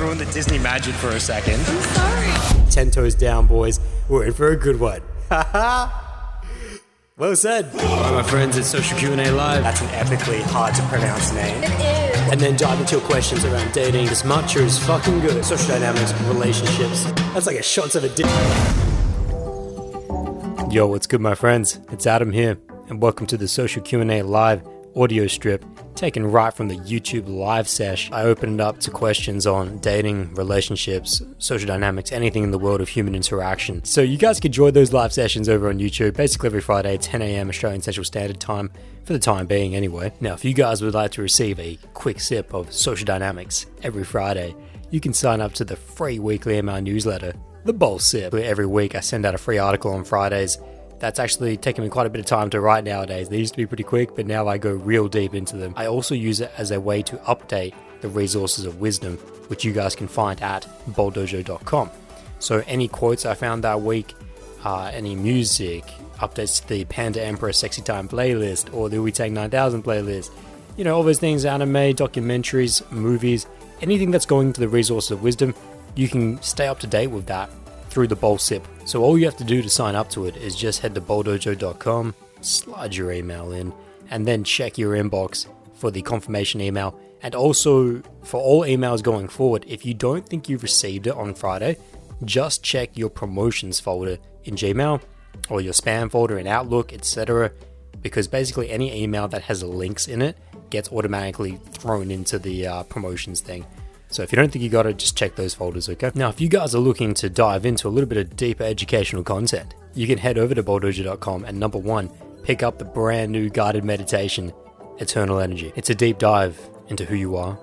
and ruin the Disney magic for a second. I'm sorry. Ten toes down, boys. We're in for a good one. well said. All right, my friends, it's Social Q&A Live. That's an epically hard to pronounce name. It is. And then dive into your questions around dating. This matcha is fucking good. Social dynamics, relationships. That's like a shot of a dick. Yo, what's good, my friends? It's Adam here, and welcome to the Social Q&A Live audio strip taken right from the YouTube live sesh. I opened up to questions on dating, relationships, social dynamics, anything in the world of human interaction. So you guys can join those live sessions over on YouTube, basically every Friday, 10 a.m. Australian Central Standard Time, for the time being anyway. Now, if you guys would like to receive a quick sip of social dynamics every Friday, you can sign up to the free weekly email newsletter, The Bowl Sip. Where every week I send out a free article on Fridays that's actually taken me quite a bit of time to write nowadays. They used to be pretty quick, but now I go real deep into them. I also use it as a way to update the resources of wisdom, which you guys can find at bowldojo.com. So any quotes I found that week, uh, any music, updates to the Panda Emperor Sexy Time playlist or the Wu Tang 9000 playlist, you know, all those things, anime, documentaries, movies, anything that's going to the resources of wisdom, you can stay up to date with that through the Bowl Sip. So all you have to do to sign up to it is just head to bowldojo.com, slide your email in, and then check your inbox for the confirmation email. And also for all emails going forward, if you don't think you've received it on Friday, just check your promotions folder in Gmail or your spam folder in Outlook, etc. Because basically any email that has links in it gets automatically thrown into the uh, promotions thing. So if you don't think you got it, just check those folders, okay? Now, if you guys are looking to dive into a little bit of deeper educational content, you can head over to bowldojo.com and number one, pick up the brand new guided meditation, Eternal Energy. It's a deep dive into who you are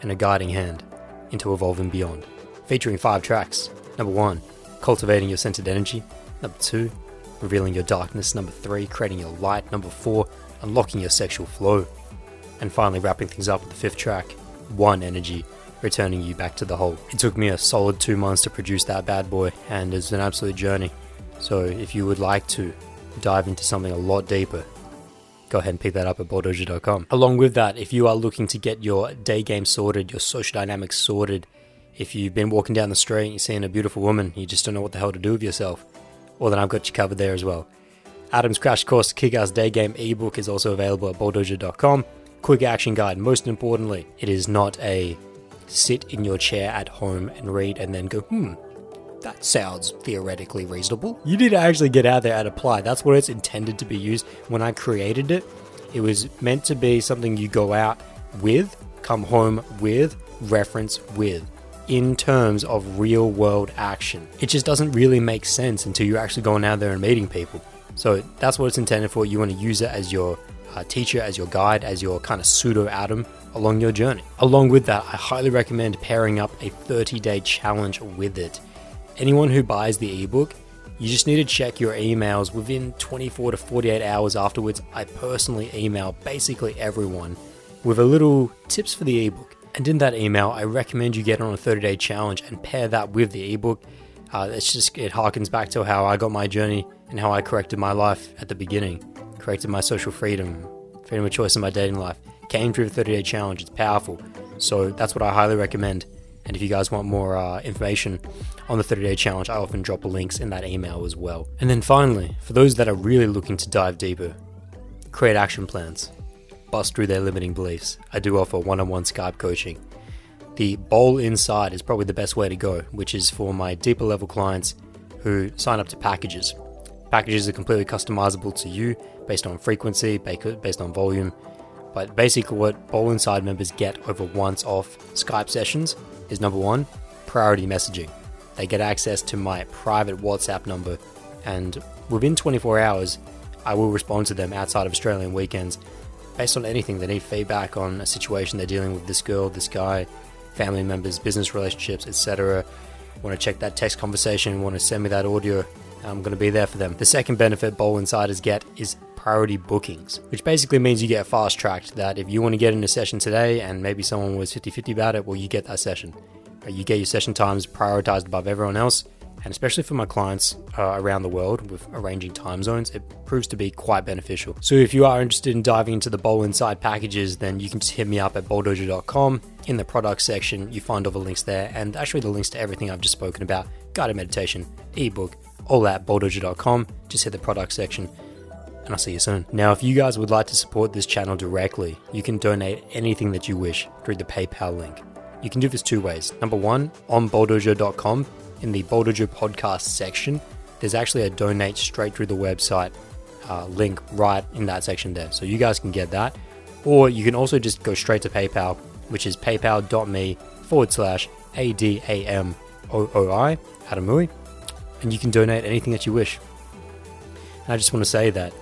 and a guiding hand into evolving beyond, featuring five tracks. Number one, cultivating your centered energy. Number two, revealing your darkness. Number three, creating your light. Number four, unlocking your sexual flow. And finally, wrapping things up with the fifth track, One Energy, returning you back to the hole. It took me a solid two months to produce that bad boy, and it's an absolute journey. So if you would like to dive into something a lot deeper, go ahead and pick that up at bowldojo.com. Along with that, if you are looking to get your day game sorted, your social dynamics sorted, if you've been walking down the street and you're seeing a beautiful woman, you just don't know what the hell to do with yourself, well, then I've got you covered there as well. Adam's Crash Course Kick Ass Day Game ebook is also available at bowldojo.com. Quick action guide. Most importantly, it is not a sit in your chair at home and read and then go, hmm, that sounds theoretically reasonable. You need to actually get out there and apply. That's what it's intended to be used. When I created it, it was meant to be something you go out with, come home with, reference with, in terms of real world action. It just doesn't really make sense until you're actually going out there and meeting people. So that's what it's intended for. You want to use it as your uh, teacher, as your guide, as your kind of pseudo Adam along your journey. Along with that, I highly recommend pairing up a 30 day challenge with it. Anyone who buys the ebook, you just need to check your emails within 24 to 48 hours afterwards. I personally email basically everyone with a little tips for the ebook. And in that email, I recommend you get on a 30 day challenge and pair that with the ebook. Uh, it's just, it harkens back to how I got my journey and how I corrected my life at the beginning, corrected my social freedom, freedom of choice in my dating life came through the 30 day challenge. It's powerful. So that's what I highly recommend. And if you guys want more uh, information on the 30 day challenge, I often drop links in that email as well. And then finally, for those that are really looking to dive deeper, create action plans, bust through their limiting beliefs. I do offer one on one Skype coaching. The Bowl Inside is probably the best way to go, which is for my deeper level clients who sign up to packages. Packages are completely customizable to you based on frequency, based on volume, but basically, what Bowl Inside members get over once off Skype sessions is number one, priority messaging. They get access to my private WhatsApp number, and within 24 hours, I will respond to them outside of Australian weekends based on anything they need feedback on a situation they're dealing with this girl, this guy, family members, business relationships, etc. Want to check that text conversation, want to send me that audio, I'm going to be there for them. The second benefit Bowl Insiders get is priority bookings, which basically means you get fast tracked. That if you want to get in a session today and maybe someone was 50 50 about it, well, you get that session. You get your session times prioritized above everyone else, And especially for my clients uh, around the world with arranging time zones, it proves to be quite beneficial. So if you are interested in diving into the Bowl Inside packages, then you can just hit me up at bowldojo.com. In the product section, you find all the links there, and actually the links to everything I've just spoken about guided meditation, ebook, all at bowldojo.com. Just hit the product section and I'll see you soon. Now, if you guys would like to support this channel directly, you can donate anything that you wish through the PayPal link. You can do this two ways. Number one, on bowldojo.com, in the Bowldojo podcast section, there's actually a donate straight through the website uh, link right in that section there. So you guys can get that. Or you can also just go straight to PayPal, which is paypal.me forward slash ADAMOOI, Adamui, and you can donate anything that you wish. And I just want to say that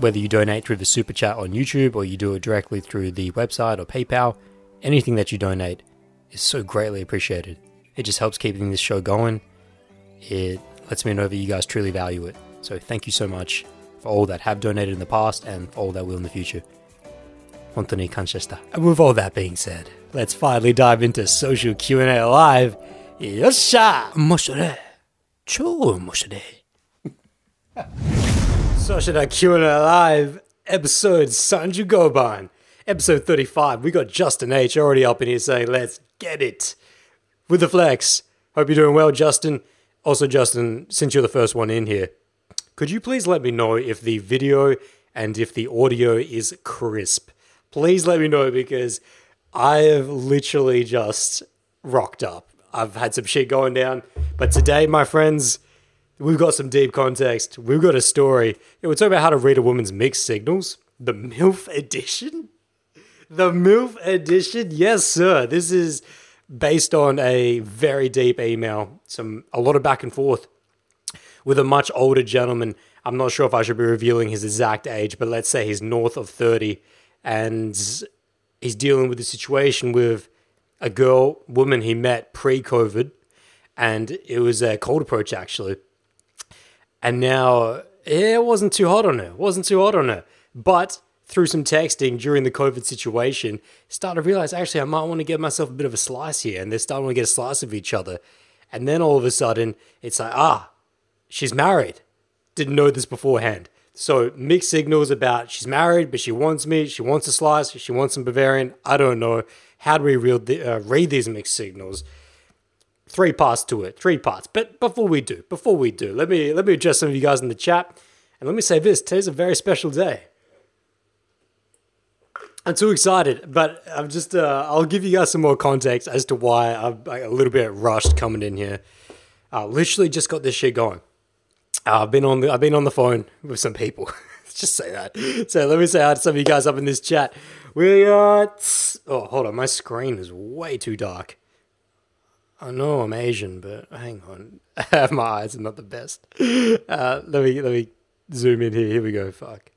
whether you donate through the super chat on YouTube or you do it directly through the website or PayPal, anything that you donate is so greatly appreciated. It just helps keeping this show going. It lets me know that you guys truly value it. So thank you so much for all that have donated in the past and for all that will in the future. Anthony Kanchesta. And with all that being said, let's finally dive into social Q&A live. Yosha! Moshore. Cho moshore. Social Q&A live episode Sanju Goban. Episode 35. We got Justin H already up in here saying, let's get it. With the flex. Hope you're doing well, Justin. Also, Justin, since you're the first one in here, could you please let me know if the video and if the audio is crisp? Please let me know because I have literally just rocked up. I've had some shit going down, but today, my friends, we've got some deep context. We've got a story. Yeah, we're talking about how to read a woman's mixed signals. The MILF edition? The MILF edition? Yes, sir. This is based on a very deep email, some a lot of back and forth with a much older gentleman. I'm not sure if I should be revealing his exact age, but let's say he's north of 30 and he's dealing with a situation with a girl, woman he met pre COVID, and it was a cold approach actually. And now it wasn't too hot on her, wasn't too hot on her. But through some texting during the COVID situation, started to realize actually I might want to get myself a bit of a slice here, and they're starting to get a slice of each other. And then all of a sudden, it's like, ah, she's married. Didn't know this beforehand. So mixed signals about she's married, but she wants me. She wants a slice. She wants some Bavarian. I don't know. How do we read, uh, read these mixed signals? Three parts to it. Three parts. But before we do, before we do, let me let me address some of you guys in the chat, and let me say this: today's a very special day. I'm too excited, but I'm just uh, I'll give you guys some more context as to why I'm a little bit rushed coming in here. I literally just got this shit going. Uh, I've been on the I've been on the phone with some people. Just say that. So let me say hi to some of you guys up in this chat. We got oh hold on, my screen is way too dark. I know I'm Asian, but hang on, my eyes are not the best. Uh, let me let me zoom in here. Here we go. Fuck.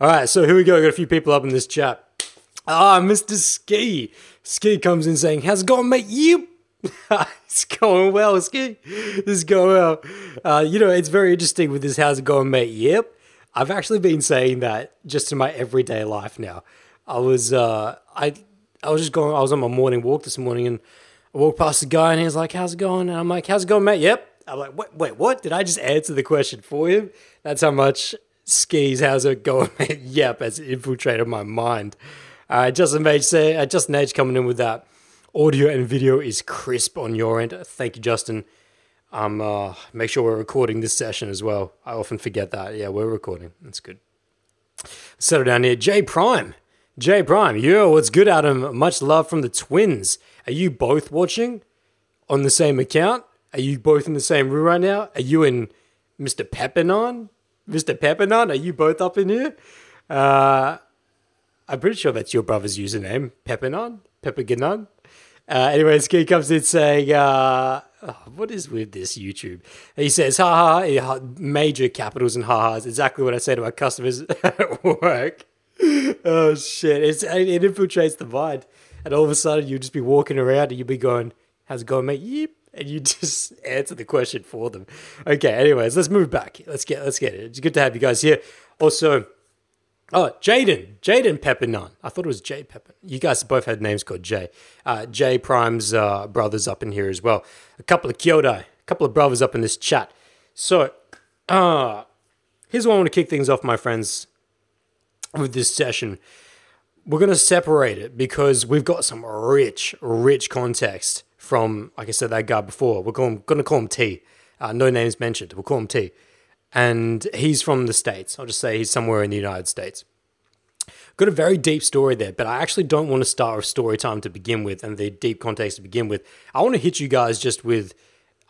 All right, so here we go. Got a few people up in this chat. Ah, Mr. Ski. Ski comes in saying, "How's it going, mate? You." it's going well, Ski. Is going well. Uh, you know, it's very interesting with this. How's it going, mate? Yep. I've actually been saying that just in my everyday life now. I was, uh, I, I was just going. I was on my morning walk this morning, and I walked past the guy, and he was like, "How's it going?" And I'm like, "How's it going, mate?" Yep. I'm like, "Wait, wait, what? Did I just answer the question for him?" That's how much skis. How's it going, mate? yep, has infiltrated my mind. Uh, Justin H say, uh, Justin H coming in with that audio and video is crisp on your end. Thank you, Justin. Um, uh, make sure we're recording this session as well. I often forget that. Yeah, we're recording. That's good. Settle down here. J Prime. J Prime. Yo, what's good, Adam? Much love from the twins. Are you both watching on the same account? Are you both in the same room right now? Are you and Mr. Peppernon? Mr. Peppernon, are you both up in here? Uh, I'm pretty sure that's your brother's username, Peppernon? Pepperganon? Uh, anyway, Ski comes in saying, uh, oh, what is with this YouTube? He says, ha ha, major capitals and ha ha's. Exactly what I say to my customers at work. oh shit, it's, it infiltrates the mind. And all of a sudden, you'll just be walking around and you'll be going, how's it going, mate? Yep. And you just answer the question for them. Okay, anyways, let's move back. Let's get let's get it. It's good to have you guys here. Also, Oh, Jaden, Jaden Peppernon. I thought it was Jay Pepper. You guys both had names called Jay. Uh, Jay Prime's uh, brothers up in here as well. A couple of Kyoto, a couple of brothers up in this chat. So, uh, here's what I want to kick things off, my friends, with this session. We're going to separate it because we've got some rich, rich context from, like I said, that guy before. We're going, going to call him T. Uh, no names mentioned. We'll call him T. And he's from the States. I'll just say he's somewhere in the United States. Got a very deep story there, but I actually don't want to start with story time to begin with and the deep context to begin with. I want to hit you guys just with,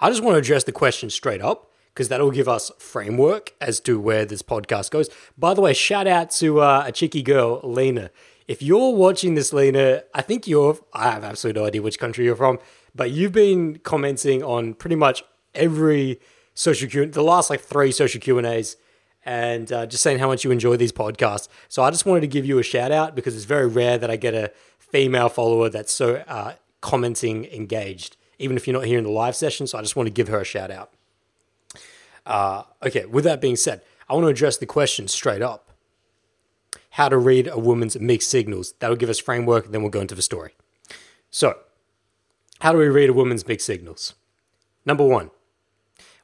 I just want to address the question straight up because that'll give us framework as to where this podcast goes. By the way, shout out to uh, a cheeky girl, Lena. If you're watching this, Lena, I think you're, I have absolutely no idea which country you're from, but you've been commenting on pretty much every social Q, the last like three social Q and A's and uh, just saying how much you enjoy these podcasts. So I just wanted to give you a shout out because it's very rare that I get a female follower that's so uh, commenting engaged, even if you're not here in the live session. So I just want to give her a shout out. Uh, okay, with that being said, I want to address the question straight up. How to read a woman's mixed signals. That'll give us framework, then we'll go into the story. So, how do we read a woman's mixed signals? Number one,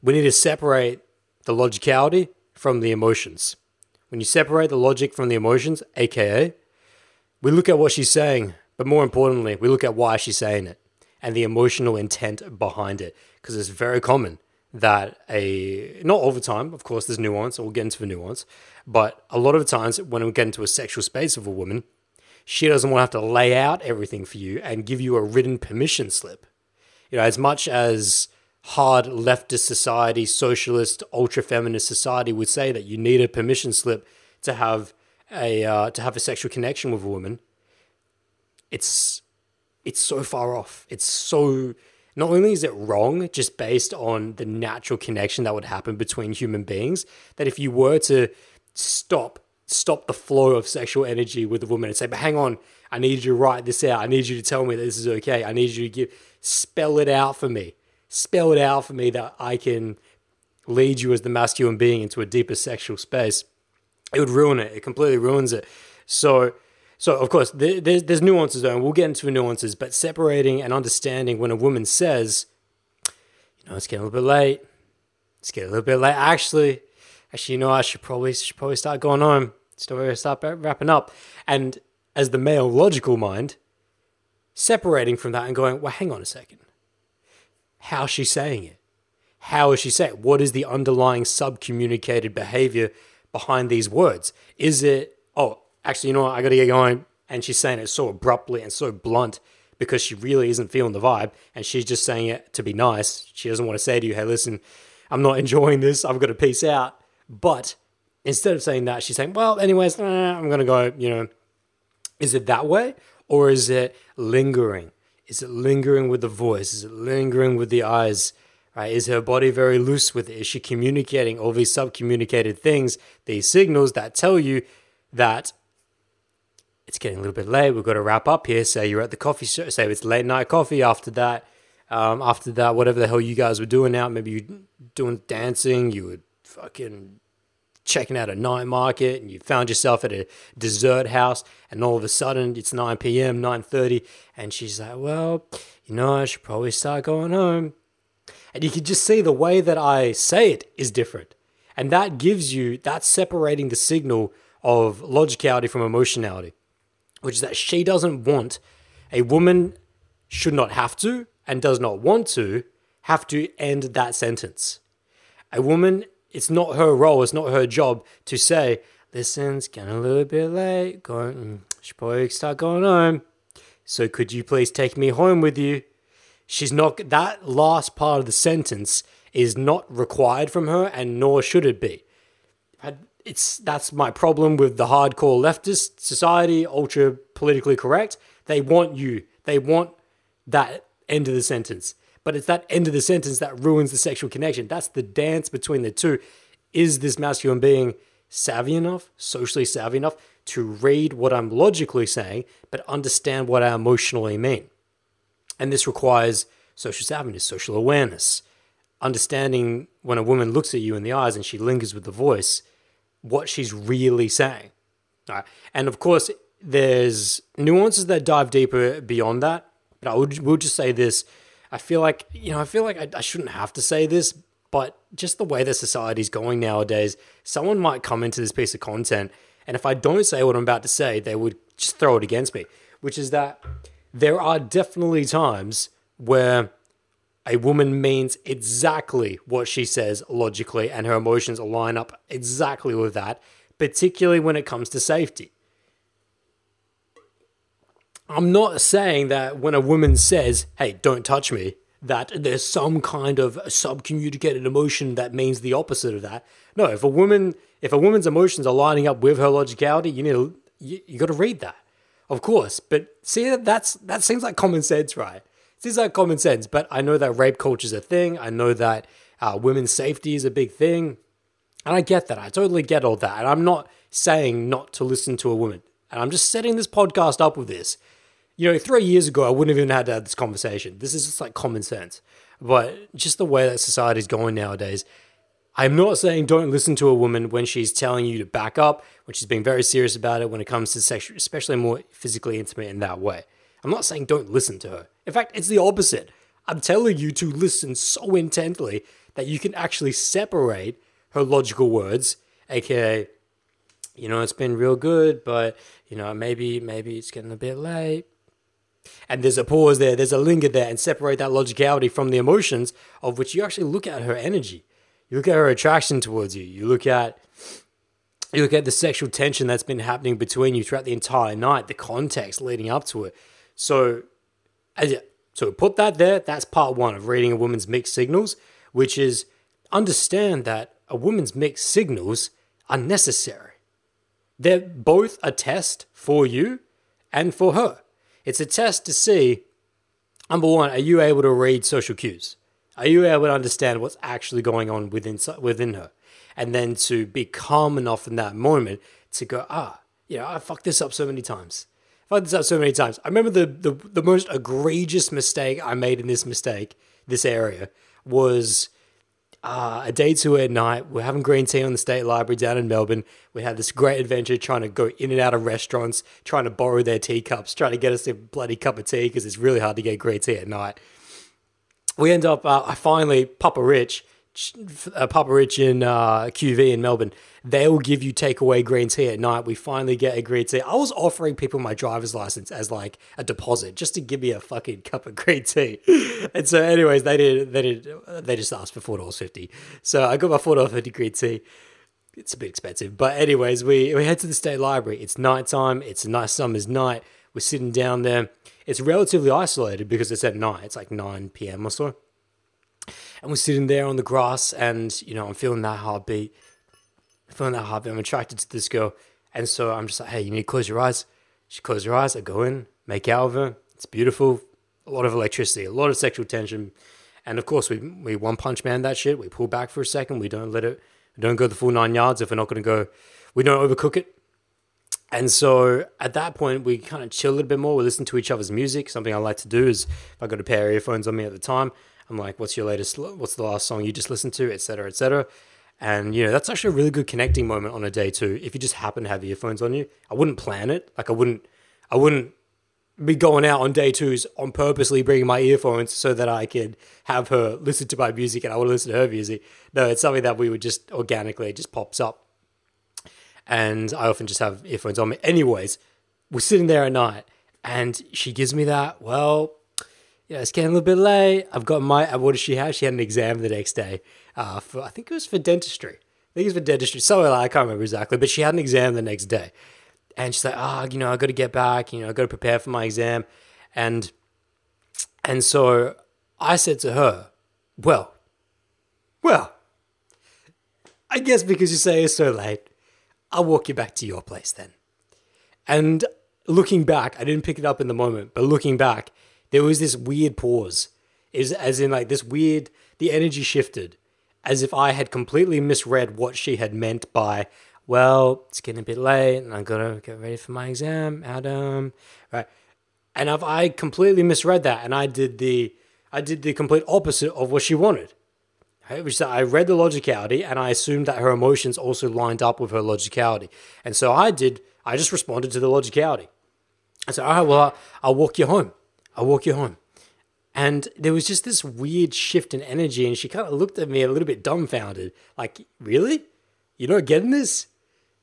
we need to separate the logicality from the emotions. When you separate the logic from the emotions, aka, we look at what she's saying, but more importantly, we look at why she's saying it and the emotional intent behind it. Because it's very common that a, not all the time, of course, there's nuance, we'll get into the nuance, but a lot of times when we get into a sexual space of a woman, she doesn't want to have to lay out everything for you and give you a written permission slip. You know, as much as hard leftist society, socialist, ultra feminist society would say that you need a permission slip to have a uh, to have a sexual connection with a woman. It's it's so far off. It's so not only is it wrong just based on the natural connection that would happen between human beings that if you were to stop stop the flow of sexual energy with a woman and say but hang on i need you to write this out i need you to tell me that this is okay i need you to give spell it out for me spell it out for me that I can lead you as the masculine being into a deeper sexual space, it would ruin it. It completely ruins it. So, so of course, there, there's, there's nuances though, and we'll get into the nuances. But separating and understanding when a woman says, you know, it's getting a little bit late. It's getting a little bit late. Actually, actually, you know, I should probably should probably start going home. Start start wrapping up. And as the male logical mind, separating from that and going, well, hang on a second How's she saying it. How is she saying? It? What is the underlying sub-communicated behavior behind these words? Is it, oh, actually, you know what, I gotta get going. And she's saying it so abruptly and so blunt because she really isn't feeling the vibe and she's just saying it to be nice. She doesn't want to say to you, hey, listen, I'm not enjoying this. I've got to peace out. But instead of saying that, she's saying, well, anyways, I'm going to go, you know. Is it that way? Or is it lingering? Is it lingering with the voice? Is it lingering with the eyes? Right? Is her body very loose with it? Is she communicating all these sub-communicated things, these signals that tell you that it's getting a little bit late. We've got to wrap up here. Say you're at the coffee shop. Say it's late night coffee. After that, um, after that, whatever the hell you guys were doing out, maybe you doing dancing. You would fucking checking out a night market and you found yourself at a dessert house and all of a sudden it's 9 p.m 9.30 and she's like well you know i should probably start going home and you can just see the way that i say it is different and that gives you that's separating the signal of logicality from emotionality which is that she doesn't want a woman should not have to and does not want to have to end that sentence a woman it's not her role, it's not her job to say, listen, it's getting a little bit late, going, mm, should probably start going home. So could you please take me home with you? She's not, that last part of the sentence is not required from her and nor should it be. It's, that's my problem with the hardcore leftist society, ultra politically correct. They want you, they want that end of the sentence but it's that end of the sentence that ruins the sexual connection. That's the dance between the two. Is this masculine being savvy enough, socially savvy enough to read what I'm logically saying, but understand what I emotionally mean? And this requires social savviness, social awareness, understanding when a woman looks at you in the eyes and she lingers with the voice, what she's really saying. Right? And of course, there's nuances that dive deeper beyond that. But I would, will just say this I feel like, you know, I feel like I, I shouldn't have to say this, but just the way that society's going nowadays, someone might come into this piece of content, and if I don't say what I'm about to say, they would just throw it against me, which is that there are definitely times where a woman means exactly what she says logically, and her emotions line up exactly with that, particularly when it comes to safety. I'm not saying that when a woman says, hey, don't touch me, that there's some kind of subcommunicated emotion that means the opposite of that. No, if a woman if a woman's emotions are lining up with her logicality, you need to you, you got to read that, of course. But see that that's that seems like common sense, right? It seems like common sense. But I know that rape culture is a thing. I know that uh, women's safety is a big thing, and I get that. I totally get all that. And I'm not saying not to listen to a woman. And I'm just setting this podcast up with this you know, three years ago, I wouldn't have even had to have this conversation. This is just like common sense. But just the way that society is going nowadays, I'm not saying don't listen to a woman when she's telling you to back up, when she's being very serious about it when it comes to sexual, especially more physically intimate in that way. I'm not saying don't listen to her. In fact, it's the opposite. I'm telling you to listen so intently that you can actually separate her logical words, aka, you know, it's been real good, but you know, maybe maybe it's getting a bit late and there's a pause there, there's a linger there, and separate that logicality from the emotions of which you actually look at her energy. You look at her attraction towards you. You look at you look at the sexual tension that's been happening between you throughout the entire night, the context leading up to it. So, so put that there. That's part one of reading a woman's mixed signals, which is understand that a woman's mixed signals are necessary. They're both a test for you and for her. It's a test to see number one, are you able to read social cues? Are you able to understand what's actually going on within within her? And then to be calm enough in that moment to go, ah, you know, I fucked this up so many times. Fucked this up so many times. I remember the, the the most egregious mistake I made in this mistake, this area, was uh, a day two at night. We're having green tea on the State Library down in Melbourne. We had this great adventure trying to go in and out of restaurants, trying to borrow their teacups, trying to get us a bloody cup of tea because it's really hard to get green tea at night. We end up, uh, I finally, PappaRich, uh, PappaRich in uh, QV in Melbourne, they will give you takeaway green tea at night. We finally get a green tea. I was offering people my driver's license as like a deposit just to give me a fucking cup of green tea. and so, anyways, they did. They did. They just asked for four dollars fifty. So I got my four dollars fifty green tea. It's a bit expensive, but anyways, we we head to the state library. It's nighttime. It's a nice summer's night. We're sitting down there. It's relatively isolated because it's at night. It's like nine p.m. or so and we're sitting there on the grass, and you know, I'm feeling that heartbeat, feeling that heartbeat. I'm attracted to this girl, and so I'm just like, hey, you need to close your eyes. She closes her eyes. I go in, make out with her. It's beautiful. A lot of electricity, a lot of sexual tension, and of course, we we one punch man that shit. We pull back for a second. We don't let it. We don't go the full nine yards if we're not going to go. We don't overcook it. And so at that point, we kind of chill a little bit more. We listen to each other's music. Something I like to do is if I got a pair of earphones on me at the time, I'm like, what's your latest, what's the last song you just listened to, etc., etc. And, you know, that's actually a really good connecting moment on a day too. If you just happen to have earphones on you, I wouldn't plan it. Like I wouldn't, I wouldn't be going out on day twos on purposely bringing my earphones so that I could have her listen to my music and I would listen to her music. No, it's something that we would just organically, just pops up. And I often just have earphones on me. Anyways, we're sitting there at night and she gives me that, well, yeah, it's getting a little bit late. I've got my, uh, what does she have? She had an exam the next day. Uh, for, I think it was for dentistry. I think it was for dentistry. So I can't remember exactly, but she had an exam the next day. And she's like, oh, you know, I got to get back, you know, I got to prepare for my exam. And, and so I said to her, well, well, I guess because you say it's so late, I'll walk you back to your place then. And looking back, I didn't pick it up in the moment, but looking back, there was this weird pause. Is as in like this weird the energy shifted as if I had completely misread what she had meant by well, it's getting a bit late and I gotta get ready for my exam, Adam. Right. And if I completely misread that and I did the I did the complete opposite of what she wanted. Right? Which I read the logicality and I assumed that her emotions also lined up with her logicality. And so I did I just responded to the logicality. I said, all right, well, I'll walk you home. I'll walk you home. And there was just this weird shift in energy, and she kind of looked at me a little bit dumbfounded. Like, really? You're not getting this?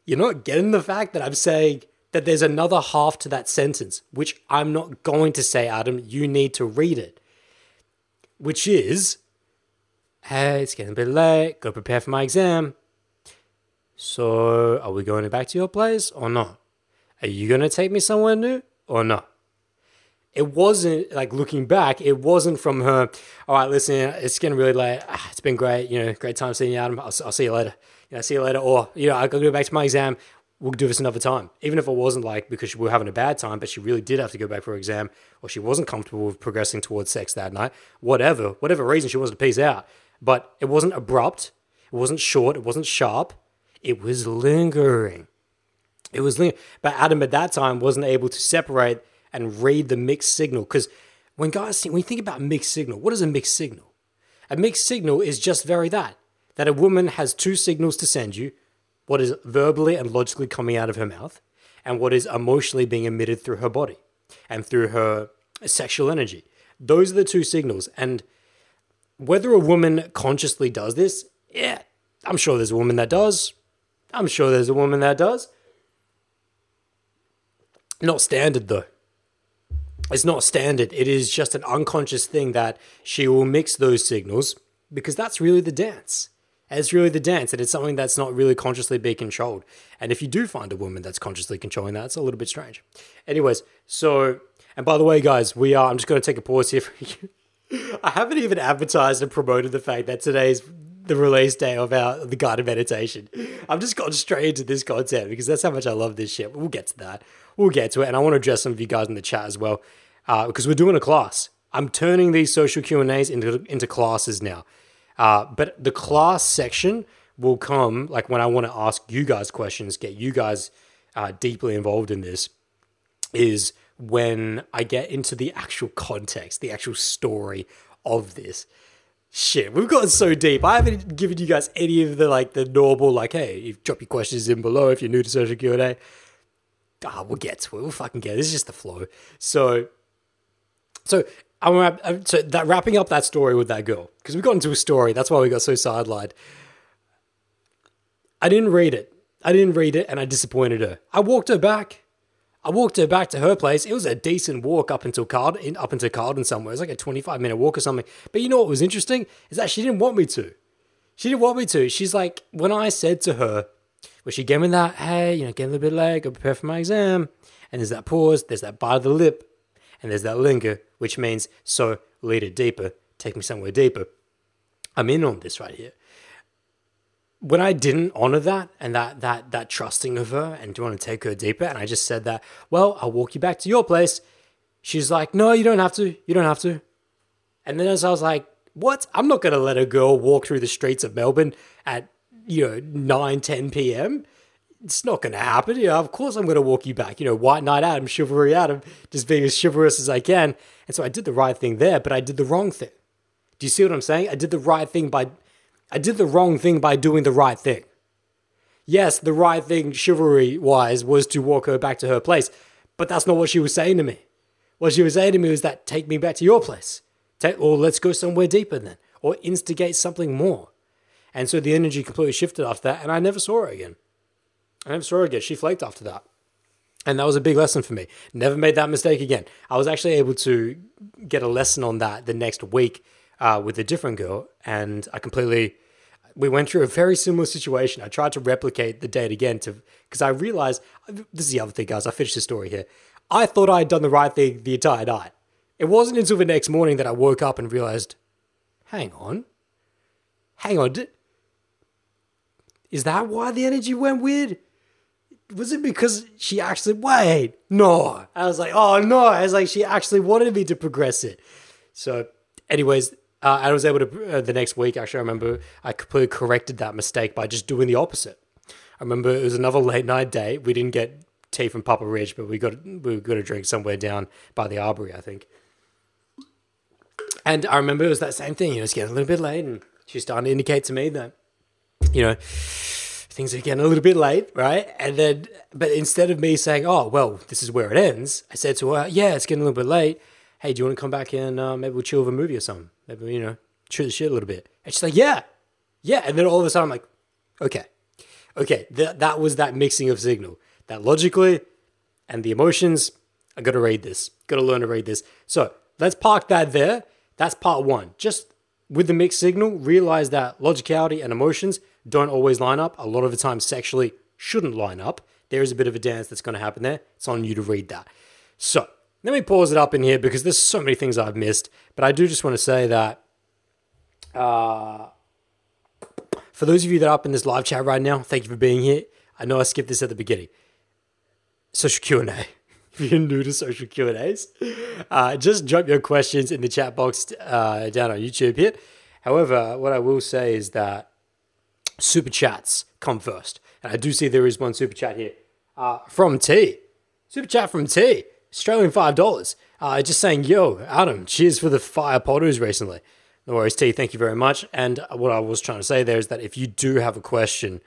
You're not getting the fact that I'm saying that there's another half to that sentence, which I'm not going to say, Adam. You need to read it. Which is, hey, it's getting a bit late, go prepare for my exam. So, are we going back to your place or not? Are you going to take me somewhere new or not? It wasn't like looking back, it wasn't from her, all right, listen, it's getting really late. Ah, it's been great, you know, great time seeing you, Adam. I'll, I'll see you later. You know, see you later. Or, you know, I'll go back to my exam. We'll do this another time. Even if it wasn't like because we were having a bad time, but she really did have to go back for her exam or she wasn't comfortable with progressing towards sex that night, whatever, whatever reason she wanted to peace out. But it wasn't abrupt, it wasn't short, it wasn't sharp, it was lingering. It was lingering. But Adam at that time wasn't able to separate and read the mixed signal. Because when guys think, when you think about mixed signal, what is a mixed signal? A mixed signal is just very that that a woman has two signals to send you what is verbally and logically coming out of her mouth, and what is emotionally being emitted through her body and through her sexual energy. Those are the two signals. And whether a woman consciously does this, yeah, I'm sure there's a woman that does. I'm sure there's a woman that does. Not standard though. It's not standard. It is just an unconscious thing that she will mix those signals because that's really the dance. It's really the dance, and it's something that's not really consciously being controlled. And if you do find a woman that's consciously controlling that, it's a little bit strange. Anyways, so and by the way, guys, we are. I'm just going to take a pause here for you. I haven't even advertised and promoted the fact that today's the release day of our the guided meditation. I've just gone straight into this content because that's how much I love this shit. We'll get to that. We'll get to it, and I want to address some of you guys in the chat as well uh, because we're doing a class. I'm turning these social Q and A's into into classes now. Uh, but the class section will come like when I want to ask you guys questions, get you guys uh, deeply involved in this. Is when I get into the actual context, the actual story of this. Shit, we've gotten so deep. I haven't given you guys any of the like the normal like, hey, you drop your questions in below if you're new to social Q and A. Ah, we'll get to it. We'll fucking get it. This is just the flow. So, so I'm so that wrapping up that story with that girl because we got into a story. That's why we got so sidelined. I didn't read it. I didn't read it, and I disappointed her. I walked her back. I walked her back to her place. It was a decent walk up until Carlton, up into Carlton somewhere. It was like a 25 minute walk or something. But you know what was interesting is that she didn't want me to. She didn't want me to. She's like, when I said to her, well, she gave me that, hey, you know, get a little bit late, go prepare for my exam. And there's that pause, there's that bite of the lip, and there's that linger, which means so lead it deeper, take me somewhere deeper. I'm in on this right here. When I didn't honor that and that that that trusting of her and do want to take her deeper, and I just said that, well, I'll walk you back to your place. She's like, no, you don't have to. You don't have to. And then as I was like, what? I'm not gonna let a girl walk through the streets of Melbourne at you know 9, 10 p.m it's not going to happen. You know, of course I'm going to walk you back. You know, white knight Adam, chivalry Adam, just being as chivalrous as I can. And so I did the right thing there, but I did the wrong thing. Do you see what I'm saying? I did the right thing by, I did the wrong thing by doing the right thing. Yes, the right thing, chivalry wise, was to walk her back to her place, but that's not what she was saying to me. What she was saying to me was that take me back to your place, take, or let's go somewhere deeper then, or instigate something more. And so the energy completely shifted after that, and I never saw her again. I never saw her again. She flaked after that. And that was a big lesson for me. Never made that mistake again. I was actually able to get a lesson on that the next week uh, with a different girl. And I completely, we went through a very similar situation. I tried to replicate the date again to, because I realized, this is the other thing, guys. I finished the story here. I thought I had done the right thing the entire night. It wasn't until the next morning that I woke up and realized, hang on, hang on. Is that why the energy went weird? was it because she actually wait no i was like oh no i was like she actually wanted me to progress it so anyways uh, i was able to uh, the next week actually i remember i completely corrected that mistake by just doing the opposite i remember it was another late night date we didn't get tea from PappaRich but we got we got a drink somewhere down by the arbory i think and i remember it was that same thing you know it's getting a little bit late and she's starting to indicate to me that you know things are getting a little bit late, right? And then, but instead of me saying, oh, well, this is where it ends, I said to her, yeah, it's getting a little bit late. Hey, do you want to come back and uh, maybe we'll chill with a movie or something? Maybe, you know, shoot the shit a little bit. And she's like, yeah, yeah. And then all of a sudden I'm like, okay, okay. Th- that was that mixing of signal. That logically and the emotions, I got to read this. Got to learn to read this. So let's park that there. That's part one. Just with the mixed signal, realize that logicality and emotions don't always line up. A lot of the time, sexually shouldn't line up. There is a bit of a dance that's going to happen there. It's on you to read that. So let me pause it up in here because there's so many things I've missed. But I do just want to say that uh, for those of you that are up in this live chat right now, thank you for being here. I know I skipped this at the beginning. Social Q and A. If you're new to social Q and A's, uh, just drop your questions in the chat box uh, down on YouTube here. However, what I will say is that super chats come first, and I do see there is one super chat here uh, from T. Super chat from T. Australian five dollars. Uh, just saying, yo, Adam, cheers for the fire pottos recently. No worries, T. Thank you very much. And what I was trying to say there is that if you do have a question,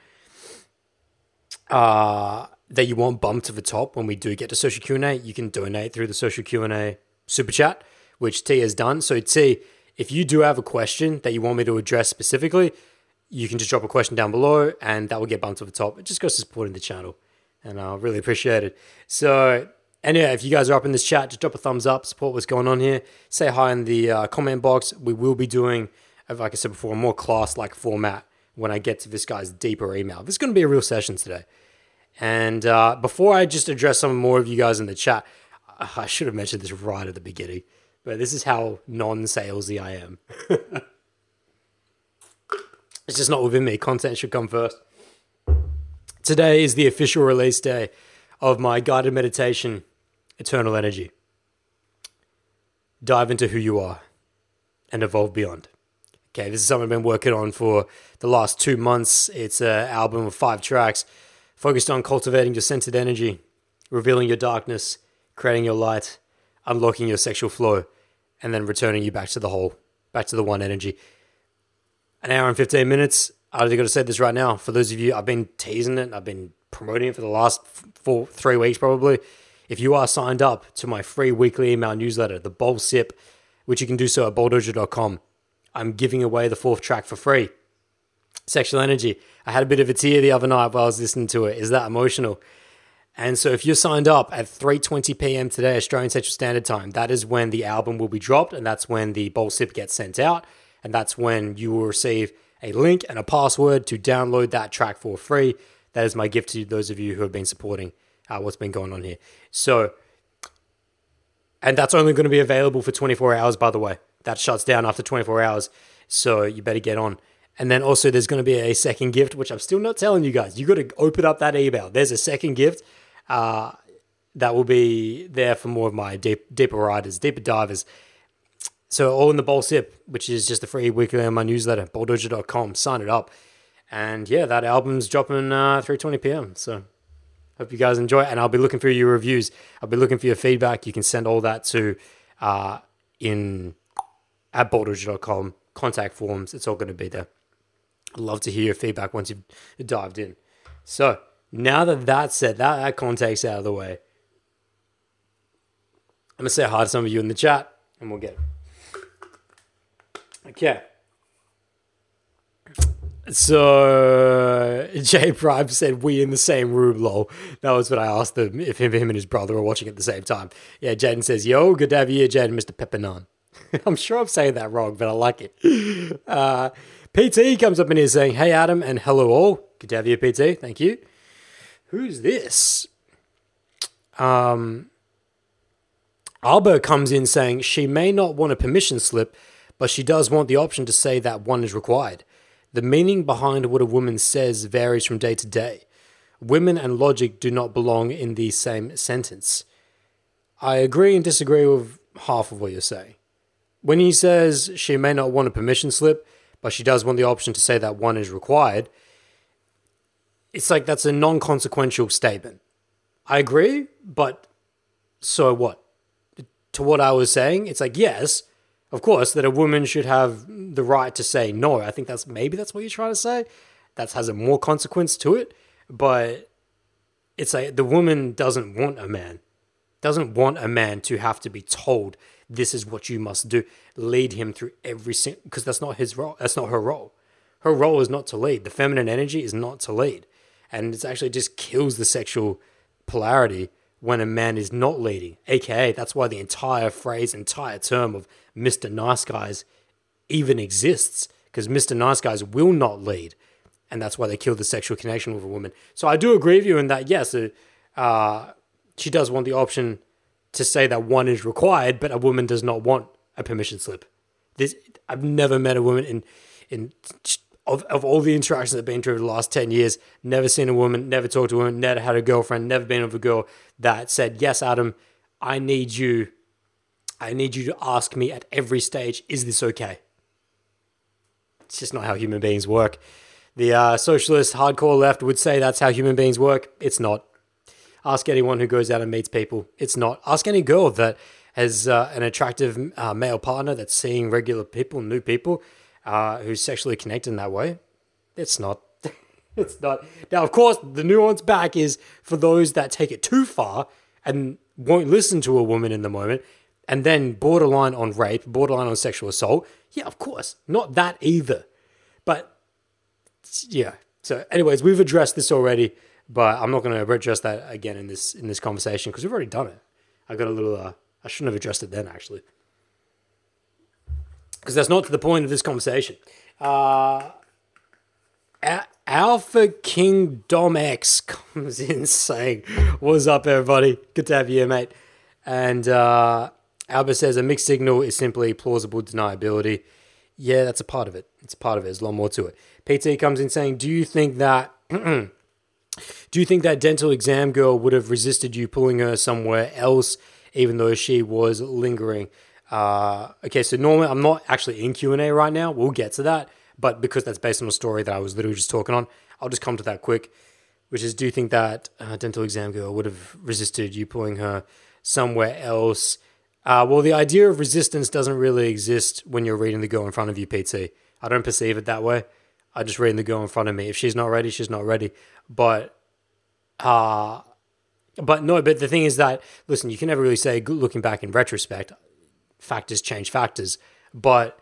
uh, that you want bumped to the top when we do get to social Q&A, you can donate through the social Q&A super chat, which T has done. So T, if you do have a question that you want me to address specifically, you can just drop a question down below and that will get bumped to the top. It just goes to supporting the channel and I'll really appreciate it. So, and yeah, if you guys are up in this chat, just drop a thumbs up, support what's going on here. Say hi in the uh, comment box. We will be doing, like I said before, a more class-like format when I get to this guy's deeper email. This is going to be a real session today. And uh, before I just address some more of you guys in the chat, I should have mentioned this right at the beginning, but this is how non-salesy I am. it's just not within me. Content should come first. Today is the official release day of my guided meditation, Eternal Energy. Dive into who you are and evolve beyond. Okay, this is something I've been working on for the last two months. It's an album of five tracks focused on cultivating your centered energy, revealing your darkness, creating your light, unlocking your sexual flow, and then returning you back to the whole, back to the one energy. An hour and 15 minutes. I have got to say this right now. For those of you, I've been teasing it, I've been promoting it for the last four, three weeks probably. If you are signed up to my free weekly email newsletter, the Bowl Sip, which you can do so at bowldojo.com, I'm giving away the fourth track for free. Sexual energy. I had a bit of a tear the other night while I was listening to it. Is that emotional? And so if you're signed up at 3:20 p.m. today Australian Central Standard Time, that is when the album will be dropped and that's when the bowl sip gets sent out and that's when you will receive a link and a password to download that track for free. That is my gift to those of you who have been supporting uh, what's been going on here. So and that's only going to be available for 24 hours by the way. That shuts down after 24 hours. So you better get on. And then also there's going to be a second gift, which I'm still not telling you guys. You got to open up that email. There's a second gift uh, that will be there for more of my deep, deeper riders, deeper divers. So all in the bowl sip, which is just a free weekly on my newsletter, bowldojo.com. Sign it up. And yeah, that album's dropping uh, 3.20 p.m. So hope you guys enjoy it. And I'll be looking for your reviews. I'll be looking for your feedback. You can send all that to uh, in at bowldojo.com. Contact forms. It's all going to be there. I'd love to hear your feedback once you've dived in. So now that that's said, that, that context out of the way, I'm gonna say hi to some of you in the chat, and we'll get it. Okay. So Jay Prime said we in the same room, lol. That was what I asked them if him, him and his brother were watching at the same time. Yeah, Jaden says, yo, good to have you here, Jaden, Mr. Peppernon. I'm sure I'm saying that wrong, but I like it. Uh, PT comes up in here saying, Hey Adam and hello all. Good to have you, PT. Thank you. Who's this? Um, Albert comes in saying she may not want a permission slip, but she does want the option to say that one is required. The meaning behind what a woman says varies from day to day. Women and logic do not belong in the same sentence. I agree and disagree with half of what you're saying. When he says she may not want a permission slip, but she does want the option to say that one is required. It's like that's a non consequential statement. I agree, but so what? To what I was saying, it's like, yes, of course, that a woman should have the right to say no. I think that's maybe that's what you're trying to say. That has a more consequence to it, but it's like the woman doesn't want a man, doesn't want a man to have to be told this is what you must do. Lead him through every single, because that's not his role. That's not her role. Her role is not to lead. The feminine energy is not to lead. And it actually just kills the sexual polarity when a man is not leading. AKA, that's why the entire phrase, entire term of Mr. Nice Guys even exists, because Mr. Nice Guys will not lead. And that's why they kill the sexual connection with a woman. So I do agree with you in that, yes, uh, uh, she does want the option to say that one is required, but a woman does not want a permission slip. This I've never met a woman in in of, of all the interactions I've been through the last 10 years, never seen a woman, never talked to a woman, never had a girlfriend, never been with a girl that said, Yes, Adam, I need you. I need you to ask me at every stage, is this okay? It's just not how human beings work. The uh, socialist hardcore left would say that's how human beings work. It's not. Ask anyone who goes out and meets people. It's not. Ask any girl that has uh, an attractive uh, male partner that's seeing regular people, new people, uh, who's sexually connected in that way. It's not. it's not. Now, of course, the nuance back is for those that take it too far and won't listen to a woman in the moment, and then borderline on rape, borderline on sexual assault. Yeah, of course, not that either. But yeah. So, anyways, we've addressed this already, but I'm not going to address that again in this in this conversation because we've already done it. I got a little. Uh, I shouldn't have addressed it then, actually, because that's not to the point of this conversation. Uh, Alpha King Dom X comes in saying, "What's up, everybody? Good to have you here, mate." And uh, Albert says a mixed signal is simply plausible deniability. Yeah, that's a part of it. It's a part of it. There's a lot more to it. PT comes in saying, "Do you think that?" Do you think that dental exam girl would have resisted you pulling her somewhere else, even though she was lingering? Uh, okay, so normally I'm not actually in Q and A right now. We'll get to that, but because that's based on a story that I was literally just talking on, I'll just come to that quick. Which is, do you think that uh, dental exam girl would have resisted you pulling her somewhere else? Uh, well, the idea of resistance doesn't really exist when you're reading the girl in front of you, PT. I don't perceive it that way. I just reading the girl in front of me. If she's not ready, she's not ready. But, uh, but no. But the thing is that listen, you can never really say looking back in retrospect, factors change factors. But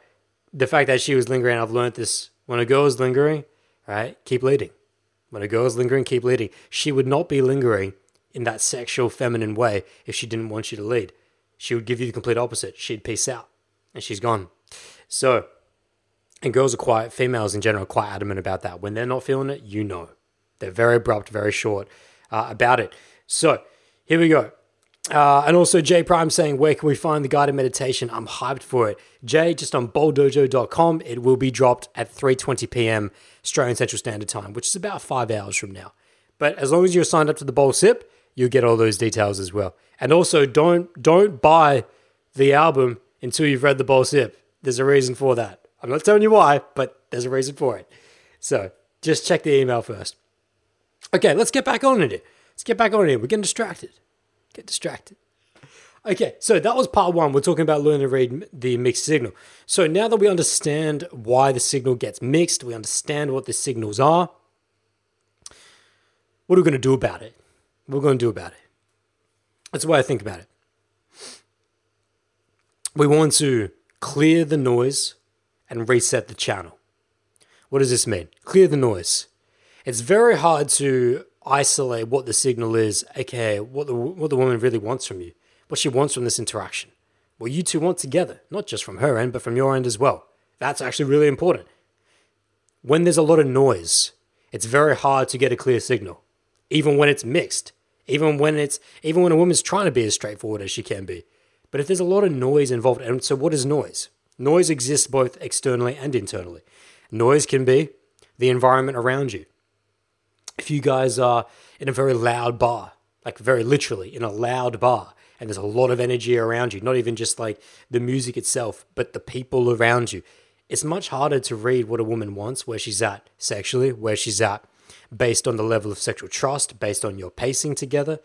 the fact that she was lingering, I've learned this. When a girl is lingering, right, keep leading. When a girl is lingering, keep leading. She would not be lingering in that sexual, feminine way if she didn't want you to lead. She would give you the complete opposite. She'd peace out, and she's gone. So and girls are quite, females in general, are quite adamant about that. When they're not feeling it, you know. They're very abrupt, very short uh, about it. So here we go. Uh, and also Jay Prime saying, where can we find the guided meditation? I'm hyped for it. Jay, just on bowldojo.com. It will be dropped at 3.20 p.m. Australian Central Standard Time, which is about five hours from now. But as long as you're signed up to the Bowl Sip, you'll get all those details as well. And also don't don't buy the album until you've read the Bowl Sip. There's a reason for that. I'm not telling you why, but there's a reason for it. So just check the email first. Okay, let's get back on it. Let's get back on it. We're getting distracted. Get distracted. Okay, so that was part one. We're talking about learning to read the mixed signal. So now that we understand why the signal gets mixed, we understand what the signals are. What are we going to do about it? What are we going to do about it? That's the way I think about it. We want to clear the noise and reset the channel. What does this mean? Clear the noise. It's very hard to isolate what the signal is, aka what the, what the woman really wants from you, what she wants from this interaction. What you two want together, not just from her end, but from your end as well. That's actually really important. When there's a lot of noise, it's very hard to get a clear signal, even when it's mixed, even when it's even when a woman's trying to be as straightforward as she can be. But if there's a lot of noise involved, and so what is noise? Noise exists both externally and internally. Noise can be the environment around you. If you guys are in a very loud bar, like very literally in a loud bar, and there's a lot of energy around you, not even just like the music itself, but the people around you, it's much harder to read what a woman wants, where she's at sexually, where she's at based on the level of sexual trust, based on your pacing together.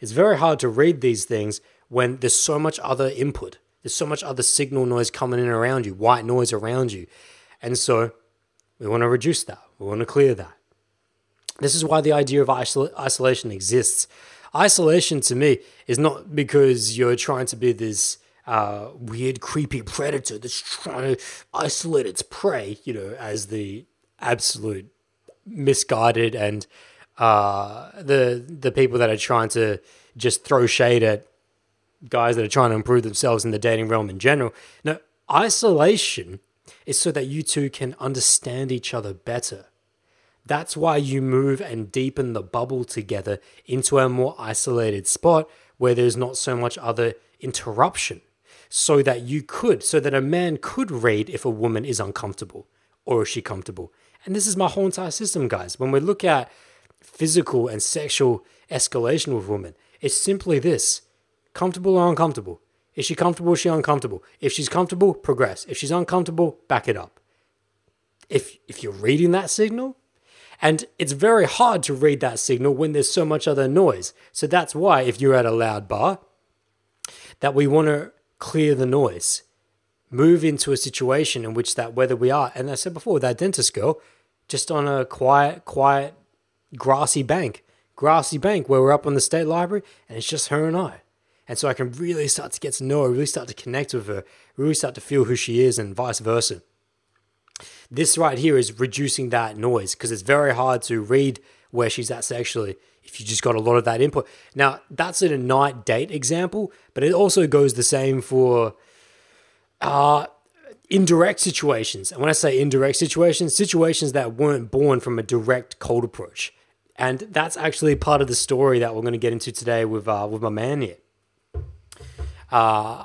It's very hard to read these things when there's so much other input. There's so much other signal noise coming in around you, white noise around you. And so we want to reduce that. We want to clear that. This is why the idea of isol- isolation exists. Isolation to me is not because you're trying to be this uh, weird, creepy predator that's trying to isolate its prey, you know, as the absolute misguided and uh, the the people that are trying to just throw shade at guys that are trying to improve themselves in the dating realm in general. No, isolation is so that you two can understand each other better. That's why you move and deepen the bubble together into a more isolated spot where there's not so much other interruption. So that you could, so that a man could read if a woman is uncomfortable or is she comfortable. And this is my whole entire system, guys. When we look at physical and sexual escalation with women, it's simply this comfortable or uncomfortable. Is she comfortable? Is she uncomfortable? If she's comfortable, progress. If she's uncomfortable, back it up. If if you're reading that signal, and it's very hard to read that signal when there's so much other noise. So that's why if you're at a loud bar, that we want to clear the noise. Move into a situation in which that whether we are, and I said before, that dentist girl, just on a quiet, quiet, grassy bank, grassy bank where we're up on the state library, and it's just her and I. And so I can really start to get to know her, really start to connect with her, really start to feel who she is, and vice versa. This right here is reducing that noise because it's very hard to read where she's at sexually if you just got a lot of that input. Now, that's in a night date example, but it also goes the same for uh, indirect situations. And when I say indirect situations, situations that weren't born from a direct cold approach. And that's actually part of the story that we're going to get into today with uh, with my man here. Uh,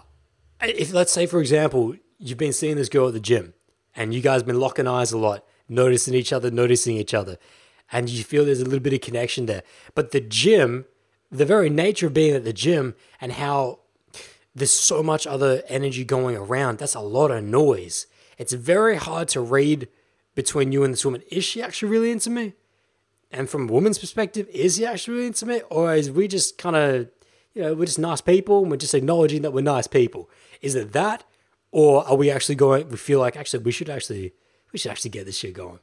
if let's say, for example, you've been seeing this girl at the gym, and you guys been locking eyes a lot, noticing each other, noticing each other, and you feel there's a little bit of connection there. But the gym, the very nature of being at the gym, and how there's so much other energy going around, that's a lot of noise. It's very hard to read between you and this woman. Is she actually really into me? And from a woman's perspective, is he actually really into me? Or is we just kind of, you know, we're just nice people and we're just acknowledging that we're nice people? Is it that? Or are we actually going, we feel like actually we should actually, we should actually get this shit going.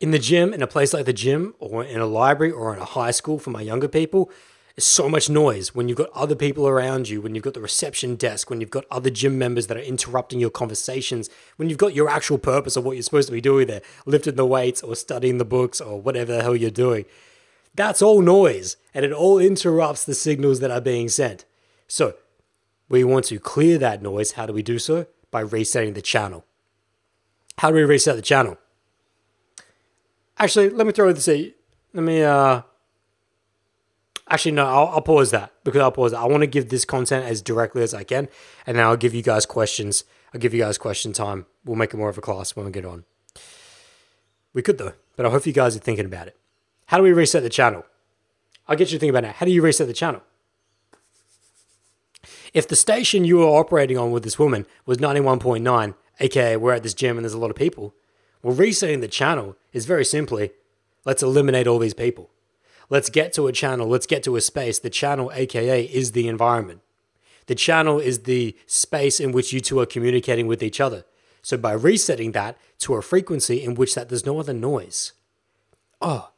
In the gym, in a place like the gym, or in a library, or in a high school for my younger people, there's so much noise when you've got other people around you, when you've got the reception desk, when you've got other gym members that are interrupting your conversations, when you've got your actual purpose of what you're supposed to be doing there, lifting the weights or studying the books or whatever the hell you're doing. That's all noise and it all interrupts the signals that are being sent. So, we want to clear that noise. How do we do so? By resetting the channel. How do we reset the channel? Actually, let me throw this at Let me, uh, actually, no, I'll, I'll pause that because I'll pause that. I want to give this content as directly as I can, and then I'll give you guys questions. I'll give you guys question time. We'll make it more of a class when we get on. We could, though, but I hope you guys are thinking about it. How do we reset the channel? I'll get you to think about it. How do you reset the channel? If the station you were operating on with this woman was 91.9, aka we're at this gym and there's a lot of people, well, resetting the channel is very simply let's eliminate all these people. Let's get to a channel, let's get to a space. The channel, aka, is the environment. The channel is the space in which you two are communicating with each other. So by resetting that to a frequency in which that there's no other noise. Oh,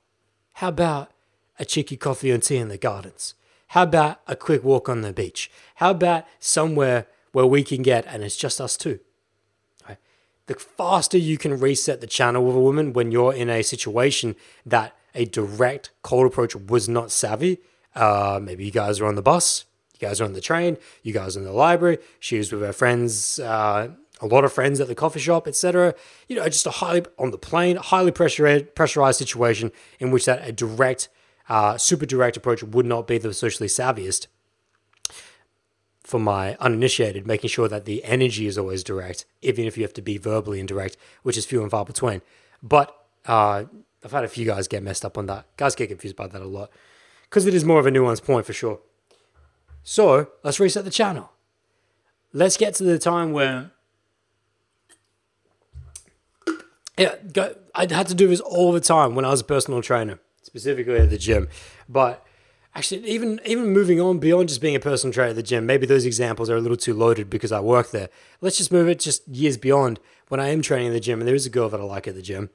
how about a cheeky coffee and tea in the gardens? How about a quick walk on the beach? How about somewhere where we can get, and it's just us two? The faster you can reset the channel with a woman when you're in a situation that a direct cold approach was not savvy, uh, maybe you guys are on the bus, you guys are on the train, you guys are in the library, she was with her friends, uh, a lot of friends at the coffee shop, etc. You know, just a highly on the plane, highly pressurized, pressurized situation in which that a direct uh, super direct approach would not be the socially savviest for my uninitiated, making sure that the energy is always direct, even if you have to be verbally indirect, which is few and far between. But uh, I've had a few guys get messed up on that. Guys get confused by that a lot because it is more of a nuanced point for sure. So let's reset the channel. Let's get to the time where. Yeah, I had to do this all the time when I was a personal trainer specifically at the gym. But actually, even even moving on beyond just being a personal trainer at the gym, maybe those examples are a little too loaded because I work there. Let's just move it just years beyond when I am training in the gym, and there is a girl that I like at the gym.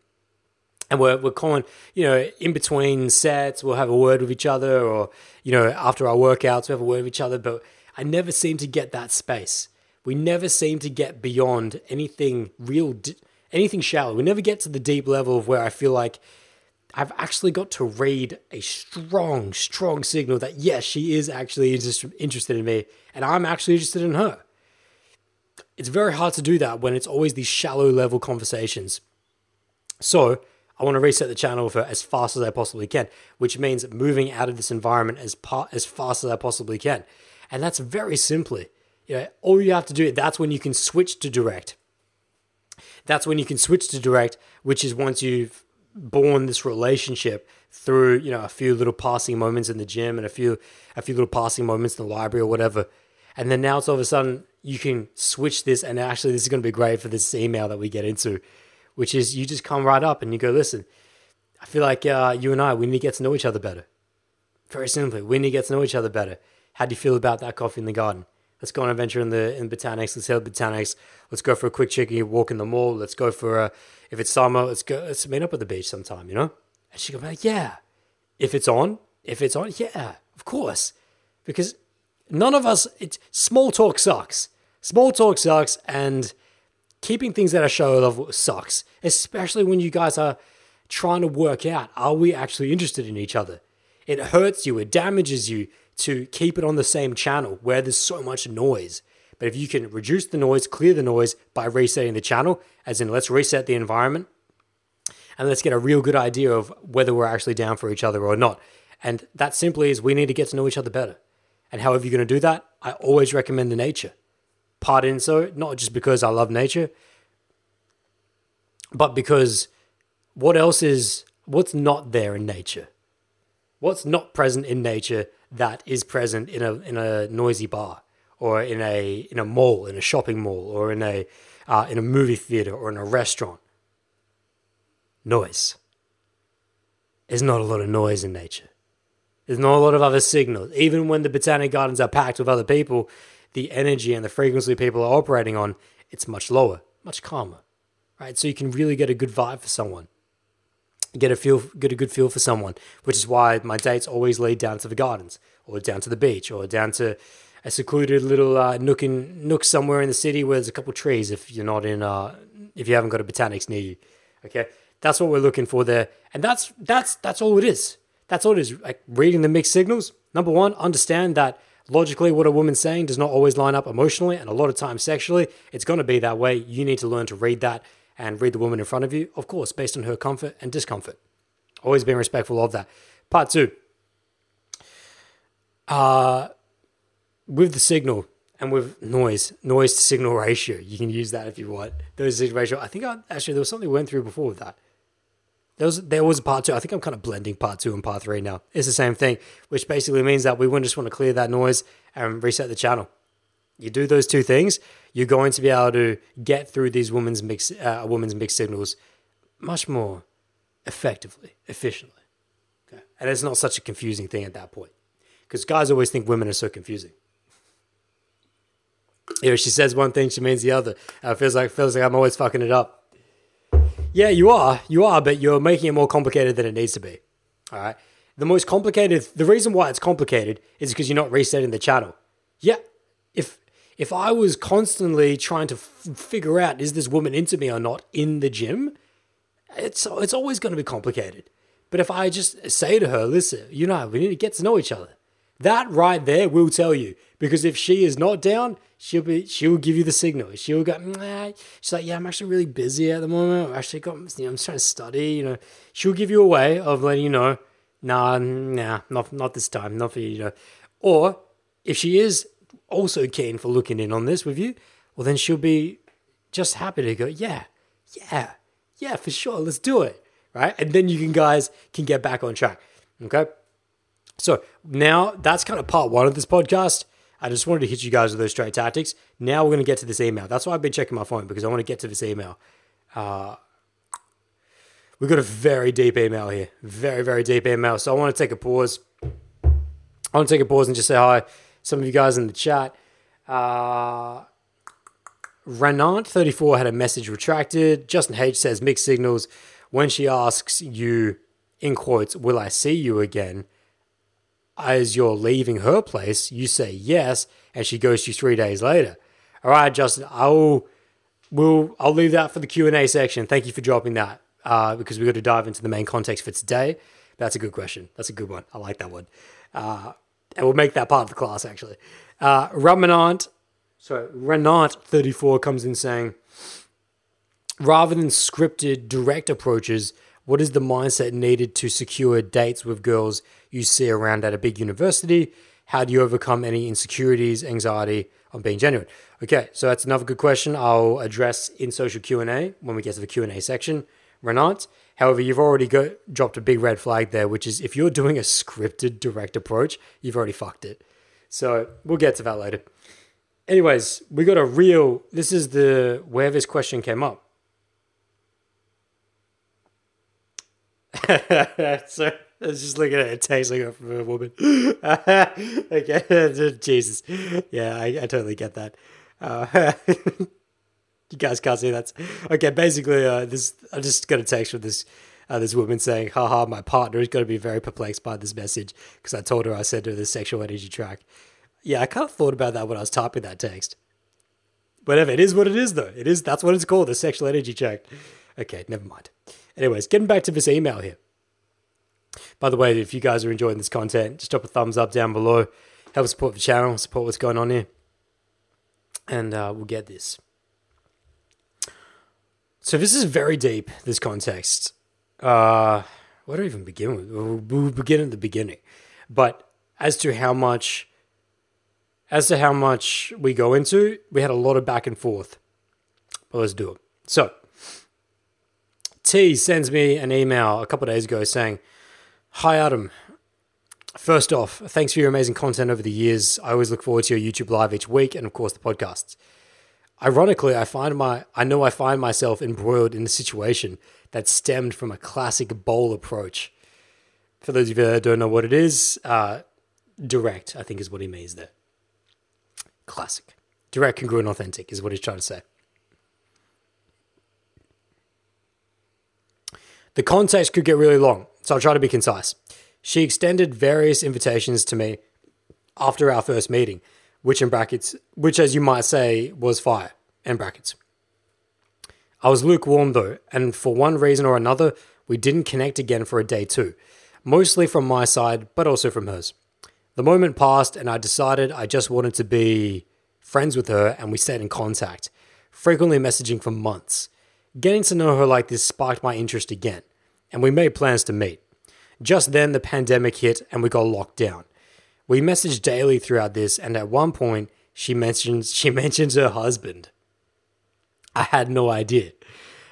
And we're, we're calling, you know, in between sets, we'll have a word with each other, or, you know, after our workouts, we have a word with each other. But I never seem to get that space. We never seem to get beyond anything real, anything shallow. We never get to the deep level of where I feel like I've actually got to read a strong, strong signal that yes, she is actually interested in me and I'm actually interested in her. It's very hard to do that when it's always these shallow level conversations. So, I want to reset the channel for as fast as I possibly can, which means moving out of this environment as par- as fast as I possibly can. And that's very simply, you know, all you have to do, that's when you can switch to direct. That's when you can switch to direct, which is once you've born this relationship through, you know, a few little passing moments in the gym and a few a few little passing moments in the library or whatever. And then now it's all of a sudden you can switch this and actually this is going to be great for this email that we get into which is you just come right up and you go, listen, I feel like uh, you and I, we need to get to know each other better. Very simply, we need to get to know each other better. How do you feel about that coffee in the garden? Let's go on an adventure in the in botanics. Let's hit botanics. Let's go for a quick chicken walk in the mall. Let's go for a, if it's summer, let's go. Let's meet up at the beach sometime. You know. And she goes, like, yeah. If it's on, if it's on, yeah, of course, because none of us. It's small talk sucks. Small talk sucks, and keeping things at a show level sucks, especially when you guys are trying to work out are we actually interested in each other? It hurts you, it damages you to keep it on the same channel where there's so much noise. But if you can reduce the noise, clear the noise by resetting the channel, as in let's reset the environment and let's get a real good idea of whether we're actually down for each other or not. And that simply is we need to get to know each other better. And however you're going to do that, I always recommend the nature part in so, not just because I love nature, but because what else is, what's not there in nature? What's not present in nature that is present in a, in a noisy bar or in a, in a mall, in a shopping mall or in a, uh, in a movie theater or in a restaurant? Noise. There's not a lot of noise in nature. There's not a lot of other signals. Even when the botanic gardens are packed with other people, the energy and the frequency people are operating on, it's much lower, much calmer, right? So you can really get a good vibe for someone, get a feel, get a good feel for someone, which is why my dates always lead down to the gardens or down to the beach or down to a secluded little uh, nook in nook somewhere in the city where there's a couple trees. If you're not in, uh, if you haven't got a botanics near you, okay, that's what we're looking for there, and that's that's that's all it is. That's all it is. Like reading the mixed signals. Number one, understand that logically what a woman's saying does not always line up emotionally and a lot of times sexually. It's going to be that way. You need to learn to read that and read the woman in front of you, of course, based on her comfort and discomfort. Always being respectful of that. Part two. Uh, with the signal and with noise, noise to signal ratio, you can use that if you want. Those ratio. I think I, actually there was something we went through before with that. There was there was a part two. I think I'm kind of blending part two and part three now. It's the same thing, which basically means that we wouldn't just want to clear that noise and reset the channel. You do those two things, you're going to be able to get through these women's mix, uh, woman's mixed signals much more effectively, efficiently. Okay? And it's not such a confusing thing at that point, because guys always think women are so confusing. You know, she says one thing, she means the other. It feels like feels like I'm always fucking it up. Yeah, you are. You are, but you're making it more complicated than it needs to be. All right. The most complicated, the reason why it's complicated is because you're not resetting the channel. Yeah. If I was constantly trying to f- figure out is this woman into me or not in the gym, it's it's always going to be complicated. But if I just say to her, listen, you know, we need to get to know each other. That right there will tell you because if she is not down, she'll be she'll give you the signal. She'll go, nah. she's like, yeah, I'm actually really busy at the moment. I'm actually got, you know, I'm trying to study. You know, she'll give you a way of letting you know, nah, nah, not not this time, not for you. You know, or if she is also keen for looking in on this with you, well, then she'll be just happy to go, yeah, yeah, yeah, for sure, let's do it, right? And then you can guys can get back on track. Okay. So now that's kind of part one of this podcast. I just wanted to hit you guys with those straight tactics. Now we're going to get to this email. That's why I've been checking my phone because I want to get to this email. Uh, we've got a very deep email here. Very, very deep email. So I want to take a pause. I want to take a pause and just say hi. Some of you guys in the chat. Uh, Renant34 had a message retracted. Justin H says mixed signals. When she asks you, in quotes, will I see you again? as you're leaving her place, you say yes, and she goes to you three days later. All right, Justin, I'll we'll I'll leave that for the Q and A section. Thank you for dropping that uh, because we got to dive into the main context for today. That's a good question. That's a good one. I like that one. Uh, and we'll make that part of the class actually. Uh, Ramanant, sorry, Renat34 comes in saying, rather than scripted direct approaches, what is the mindset needed to secure dates with girls you see around at a big university? How do you overcome any insecurities, anxiety on being genuine? Okay, so that's another good question. I'll address in social Q and A when we get to the Q and A section. Renat. However, you've already got, dropped a big red flag there, which is if you're doing a scripted direct approach, you've already fucked it. So we'll get to that later. Anyways, we got a real. This is the where this question came up. so I was just looking at it, tasting it from a woman. okay, Jesus, yeah, I, I totally get that. Uh, you guys can't see that. Okay, basically, uh, this I just got a text from this uh, this woman saying, haha, my partner is going to be very perplexed by this message because I told her I sent her the sexual energy track. Yeah, I kind of thought about that when I was typing that text. Whatever, it is what it is, though. It is, that's what it's called, the sexual energy track. Okay, never mind. Anyways, getting back to this email here. By the way, if you guys are enjoying this content, just drop a thumbs up down below. Help support the channel, support what's going on here. And uh, we'll get this. So this is very deep, this context. Uh, where do I even begin with? We'll, we'll begin at the beginning. But as to how much, as to how much we go into, we had a lot of back and forth. But let's do it. So, T sends me an email a couple days ago saying, Hi, Adam. First off, thanks for your amazing content over the years. I always look forward to your YouTube live each week and, of course, the podcasts. Ironically, I find my I know I find myself embroiled in a situation that stemmed from a classic bowl approach. For those of you that don't know what it is, uh, direct, I think is what he means there. Classic. Direct, congruent, authentic is what he's trying to say. The context could get really long, so I'll try to be concise. She extended various invitations to me after our first meeting, which in brackets, which as you might say was fire, in brackets. I was lukewarm though, and for one reason or another, we didn't connect again for a day two, mostly from my side, but also from hers. The moment passed, and I decided I just wanted to be friends with her, and we stayed in contact, frequently messaging for months. Getting to know her like this sparked my interest again, and we made plans to meet. Just then, the pandemic hit, and we got locked down. We messaged daily throughout this, and at one point, she mentions she mentions her husband. I had no idea.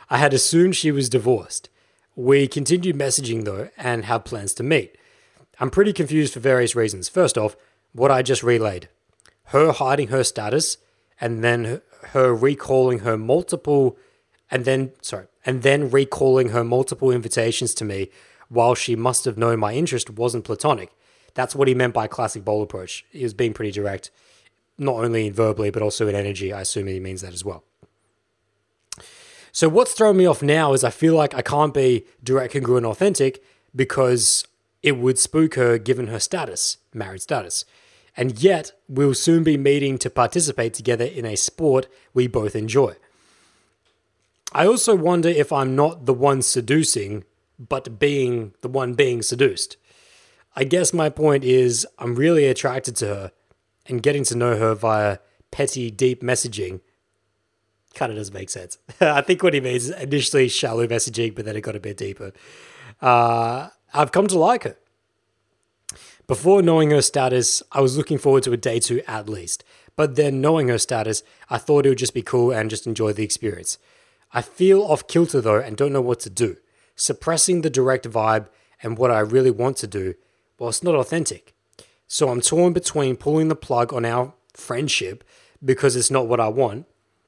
I had assumed she was divorced. We continued messaging though and have plans to meet. I'm pretty confused for various reasons. First off, what I just relayed her hiding her status and then her recalling her multiple and then sorry and then recalling her multiple invitations to me while she must have known my interest wasn't platonic that's what he meant by classic bowl approach he was being pretty direct not only verbally but also in energy i assume he means that as well so what's throwing me off now is I feel like I can't be direct, congruent, authentic because it would spook her given her status, married status. And yet, we'll soon be meeting to participate together in a sport we both enjoy. I also wonder if I'm not the one seducing, but being the one being seduced. I guess my point is I'm really attracted to her, and getting to know her via petty, deep messaging kind of does make sense. I think what he means is initially shallow messaging, but then it got a bit deeper. Uh, I've come to like her. Before knowing her status, I was looking forward to a day two at least. But then knowing her status, I thought it would just be cool and just enjoy the experience. I feel off kilter though and don't know what to do. Suppressing the direct vibe and what I really want to do, well, it's not authentic. So I'm torn between pulling the plug on our friendship because it's not what I want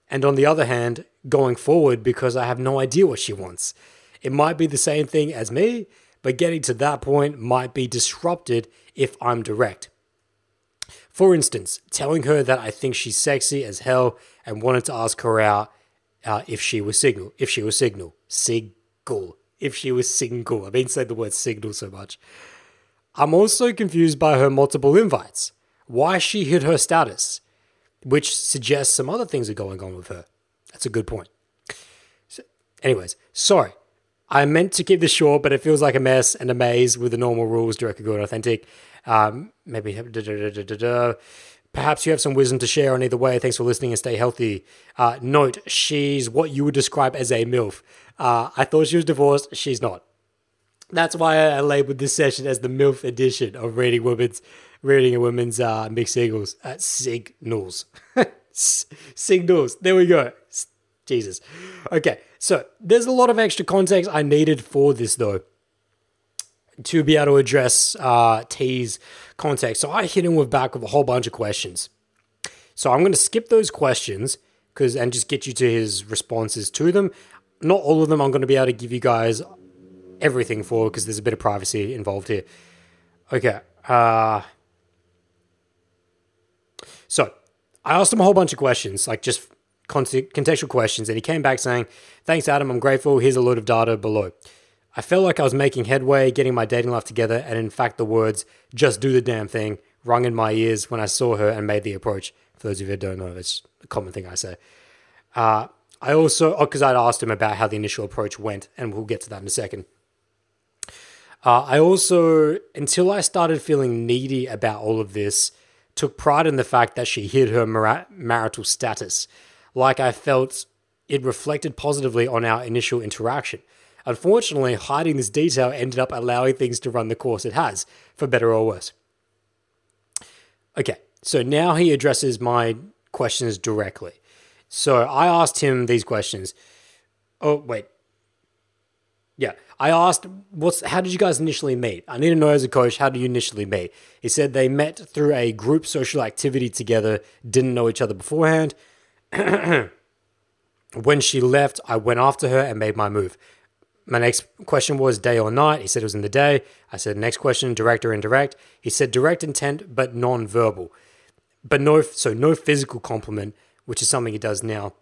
and on the other hand, going forward because I have no idea what she wants. It might be the same thing as me, but getting to that point might be disrupted if I'm direct. For instance, telling her that I think she's sexy as hell and wanted to ask her out uh, if she was signal. If she was signal. Single. If she was single. I've been saying the word signal so much. I'm also confused by her multiple invites. Why she hid her status, which suggests some other things are going on with her. That's a good point. So, anyways, sorry. I meant to keep this short, but it feels like a mess and a maze with the normal rules, direct, good, authentic. Um, maybe da, da, da, perhaps you have some wisdom to share on either way. Thanks for listening and stay healthy. Uh, note, she's what you would describe as a MILF. Uh, I thought she was divorced. She's not. That's why I labeled this session as the MILF edition of reading women's reading a women's uh, mixed signals. Uh, signals. signals. There we go. Jesus. Okay, so there's a lot of extra context I needed for this though to be able to address uh, T's context. So I hit him with back with a whole bunch of questions. So I'm going to skip those questions because and just get you to his responses to them. Not all of them I'm going to be able to give you guys everything for because there's a bit of privacy involved here. Okay. Uh, so I asked him a whole bunch of questions, like just contextual questions, and he came back saying, Thanks, Adam. I'm grateful. Here's a load of data below. I felt like I was making headway, getting my dating life together, and in fact, the words, just do the damn thing, rung in my ears when I saw her and made the approach. For those of you who don't know, it's a common thing I say. Uh, I also, because oh, I'd asked him about how the initial approach went, and we'll get to that in a second. Uh, I also, until I started feeling needy about all of this, took pride in the fact that she hid her mar- marital status. Like I felt it reflected positively on our initial interaction. Unfortunately, hiding this detail ended up allowing things to run the course it has, for better or worse. Okay, so now he addresses my questions directly. So I asked him these questions. Oh, wait. Yeah, I asked, "What's? How did you guys initially meet?" I need to know as a coach, how did you initially meet? He said they met through a group social activity together, didn't know each other beforehand. when she left, I went after her and made my move. My next question was day or night. He said it was in the day. I said, next question, direct or indirect. He said direct intent, but non-verbal. But no, so no physical compliment, which is something he does now.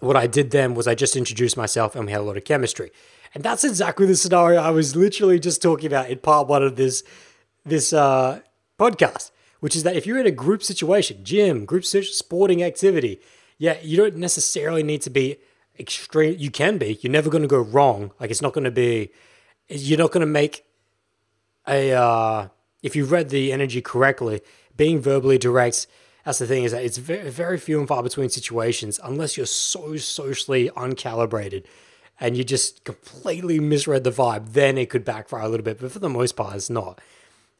What I did then was I just introduced myself and we had a lot of chemistry. And that's exactly the scenario I was literally just talking about in part one of this, this uh, podcast, which is that if you're in a group situation, gym, group sporting activity, yeah, you don't necessarily need to be extreme. You can be. You're never going to go wrong. Like it's not going to be. You're not going to make a. Uh, if you read the energy correctly, being verbally direct. That's the thing is that it's very, very few and far between situations unless you're so socially uncalibrated and you just completely misread the vibe. Then it could backfire a little bit, but for the most part, it's not.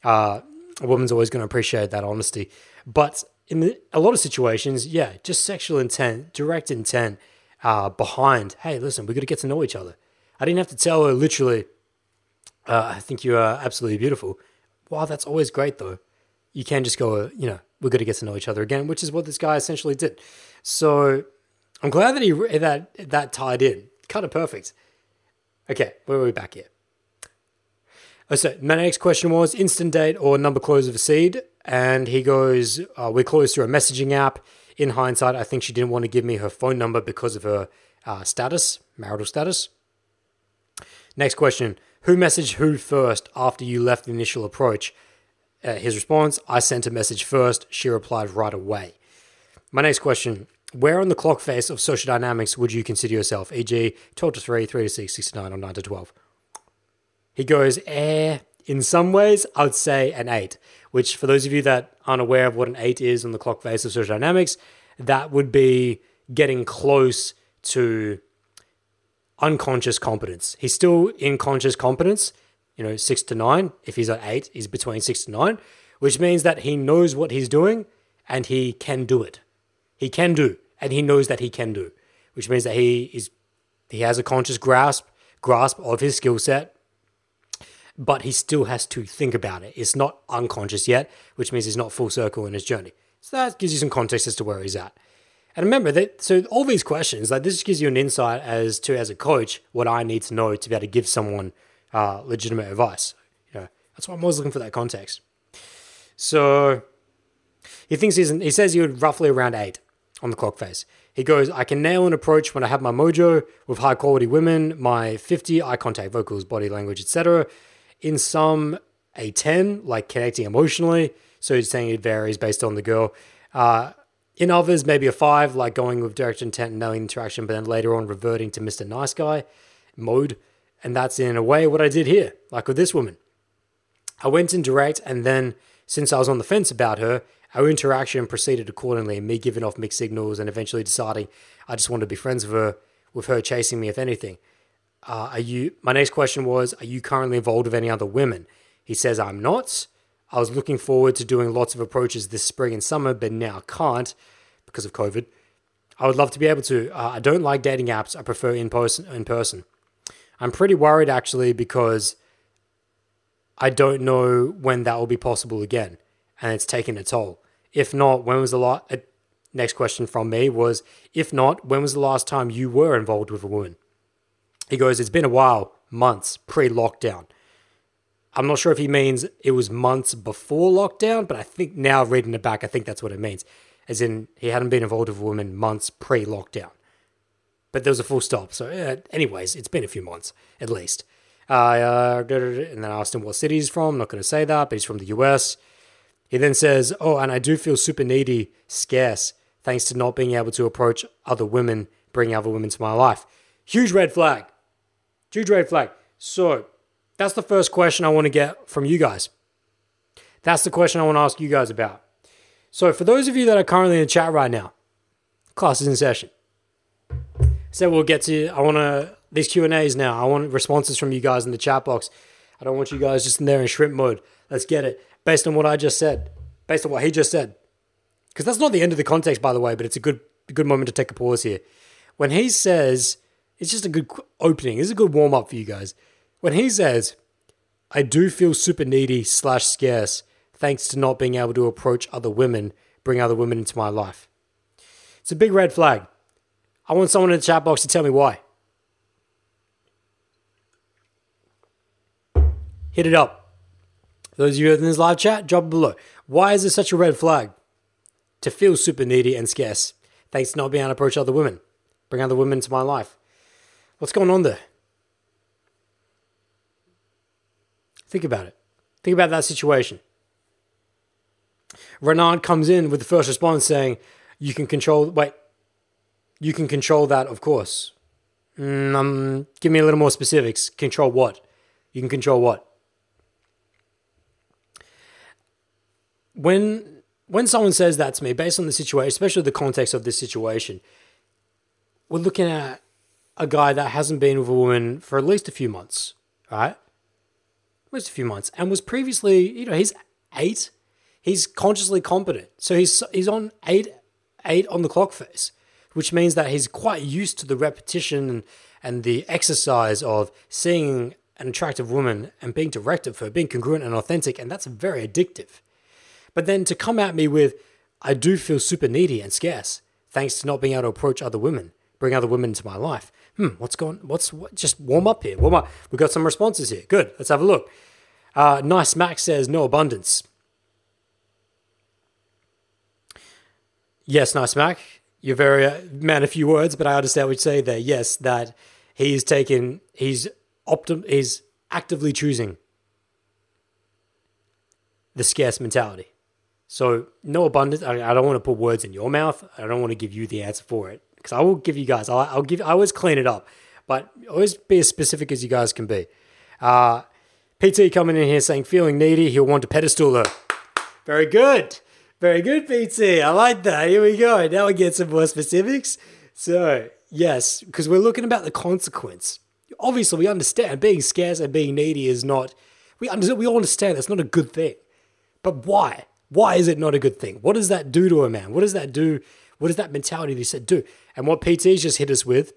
Uh, a woman's always going to appreciate that honesty, but in the, a lot of situations, yeah, just sexual intent, direct intent uh, behind, hey, listen, we got to get to know each other. I didn't have to tell her literally, uh, I think you are absolutely beautiful. Wow, that's always great though. You can just go, you know, we're going to get to know each other again, which is what this guy essentially did. So I'm glad that he that that tied in, kind of perfect. Okay, where are we back here? Oh, so my next question was instant date or number close of a seed, and he goes, uh, "We're closed through a messaging app." in hindsight, I think she didn't want to give me her phone number because of her uh, status, marital status. Next question Who messaged who first after you left the initial approach? Uh, his response I sent a message first. She replied right away. My next question Where on the clock face of social dynamics would you consider yourself, e.g., 12 to 3, 3 to 6, 6 to 9, or 9 to 12? He goes, eh, in some ways, I would say an 8 which for those of you that aren't aware of what an eight is on the clock face of social dynamics, that would be getting close to unconscious competence. He's still in conscious competence, you know, six to nine. If he's at eight, he's between six to nine, which means that he knows what he's doing and he can do it. He can do, and he knows that he can do, which means that he is he has a conscious grasp grasp of his skill set but he still has to think about it. It's not unconscious yet, which means he's not full circle in his journey. So that gives you some context as to where he's at. And remember that so all these questions, like this gives you an insight as to as a coach what I need to know to be able to give someone uh, legitimate advice. You know, that's why I'm always looking for that context. So he thinks he's he says he would roughly around eight on the clock face. He goes, I can nail an approach when I have my mojo with high quality women, my 50 eye contact, vocals, body language, etc in some a 10, like connecting emotionally. So he's saying it varies based on the girl. Uh, in others, maybe a 5, like going with direct intent and knowing interaction, but then later on reverting to Mr. Nice Guy mode. And that's in a way what I did here, like with this woman. I went in direct, and then since I was on the fence about her, our interaction proceeded accordingly, me giving off mixed signals and eventually deciding I just wanted to be friends with her, with her chasing me, if anything. Uh, are you? My next question was, are you currently involved with any other women? He says I'm not. I was looking forward to doing lots of approaches this spring and summer, but now can't because of COVID. I would love to be able to. Uh, I don't like dating apps. I prefer in person. In person. I'm pretty worried actually because I don't know when that will be possible again, and it's taken a toll. If not, when was the last? Uh, next question from me was, if not, when was the last time you were involved with a woman? He goes, It's been a while, months pre lockdown. I'm not sure if he means it was months before lockdown, but I think now reading it back, I think that's what it means. As in, he hadn't been involved with a woman months pre lockdown. But there was a full stop. So, uh, anyways, it's been a few months at least. Uh, and then I asked him what city he's from. I'm not going to say that, but he's from the US. He then says, Oh, and I do feel super needy, scarce, thanks to not being able to approach other women, bring other women to my life. Huge red flag. Huge red flag. So that's the first question I want to get from you guys. That's the question I want to ask you guys about. So for those of you that are currently in the chat right now, class is in session. So we'll get to. I want to these Q and A's now. I want responses from you guys in the chat box. I don't want you guys just in there in shrimp mode. Let's get it based on what I just said, based on what he just said. Because that's not the end of the context, by the way. But it's a good good moment to take a pause here. When he says it's just a good opening. It's a good warm up for you guys. When he says, I do feel super needy slash scarce thanks to not being able to approach other women, bring other women into my life. It's a big red flag. I want someone in the chat box to tell me why. Hit it up. Those of you in this live chat, drop below. Why is it such a red flag to feel super needy and scarce thanks to not being able to approach other women, bring other women into my life? What's going on there? Think about it. Think about that situation. Renard comes in with the first response saying, You can control, wait, you can control that, of course. Mm, um, give me a little more specifics. Control what? You can control what? When when someone says that to me, based on the situation, especially the context of this situation, we're looking at a guy that hasn't been with a woman for at least a few months, right? At least a few months, and was previously, you know, he's eight. He's consciously competent, so he's he's on eight eight on the clock face, which means that he's quite used to the repetition and, and the exercise of seeing an attractive woman and being directed for being congruent and authentic, and that's very addictive. But then to come at me with, I do feel super needy and scarce, thanks to not being able to approach other women, bring other women into my life hmm, what's going, what's, what, just warm up here, warm up. We've got some responses here. Good, let's have a look. Uh, nice Max says, no abundance. Yes, nice Mac. You're very uh, man a few words, but I understand what you say there. Yes, that he's taken, he's optim, he's actively choosing the scarce mentality. So no abundance. I, I don't want to put words in your mouth. I don't want to give you the answer for it because I will give you guys. I'll, I'll, give. I always clean it up, but always be as specific as you guys can be. Uh, PT coming in here saying feeling needy. He'll want to pedestal her. Very good. Very good, PT. I like that. Here we go. Now we get some more specifics. So yes, because we're looking about the consequence. Obviously, we understand being scarce and being needy is not. We understand. We all understand that's not a good thing. But why? Why is it not a good thing? What does that do to a man? What does that do what does that mentality they said do? And what PT's just hit us with,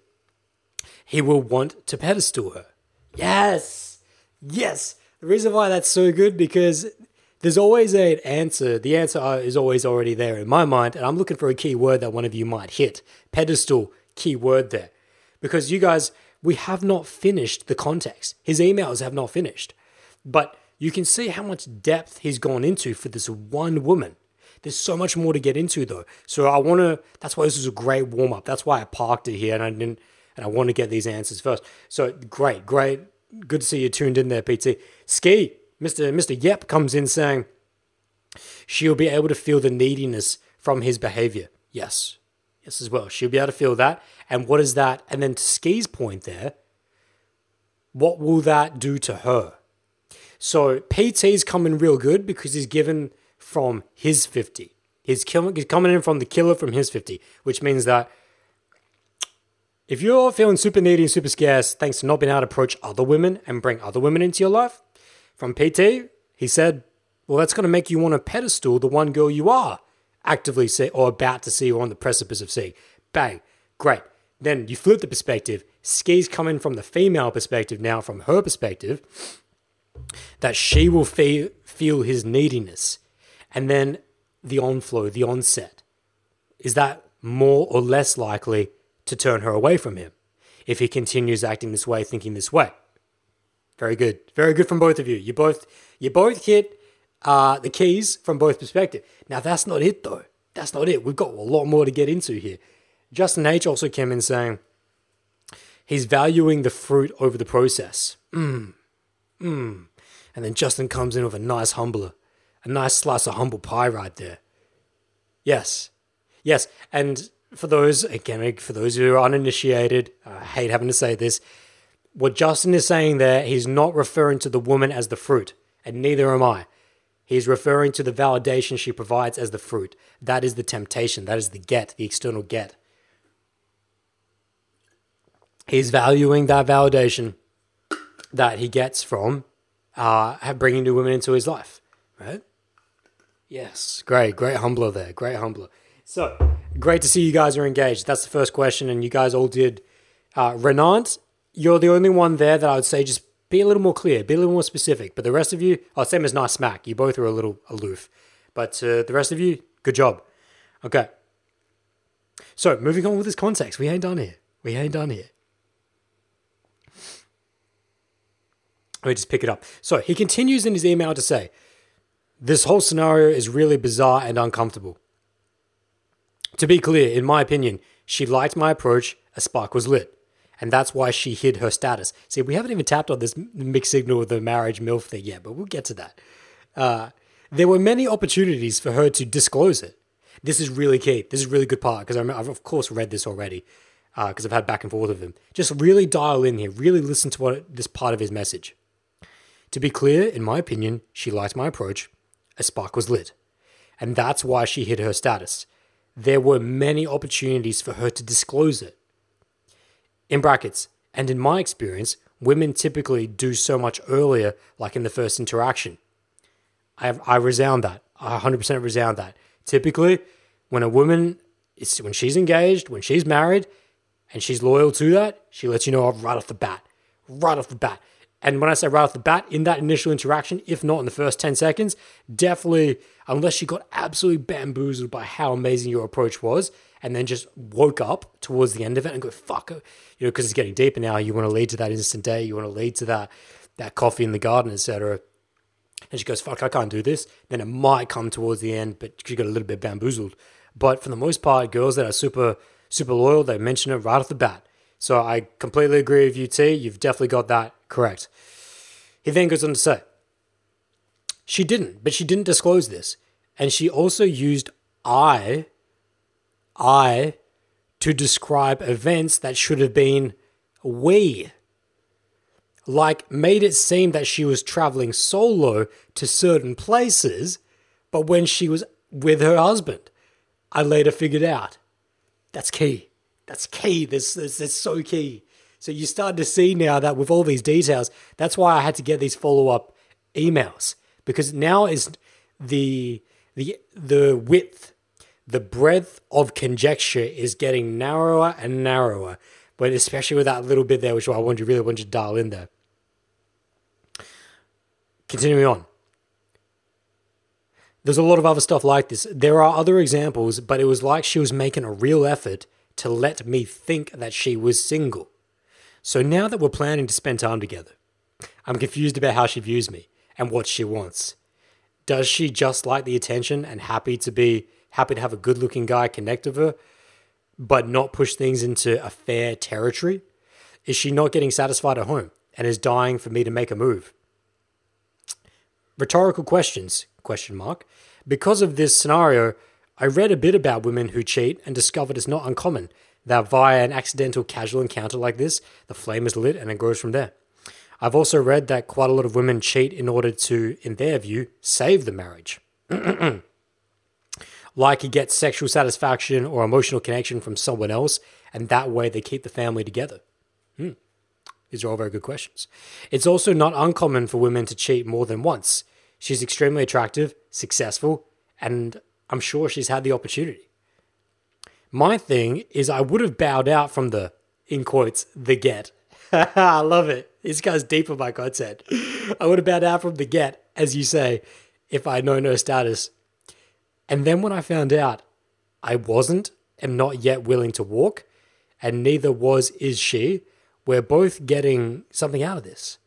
he will want to pedestal her. Yes. Yes. The reason why that's so good because there's always an answer. The answer is always already there in my mind, and I'm looking for a key word that one of you might hit. Pedestal, key word there. Because you guys, we have not finished the context. His emails have not finished. But you can see how much depth he's gone into for this one woman. There's so much more to get into though. So I want to. That's why this is a great warm up. That's why I parked it here, and I didn't. And I want to get these answers first. So great, great. Good to see you tuned in there, PT. Ski, Mr. Mr. Yep comes in saying she'll be able to feel the neediness from his behavior. Yes. Yes, as well. She'll be able to feel that. And what is that? And then to Ski's point there, what will that do to her? So PT's coming real good because he's given from his 50. He's, killing, he's coming in from the killer from his 50, which means that if you're feeling super needy and super scarce, thanks to not being able to approach other women and bring other women into your life, from PT, he said, well, that's going to make you want to pedestal the one girl you are actively see or about to see or on the precipice of seeing. Bang, great. Then you flip the perspective. Ski's coming from the female perspective now, from her perspective, that she will fe- feel his neediness. And then the onflow, the onset. Is that more or less likely to turn her away from him if he continues acting this way, thinking this way? Very good. Very good from both of you. You both you both hit uh, the keys from both perspectives. Now that's not it though. That's not it. We've got a lot more to get into here. Justin H also came in saying he's valuing the fruit over the process. Mmm. Mmm. And then Justin comes in with a nice humbler, a nice slice of humble pie right there. Yes. Yes. And for those, again, for those who are uninitiated, I hate having to say this, what Justin is saying there, he's not referring to the woman as the fruit, and neither am I. He's referring to the validation she provides as the fruit. That is the temptation. That is the get, the external get. He's valuing that validation that he gets from uh, bringing new women into his life, right? Yes, great, great humbler there, great humbler. So great to see you guys are engaged. That's the first question, and you guys all did. Uh, Renant, you're the only one there that I would say just be a little more clear, be a little more specific. But the rest of you, oh, same as Nice Smack. You both are a little aloof. But uh, the rest of you, good job. Okay. So moving on with this context, we ain't done here. We ain't done here. Let me just pick it up. So he continues in his email to say, This whole scenario is really bizarre and uncomfortable. To be clear, in my opinion, she liked my approach, a spark was lit and that's why she hid her status. See, we haven't even tapped on this mixed signal of the marriage MILF thing yet, but we'll get to that. Uh, there were many opportunities for her to disclose it. This is really key. This is a really good part because I've of course read this already because uh, I've had back and forth with him. Just really dial in here. Really listen to what this part of his message. To be clear, in my opinion, she liked my approach. A spark was lit, and that's why she hid her status. There were many opportunities for her to disclose it in brackets, and in my experience, women typically do so much earlier, like in the first interaction. I, I resound that. I 100% resound that. Typically, when a woman is, when she's engaged, when she's married, and she's loyal to that, she lets you know right off the bat. Right off the bat. And when I say right off the bat, in that initial interaction, if not in the first 10 seconds, definitely, unless she got absolutely bamboozled by how amazing your approach was, and then just woke up towards the end of it and go, fuck, uh, you know, because it's getting deeper now. You want to lead to that instant day, you want to lead to that, that coffee in the garden, etc. And she goes, fuck, I can't do this. Then it might come towards the end, but she got a little bit bamboozled. But for the most part, girls that are super, super loyal, they mention it right off the bat. So I completely agree with you, T. You've definitely got that correct. He then goes on to say, she didn't, but she didn't disclose this. And she also used I, I, to describe events that should have been we. Like, made it seem that she was traveling solo to certain places, but when she was with her husband, I later figured out that's key. That's key. This, this, this is so key. So you start to see now that with all these details, that's why I had to get these follow up emails because now is the the the width, the breadth of conjecture is getting narrower and narrower. But especially with that little bit there, which I want you really want you to dial in there. Continuing on. There's a lot of other stuff like this. There are other examples, but it was like she was making a real effort to let me think that she was single. So now that we're planning to spend time together, I'm confused about how she views me and what she wants. Does she just like the attention and happy to be happy to have a good looking guy connect with her, but not push things into affair territory? Is she not getting satisfied at home and is dying for me to make a move? Rhetorical questions? Question mark. Because of this scenario, I read a bit about women who cheat and discovered it's not uncommon that via an accidental casual encounter like this, the flame is lit and it grows from there. I've also read that quite a lot of women cheat in order to, in their view, save the marriage. like get sexual satisfaction or emotional connection from someone else, and that way they keep the family together. Hmm. These are all very good questions. It's also not uncommon for women to cheat more than once. She's extremely attractive, successful, and I'm sure she's had the opportunity. My thing is, I would have bowed out from the, in quotes, the get. I love it. This guy's deep in my content. I would have bowed out from the get, as you say, if I know no status. And then when I found out I wasn't, am not yet willing to walk, and neither was is she, we're both getting something out of this.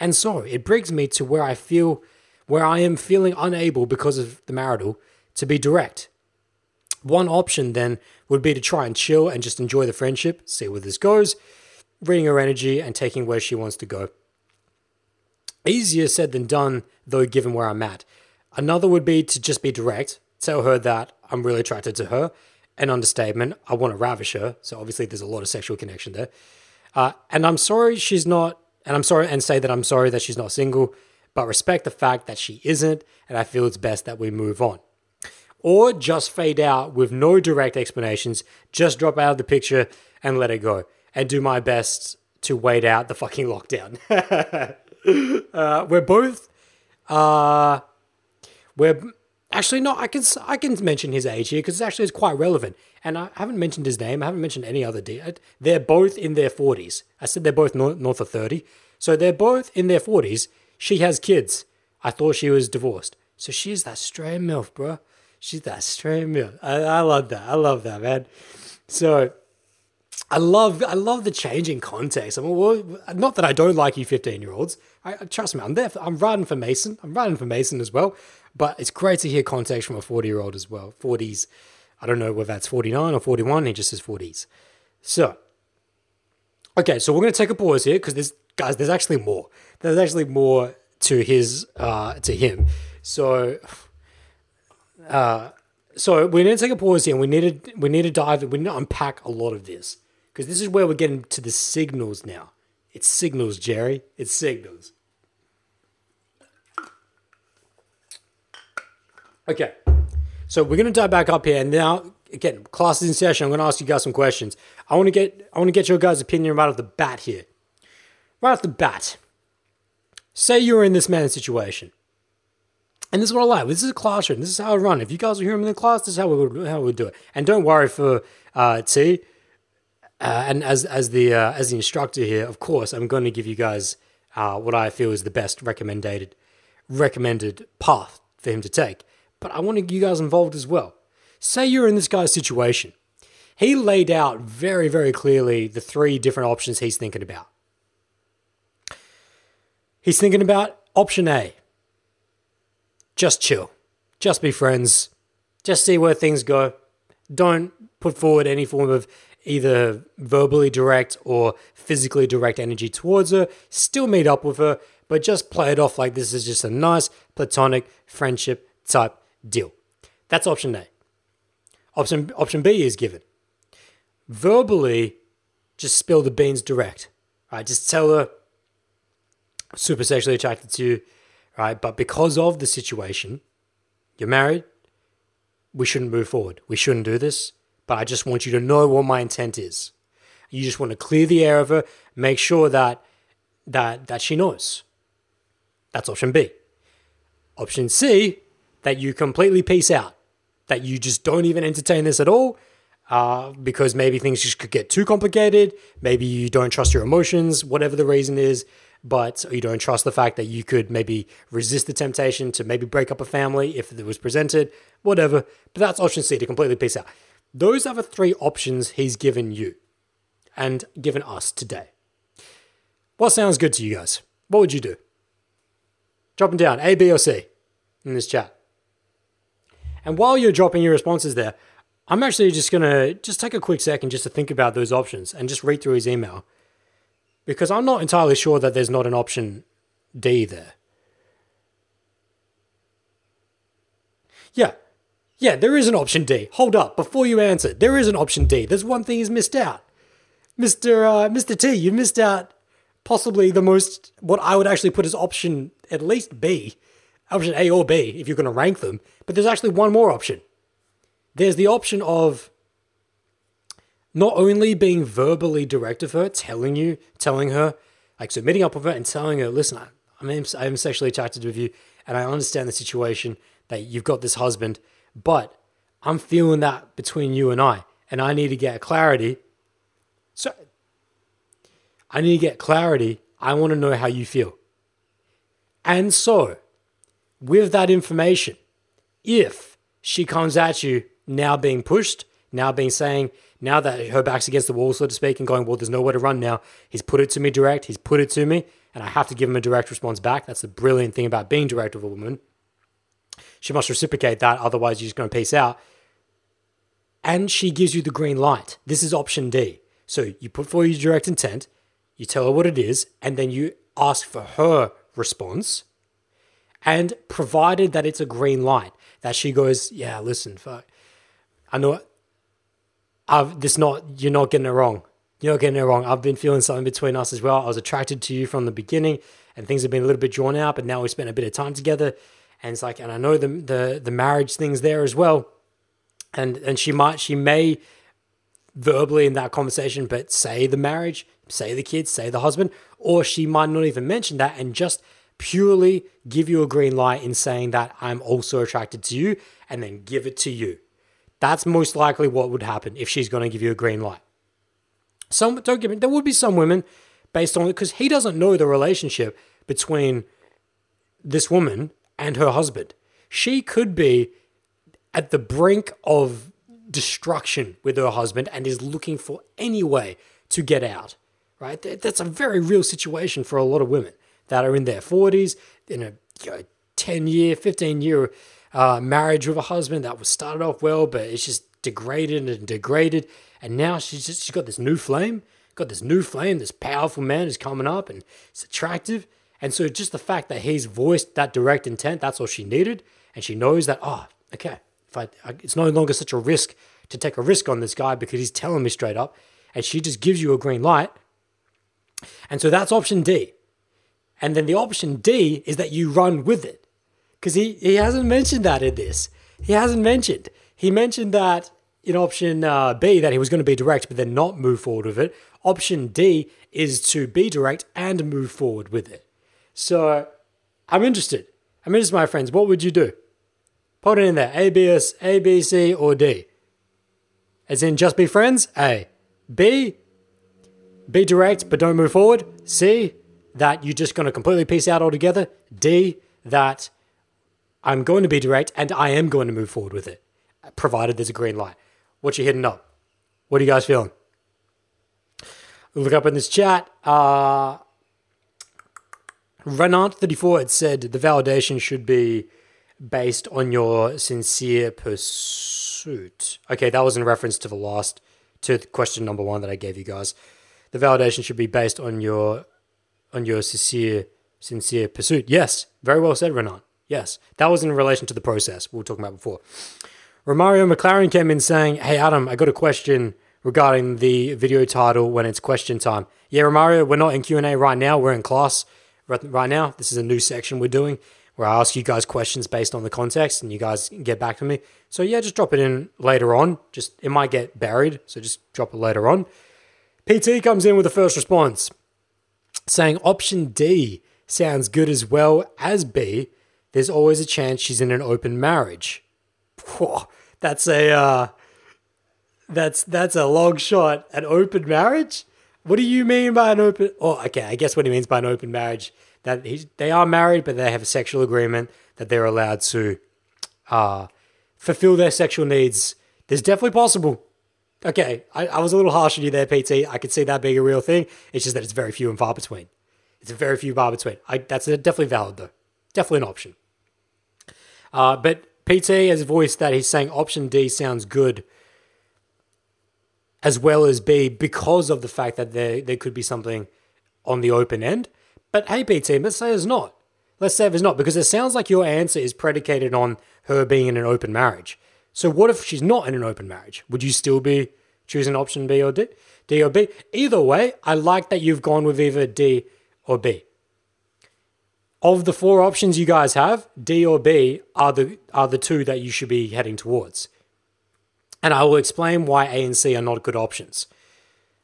And so it brings me to where I feel, where I am feeling unable because of the marital to be direct. One option then would be to try and chill and just enjoy the friendship, see where this goes, reading her energy and taking where she wants to go. Easier said than done, though, given where I'm at. Another would be to just be direct, tell her that I'm really attracted to her. An understatement, I want to ravish her. So obviously, there's a lot of sexual connection there. Uh, and I'm sorry she's not, and I'm sorry, and say that I'm sorry that she's not single, but respect the fact that she isn't, and I feel it's best that we move on or just fade out with no direct explanations, just drop out of the picture and let it go, and do my best to wait out the fucking lockdown. uh, we're both, uh, we're actually not. I can I can mention his age here because it's actually it's quite relevant, and I haven't mentioned his name. I haven't mentioned any other. De- they're both in their forties. I said they're both north, north of thirty, so they're both in their forties. She has kids. I thought she was divorced, so she's that stray milf, bro. She's that straight milk. I, I love that. I love that, man. So I love I love the change in context. I mean, well, not that I don't like you 15 year olds. I, trust me, I'm there. For, I'm riding for Mason. I'm riding for Mason as well. But it's great to hear context from a 40 year old as well. 40s. I don't know whether that's 49 or 41. He just says 40s. So, okay, so we're going to take a pause here because there's guys. There's actually more. There's actually more to his uh, to him. So uh, so we need to take a pause here. We need to we need to dive. We need to unpack a lot of this because this is where we're getting to the signals now. It's signals, Jerry. It's signals. Okay, so we're gonna dive back up here and now. Again, class is in session. I'm gonna ask you guys some questions. I want to get I want to get your guys' opinion right off the bat here. Right off the bat, say you're in this man's situation and this is what I like. This is a classroom. This is how I run. If you guys are hearing me in the class, this is how we would how we would do it. And don't worry for uh, T. Uh, and as as the uh, as the instructor here, of course, I'm going to give you guys uh, what I feel is the best recommended recommended path for him to take. But I want to get you guys involved as well. Say you're in this guy's situation. He laid out very very clearly the three different options he's thinking about. He's thinking about option A just chill. Just be friends. Just see where things go. Don't put forward any form of either verbally direct or physically direct energy towards her. Still meet up with her, but just play it off like this is just a nice platonic friendship type deal. That's option A. Option option B is given. Verbally, just spill the beans direct. Right? Just tell her super sexually attracted to you right? But because of the situation, you're married, we shouldn't move forward. We shouldn't do this. But I just want you to know what my intent is. You just want to clear the air of her, make sure that that that she knows. That's option B. Option C, that you completely peace out, that you just don't even entertain this at all, uh, because maybe things just could get too complicated. Maybe you don't trust your emotions, whatever the reason is but you don't trust the fact that you could maybe resist the temptation to maybe break up a family if it was presented, whatever. But that's option C to completely peace out. Those are the three options he's given you and given us today. What sounds good to you guys? What would you do? Drop them down, A, B, or C, in this chat. And while you're dropping your responses there, I'm actually just gonna just take a quick second just to think about those options and just read through his email because I'm not entirely sure that there's not an option D there. Yeah. Yeah, there is an option D. Hold up, before you answer, there is an option D. There's one thing he's missed out. Mr. Uh, Mr. T, you missed out possibly the most, what I would actually put as option at least B, option A or B, if you're going to rank them. But there's actually one more option. There's the option of not only being verbally direct of her, telling you, telling her, like so meeting up with her and telling her, listen, I, I'm, I'm sexually attracted with you and I understand the situation that you've got this husband, but I'm feeling that between you and I, and I need to get clarity. So I need to get clarity. I want to know how you feel. And so, with that information, if she comes at you now being pushed, now being saying, now that her back's against the wall, so to speak, and going, well, there's nowhere to run now. He's put it to me direct. He's put it to me, and I have to give him a direct response back. That's the brilliant thing about being direct with a woman. She must reciprocate that, otherwise, you're just going to peace out. And she gives you the green light. This is option D. So you put forward your direct intent, you tell her what it is, and then you ask for her response. And provided that it's a green light, that she goes, yeah, listen, fuck, I know I've this not you're not getting it wrong. You're not getting it wrong. I've been feeling something between us as well. I was attracted to you from the beginning, and things have been a little bit drawn out. But now we spent a bit of time together, and it's like, and I know the the the marriage things there as well. And and she might she may verbally in that conversation, but say the marriage, say the kids, say the husband, or she might not even mention that and just purely give you a green light in saying that I'm also attracted to you, and then give it to you. That's most likely what would happen if she's going to give you a green light. Some don't give me. There would be some women based on it because he doesn't know the relationship between this woman and her husband. She could be at the brink of destruction with her husband and is looking for any way to get out. Right? That's a very real situation for a lot of women that are in their 40s, in a you know, 10 year, 15 year uh, marriage with a husband that was started off well, but it's just degraded and degraded. And now she's just she's got this new flame, got this new flame. This powerful man is coming up, and it's attractive. And so just the fact that he's voiced that direct intent, that's all she needed, and she knows that oh, okay, if I, I it's no longer such a risk to take a risk on this guy because he's telling me straight up, and she just gives you a green light. And so that's option D. And then the option D is that you run with it because he, he hasn't mentioned that in this. He hasn't mentioned. He mentioned that in option uh, B that he was going to be direct, but then not move forward with it. Option D is to be direct and move forward with it. So I'm interested. I'm interested, my friends. What would you do? Put it in there. A, B, S, A, B, C, or D. As in just be friends? A. B, be direct but don't move forward. C, that you're just going to completely peace out altogether. D, that I'm going to be direct and I am going to move forward with it, provided there's a green light. What you hitting up? What are you guys feeling? Look up in this chat. Uh, Renant34 had said the validation should be based on your sincere pursuit. Okay, that was in reference to the last, to question number one that I gave you guys. The validation should be based on your, on your sincere, sincere pursuit. Yes, very well said, Renant. Yes, that was in relation to the process we were talking about before. Romario McLaren came in saying, Hey, Adam, I got a question regarding the video title when it's question time. Yeah, Romario, we're not in Q&A right now. We're in class right now. This is a new section we're doing where I ask you guys questions based on the context and you guys get back to me. So yeah, just drop it in later on. Just it might get buried, so just drop it later on. PT comes in with the first response saying option D sounds good as well as B there's always a chance she's in an open marriage. Whoa, that's a uh, that's that's a long shot. An open marriage? What do you mean by an open? Oh, okay. I guess what he means by an open marriage that he, they are married, but they have a sexual agreement that they're allowed to uh, fulfill their sexual needs. There's definitely possible. Okay, I, I was a little harsh on you there, PT. I could see that being a real thing. It's just that it's very few and far between. It's a very few far between. I, that's definitely valid though. Definitely an option. Uh, but PT has voiced that he's saying option D sounds good as well as B because of the fact that there, there could be something on the open end. But hey, PT, let's say it's not. Let's say it's not, because it sounds like your answer is predicated on her being in an open marriage. So what if she's not in an open marriage? Would you still be choosing option B or D? D or B? Either way, I like that you've gone with either D or B. Of the four options you guys have, D or B are the are the two that you should be heading towards. And I will explain why A and C are not good options.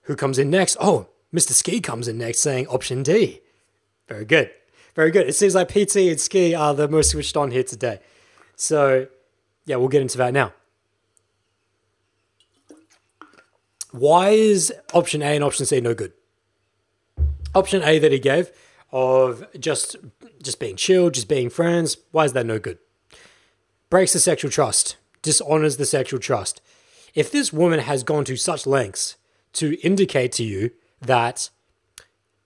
Who comes in next? Oh, Mr. Ski comes in next saying option D. Very good. Very good. It seems like PT and Ski are the most switched on here today. So, yeah, we'll get into that now. Why is option A and option C no good? Option A that he gave of just just being chill, just being friends, why is that no good? Breaks the sexual trust, dishonors the sexual trust. If this woman has gone to such lengths to indicate to you that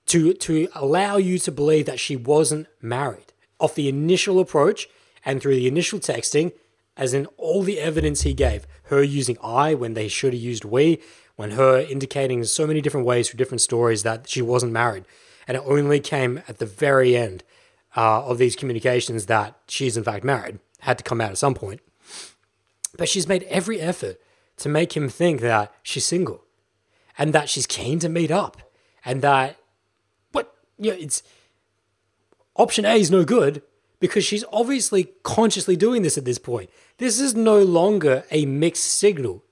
to to allow you to believe that she wasn't married off the initial approach and through the initial texting as in all the evidence he gave her using i when they should have used we when her indicating so many different ways through different stories that she wasn't married and it only came at the very end uh, of these communications that she's in fact married had to come out at some point but she's made every effort to make him think that she's single and that she's keen to meet up and that what you know, it's option A is no good because she's obviously consciously doing this at this point. This is no longer a mixed signal.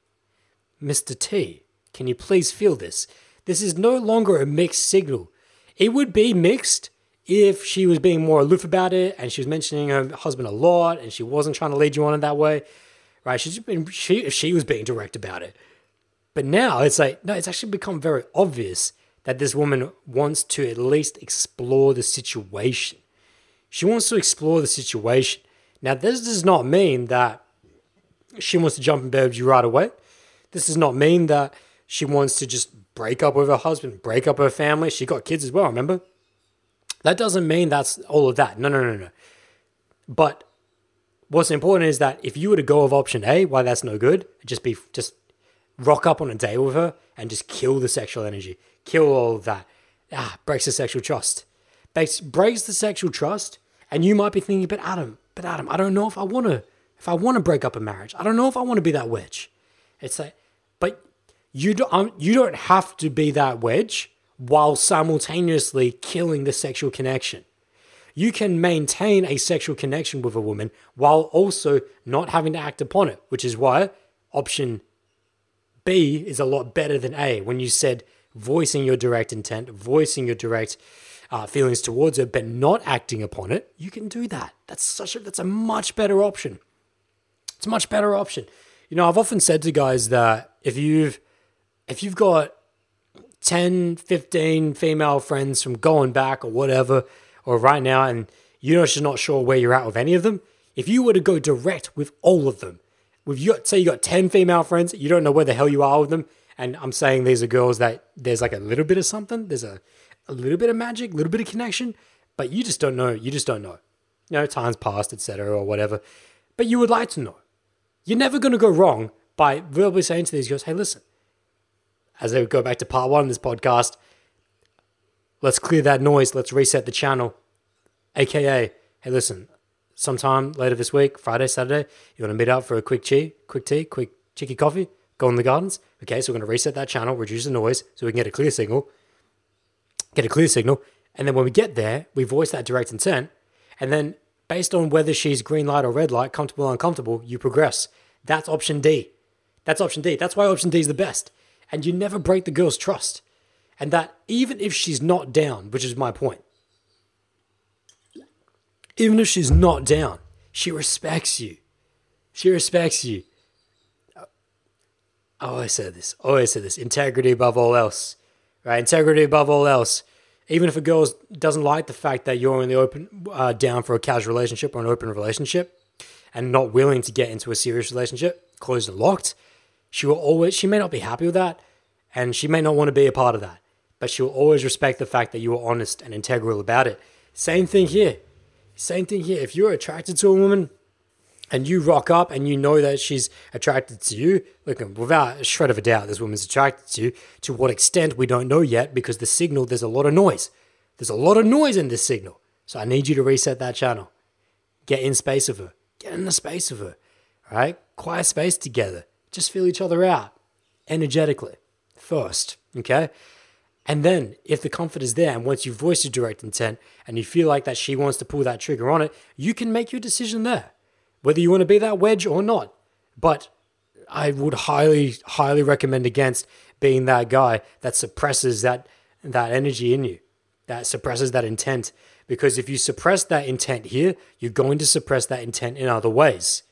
Mr. T, can you please feel this? This is no longer a mixed signal. It would be mixed if she was being more aloof about it and she was mentioning her husband a lot and she wasn't trying to lead you on in that way, right? She's been she if she was being direct about it. But now it's like, no, it's actually become very obvious that this woman wants to at least explore the situation. She wants to explore the situation. Now, this does not mean that she wants to jump in bed with you right away. This does not mean that she wants to just break up with her husband, break up her family. She got kids as well, remember? That doesn't mean that's all of that. No, no, no, no. But what's important is that if you were to go with option A, why that's no good, just be just rock up on a day with her and just kill the sexual energy, kill all of that. Ah, breaks the sexual trust. Breaks, breaks the sexual trust. And you might be thinking, but Adam, but Adam, I don't know if I want to, if I want to break up a marriage. I don't know if I want to be that wedge. It's like, but you don't, um, you don't have to be that wedge while simultaneously killing the sexual connection. You can maintain a sexual connection with a woman while also not having to act upon it, which is why option B is a lot better than A when you said voicing your direct intent, voicing your direct uh, feelings towards it, but not acting upon it. You can do that. That's such a that's a much better option. It's a much better option. You know, I've often said to guys that if you've if you've got 10, 15 female friends from going back or whatever, or right now, and you're not sure where you're at with any of them, if you were to go direct with all of them, with you say you got 10 female friends, you don't know where the hell you are with them. And I'm saying these are girls that there's like a little bit of something, there's a, a little bit of magic, a little bit of connection, but you just don't know. You just don't know. You know, time's passed, etc., or whatever. But you would like to know. You're never going to go wrong by verbally saying to these girls, hey, listen, as they go back to part one of this podcast, let's clear that noise, let's reset the channel. AKA, hey, listen, sometime later this week, Friday, Saturday, you want to meet up for a quick tea, quick tea, quick cheeky coffee, go in the gardens. Okay, so we're going to reset that channel, reduce the noise so we can get a clear signal, get a clear signal. And then when we get there, we voice that direct intent. And then based on whether she's green light or red light, comfortable or uncomfortable, you progress. That's option D. That's option D. That's why option D is the best. And you never break the girl's trust. And that even if she's not down, which is my point, even if she's not down, she respects you. She respects you. I always said this. Always said this. Integrity above all else. Right? Integrity above all else. Even if a girl doesn't like the fact that you're only open uh, down for a casual relationship or an open relationship, and not willing to get into a serious relationship, closed and locked, she will always. She may not be happy with that, and she may not want to be a part of that. But she will always respect the fact that you are honest and integral about it. Same thing here. Same thing here. If you're attracted to a woman and you rock up and you know that she's attracted to you, look, without a shred of a doubt, this woman's attracted to you. To what extent, we don't know yet because the signal, there's a lot of noise. There's a lot of noise in this signal. So I need you to reset that channel. Get in space of her. Get in the space of her. Right? Quiet space together. Just feel each other out energetically first. Okay? And then, if the comfort is there, and once you've voiced your direct intent and you feel like that she wants to pull that trigger on it, you can make your decision there, whether you want to be that wedge or not. But I would highly, highly recommend against being that guy that suppresses that that energy in you, that suppresses that intent. Because if you suppress that intent here, you're going to suppress that intent in other ways.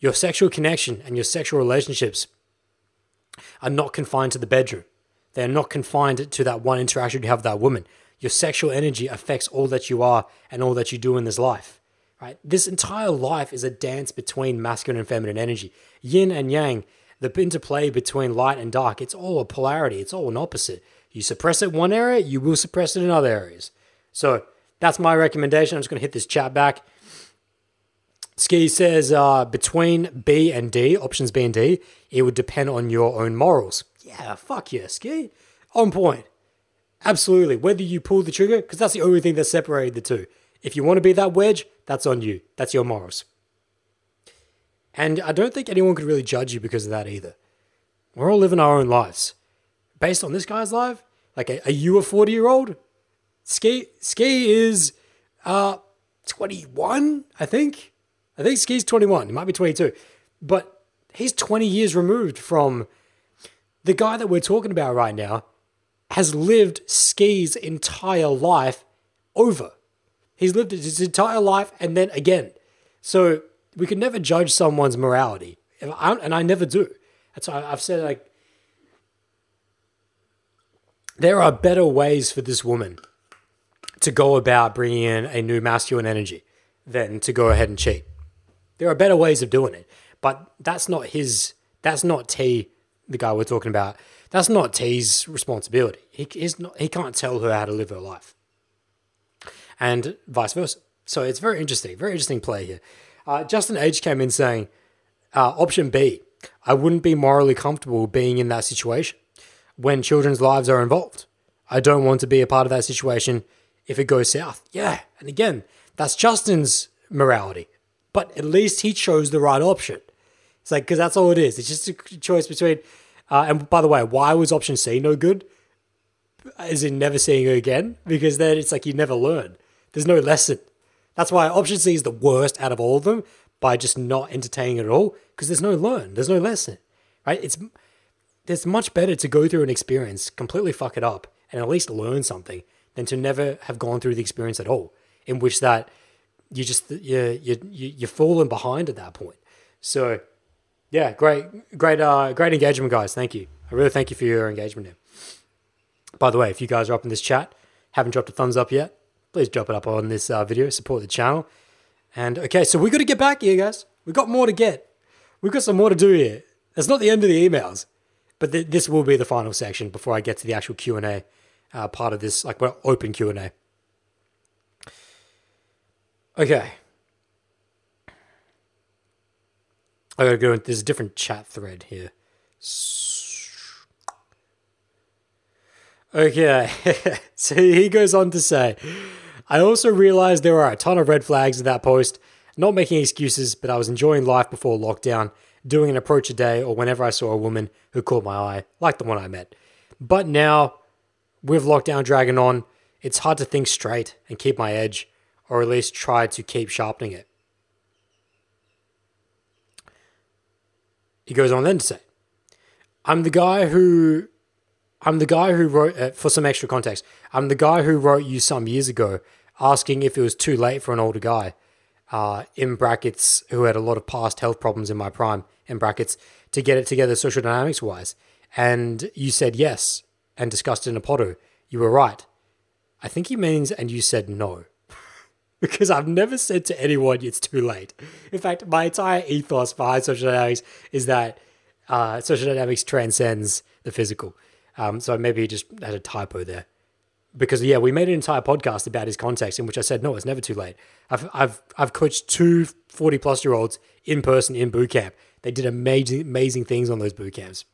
Your sexual connection and your sexual relationships are not confined to the bedroom. They're not confined to that one interaction you have with that woman. Your sexual energy affects all that you are and all that you do in this life. Right? This entire life is a dance between masculine and feminine energy. Yin and yang, the interplay between light and dark, it's all a polarity, it's all an opposite. You suppress it one area, you will suppress it in other areas. So that's my recommendation. I'm just going to hit this chat back. Ski says uh, between B and D, options B and D, it would depend on your own morals. Yeah, fuck yeah, Ski. On point. Absolutely. Whether you pull the trigger, because that's the only thing that separated the two. If you want to be that wedge, that's on you. That's your morals. And I don't think anyone could really judge you because of that either. We're all living our own lives. Based on this guy's life, like, are you a 40 year old? Ski, Ski is uh, 21, I think. I think Ski's 21. He might be 22. But he's 20 years removed from the guy that we're talking about right now has lived Ski's entire life over. He's lived his entire life and then again. So we can never judge someone's morality. And I never do. That's why I've said, like, there are better ways for this woman to go about bringing in a new masculine energy than to go ahead and cheat. There are better ways of doing it, but that's not his. That's not T, the guy we're talking about. That's not T's responsibility. He is not. He can't tell her how to live her life, and vice versa. So it's very interesting. Very interesting play here. Uh, Justin H came in saying, uh, option B. I wouldn't be morally comfortable being in that situation when children's lives are involved. I don't want to be a part of that situation if it goes south. Yeah. And again, that's Justin's morality but at least he chose the right option. It's like, because that's all it is. It's just a choice between. Uh, and by the way, why was option C no good? As in never seeing her again? Because then it's like you never learn. There's no lesson. That's why option C is the worst out of all of them by just not entertaining at all because there's no learn, there's no lesson, right? It's it's much better to go through an experience, completely fuck it up, and at least learn something than to never have gone through the experience at all, in which that you just you you you're falling behind at that point. So yeah, great great uh great engagement, guys. Thank you. I really thank you for your engagement here. By the way, if you guys are up in this chat, haven't dropped a thumbs up yet, please drop it up on this uh, video. Support the channel. And okay, so we got to get back here, guys. We've got more to get. We've got some more to do here. It's not the end of the emails, but th- this will be the final section before I get to the actual Q and A uh, part of this, like well, open Q and A. Okay. I gotta go. There's a different chat thread here. Okay. so he goes on to say, I also realized there are a ton of red flags in that post. Not making excuses, but I was enjoying life before lockdown, doing an approach a day or whenever I saw a woman who caught my eye, like the one I met. But now, with lockdown dragging on, it's hard to think straight and keep my edge or at least try to keep sharpening it. He goes on then to say, I'm the guy who I'm the guy who wrote uh, for some extra context. I'm the guy who wrote you some years ago asking if it was too late for an older guy uh, in brackets who had a lot of past health problems in my prime in brackets to get it together social dynamics wise. And you said yes and discussed it in a potto. You were right. I think he means and you said no because I've never said to anyone it's too late. In fact, my entire ethos behind social dynamics is that uh, social dynamics transcends the physical. Um, so maybe he just had a typo there. Because yeah, we made an entire podcast about his context in which I said no, it's never too late. I've I've I've coached two 40 plus year olds in person in boot camp. They did amazing amazing things on those boot camps.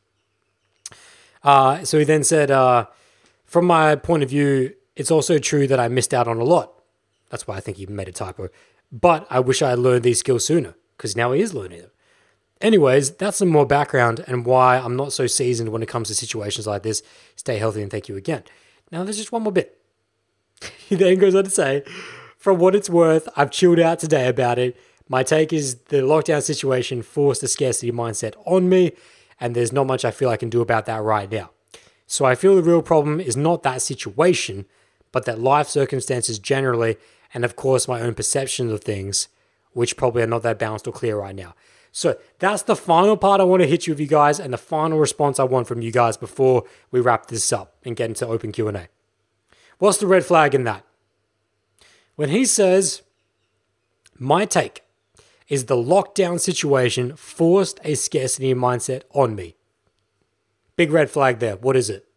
Uh, so he then said, uh, from my point of view, it's also true that I missed out on a lot That's why I think he made a typo. But I wish I had learned these skills sooner because now he is learning them. Anyways, that's some more background and why I'm not so seasoned when it comes to situations like this. Stay healthy and thank you again. Now, there's just one more bit. he then goes on to say, from what it's worth, I've chilled out today about it. My take is the lockdown situation forced a scarcity mindset on me, and there's not much I feel I can do about that right now. So I feel the real problem is not that situation, but that life circumstances generally, and of course my own perceptions of things, which probably are not that balanced or clear right now. So that's the final part I want to hit you with you guys, and the final response I want from you guys before we wrap this up and get into open Q and A. What's the red flag in that? When he says, "My take is the lockdown situation forced a scarcity mindset on me." Big red flag there. What is it?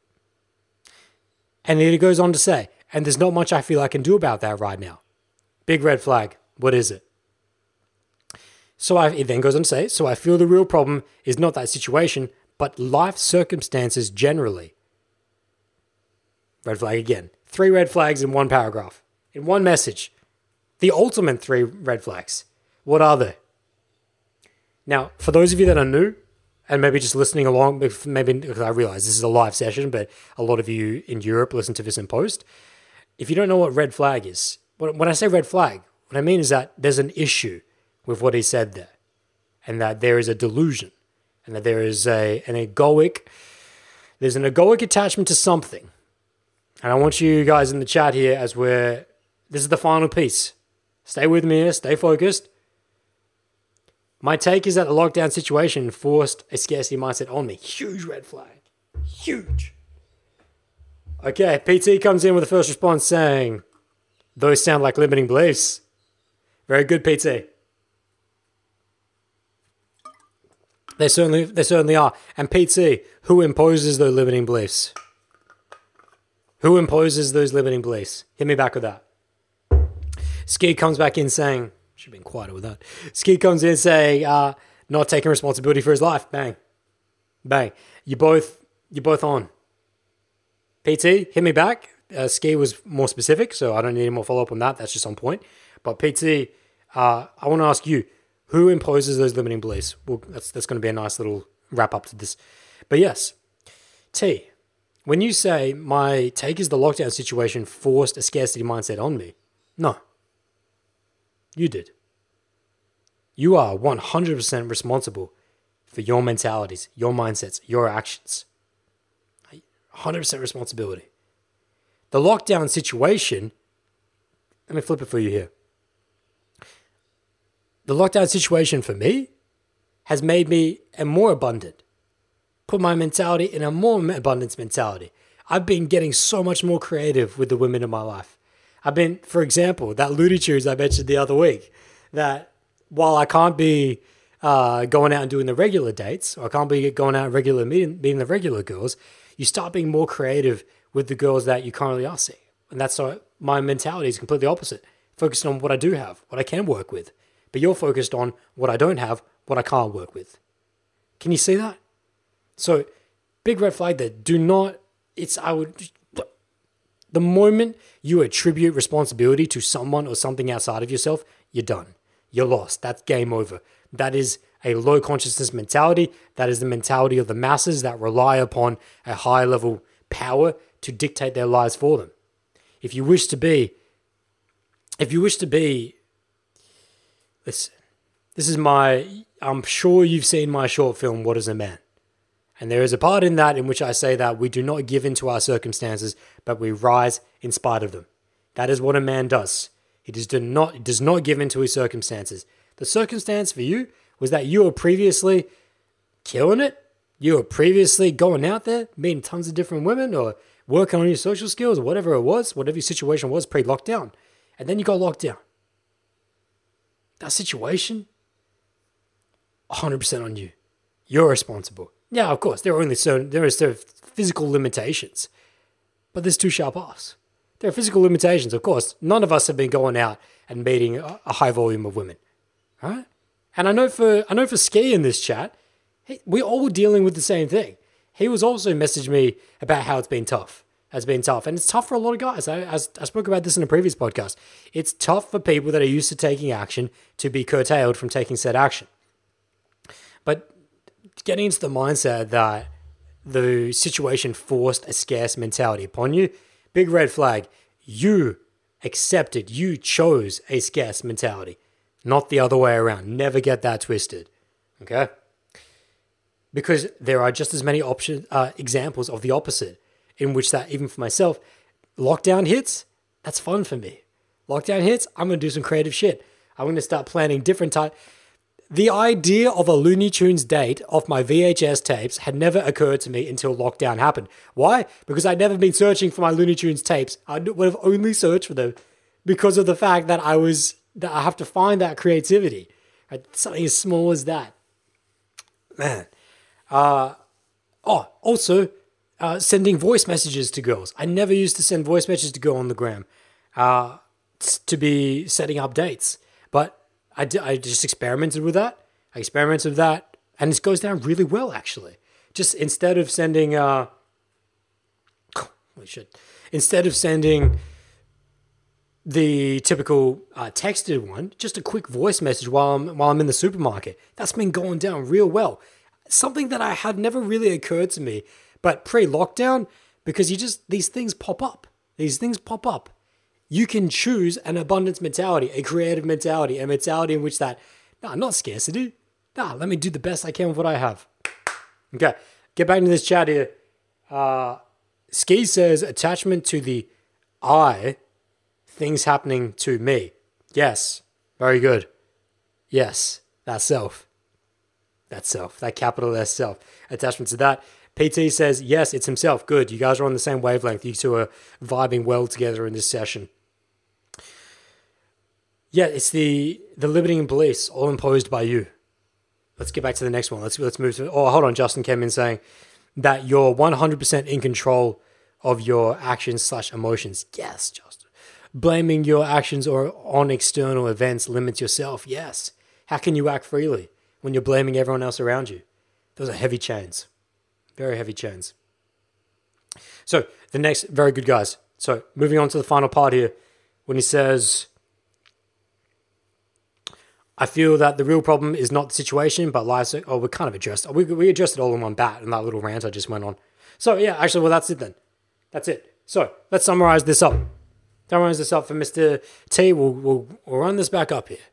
And then he goes on to say, and there's not much I feel I can do about that right now. Big red flag. What is it? So I, it then goes on to say, so I feel the real problem is not that situation, but life circumstances generally. Red flag again. Three red flags in one paragraph, in one message. The ultimate three red flags. What are they? Now, for those of you that are new and maybe just listening along, maybe because I realize this is a live session, but a lot of you in Europe listen to this in post. If you don't know what red flag is, when I say red flag, what I mean is that there's an issue with what he said there, and that there is a delusion, and that there is a an egoic, there's an egoic attachment to something. And I want you guys in the chat here as we're this is the final piece. Stay with me here, stay focused. My take is that the lockdown situation forced a scarcity mindset on me. Huge red flag. Huge. Okay, PT comes in with the first response saying, Those sound like limiting beliefs. Very good, PT. They certainly, they certainly are. And PT, who imposes those limiting beliefs? Who imposes those limiting beliefs? Hit me back with that. Ski comes back in saying, should have been quieter with that. Ski comes in saying, uh, not taking responsibility for his life. Bang. Bang. You both you both on. PT, hit me back. Uh, Ski was more specific, so I don't need any more follow up on that. That's just on point. But PT, uh, I want to ask you, who imposes those limiting beliefs? Well, that's that's going to be a nice little wrap up to this. But yes, T, when you say my take is the lockdown situation forced a scarcity mindset on me, no, you did. You are 100% responsible for your mentalities, your mindsets, your actions. 100% responsibility. The lockdown situation, let me flip it for you here. The lockdown situation for me has made me a more abundant, put my mentality in a more abundance mentality. I've been getting so much more creative with the women in my life. I've been, for example, that Tunes I mentioned the other week, that while I can't be uh, going out and doing the regular dates, or I can't be going out regular meeting, meeting the regular girls, you start being more creative with the girls that you currently are seeing. And that's my mentality is completely opposite. Focused on what I do have, what I can work with. But you're focused on what I don't have, what I can't work with. Can you see that? So, big red flag there. Do not, it's, I would, the moment you attribute responsibility to someone or something outside of yourself, you're done. You're lost. That's game over. That is a low consciousness mentality. That is the mentality of the masses that rely upon a high level power to dictate their lives for them. If you wish to be, if you wish to be, listen, this is my, I'm sure you've seen my short film, What is a Man? And there is a part in that in which I say that we do not give in to our circumstances, but we rise in spite of them. That is what a man does. He does not, does not give in to his circumstances. The circumstance for you was that you were previously killing it. You were previously going out there, meeting tons of different women, or working on your social skills, or whatever it was, whatever your situation was pre lockdown. And then you got locked down. That situation, 100% on you. You're responsible. Yeah, of course, there are only certain there are certain physical limitations, but there's two sharp offs. There are physical limitations, of course. None of us have been going out and meeting a, high volume of women, right? And I know for I know for Ski in this chat, he, we're all dealing with the same thing. He was also messaging me about how it's been tough has been tough. And it's tough for a lot of guys. I, I, I spoke about this in a previous podcast. It's tough for people that are used to taking action to be curtailed from taking said action. But getting into the mindset that the situation forced a scarce mentality upon you, big red flag. You accepted, you chose a scarce mentality, not the other way around. Never get that twisted. Okay? Because there are just as many options, uh, examples of the opposite, in which that, even for myself, lockdown hits, that's fun for me. Lockdown hits, I'm gonna do some creative shit. I'm gonna start planning different type. The idea of a Looney Tunes date off my VHS tapes had never occurred to me until lockdown happened. Why? Because I'd never been searching for my Looney Tunes tapes. I would have only searched for them because of the fact that I was that I have to find that creativity. Right? Something as small as that. Man. Uh, oh, also, uh, sending voice messages to girls. I never used to send voice messages to go on the gram uh, to be setting up dates. But I, d- I just experimented with that. I experimented with that, and it goes down really well, actually. Just instead of sending, uh, we should, instead of sending the typical uh, texted one, just a quick voice message while I'm while I'm in the supermarket. That's been going down real well. Something that I had never really occurred to me, but pre-lockdown, because you just these things pop up. These things pop up. You can choose an abundance mentality, a creative mentality, a mentality in which that, nah, not scarcity. Nah, let me do the best I can with what I have. Okay, get back into this chat here. Uh, Ski says attachment to the I things happening to me. Yes, very good. Yes, that self. That self, that capital S self. Attachment to that. PT says, yes, it's himself. Good. You guys are on the same wavelength. You two are vibing well together in this session. Yeah, it's the the limiting beliefs all imposed by you. Let's get back to the next one. Let's let's move to. Oh, hold on. Justin came in saying that you're 100% in control of your actions slash emotions. Yes, Justin. Blaming your actions or on external events limits yourself. Yes. How can you act freely when you're blaming everyone else around you? Those are heavy chains. Very heavy chains. So the next, very good guys. So moving on to the final part here, when he says, I feel that the real problem is not the situation, but lies. Oh, we kind of addressed. We we addressed it all in one bat in that little rant I just went on. So yeah, actually, well, that's it then. That's it. So let's summarize this up. Summarize this up for Mister T. We'll, we'll we'll run this back up here.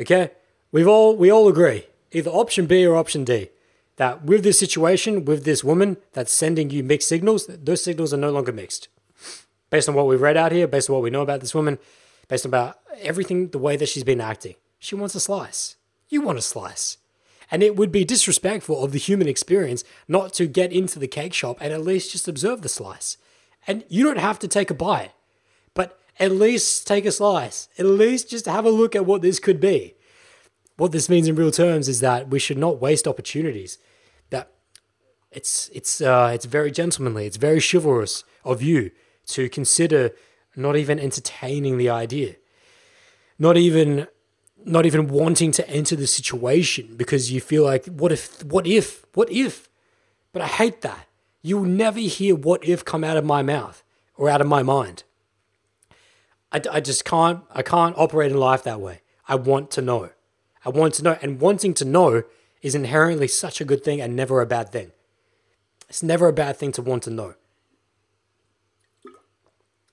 Okay, we've all we all agree either option B or option D that with this situation, with this woman that's sending you mixed signals, those signals are no longer mixed. Based on what we've read out here, based on what we know about this woman, based on about everything, the way that she's been acting. She wants a slice. You want a slice. And it would be disrespectful of the human experience not to get into the cake shop and at least just observe the slice. And you don't have to take a bite, but at least take a slice. At least just have a look at what this could be. What this means in real terms is that we should not waste opportunities. That it's it's uh, it's very gentlemanly. It's very chivalrous of you to consider not even entertaining the idea, not even not even wanting to enter the situation because you feel like, what if, what if, what if? But I hate that. You'll never hear what if come out of my mouth or out of my mind. I, I just can't, I can't operate in life that way. I want to know. I want to know. And wanting to know is inherently such a good thing and never a bad thing. It's never a bad thing to want to know.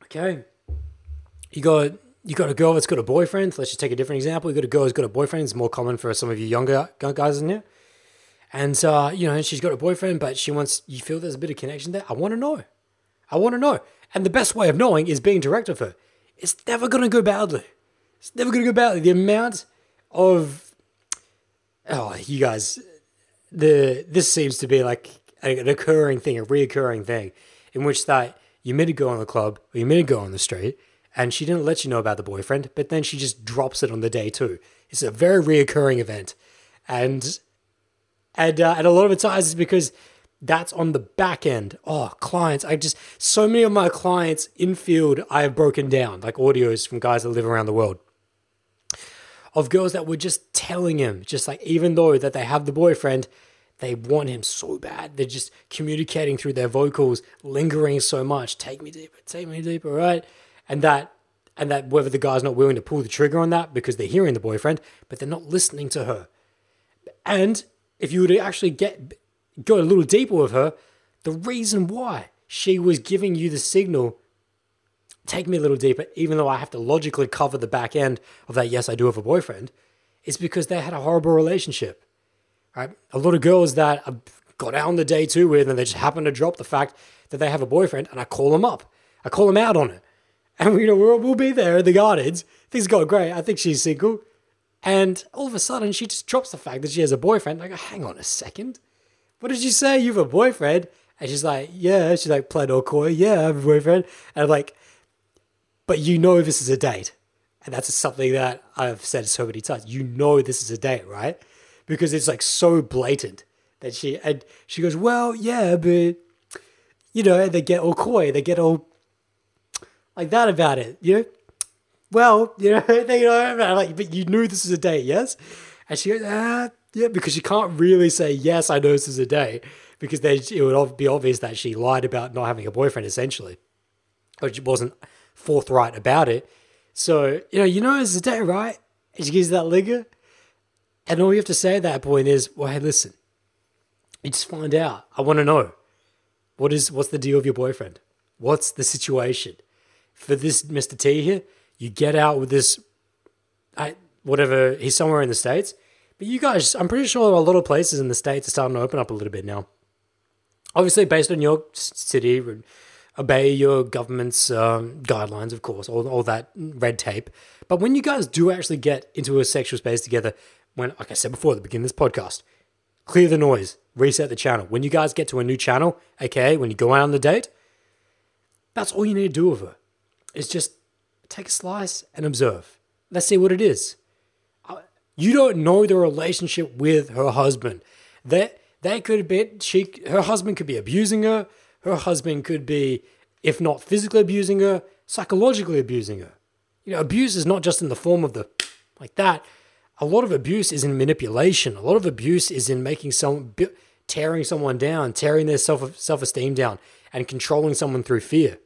Okay. You got you got a girl that's got a boyfriend. Let's just take a different example. You got a girl who's got a boyfriend. It's more common for some of you younger guys in here. And uh, you know, she's got a boyfriend, but she wants you feel there's a bit of connection there. I want to know. I want to know. And the best way of knowing is being direct with her. It's never gonna go badly. It's never gonna go badly. The amount of oh, you guys, the this seems to be like an occurring thing, a reoccurring thing, in which that you meet a girl in the club or you meet a girl on the street and she didn't let you know about the boyfriend, but then she just drops it on the day too. It's a very reoccurring event, and and uh, and a lot of the times it's because that's on the back end. Oh, clients! I just so many of my clients in field I have broken down like audios from guys that live around the world of girls that were just telling him, just like even though that they have the boyfriend, they want him so bad. They're just communicating through their vocals, lingering so much. Take me deeper, take me deeper, right? And that and that whether the guy's not willing to pull the trigger on that because they're hearing the boyfriend, but they're not listening to her. And if you were to actually get go a little deeper with her, the reason why she was giving you the signal, take me a little deeper, even though I have to logically cover the back end of that, yes, I do have a boyfriend, is because they had a horrible relationship. Right? A lot of girls that I've got out on the day two with, and they just happen to drop the fact that they have a boyfriend, and I call them up. I call them out on it. And, you know, we'll, we'll be there in the gardens. Things go great. I think she's single. And all of a sudden, she just drops the fact that she has a boyfriend. I go, hang on a second. What did you say? You have a boyfriend? And she's like, yeah. She's like, playing all coy. Yeah, I have a boyfriend. And I'm like, but you know this is a date. And that's something that I've said so many times. You know this is a date, right? Because it's like so blatant that she, and she goes, well, yeah, but, you know, they get all coy. They get all like that about it, you know? Well, you know, they, you know, like, but you knew this is a date, yes? And she goes, ah, yeah, because she can't really say, yes, I know this is a date, because then it would be obvious that she lied about not having a boyfriend, essentially. She wasn't forthright about it. So, you know, you know it's a day, right? And she gives that linger. And all you have to say at that point is, well, hey, listen, you just find out. I want to know. What is what's the deal with your boyfriend? What's the situation? For this Mr. T here, you get out with this I whatever he's somewhere in the States. But you guys, I'm pretty sure a lot of places in the States are starting to open up a little bit now. Obviously, based on your city, obey your government's um, guidelines, of course, all, all that red tape. But when you guys do actually get into a sexual space together, when, like I said before at the beginning of this podcast, clear the noise, reset the channel. When you guys get to a new channel, aka when you go out on the date, that's all you need to do with her. Is just take a slice and observe. Let's see what it is. You don't know the relationship with her husband. That they could be she her husband could be abusing her. Her husband could be, if not physically abusing her, psychologically abusing her. You know, abuse is not just in the form of the like that. A lot of abuse is in manipulation. A lot of abuse is in making someone tearing someone down, tearing their self self esteem down, and controlling someone through fear.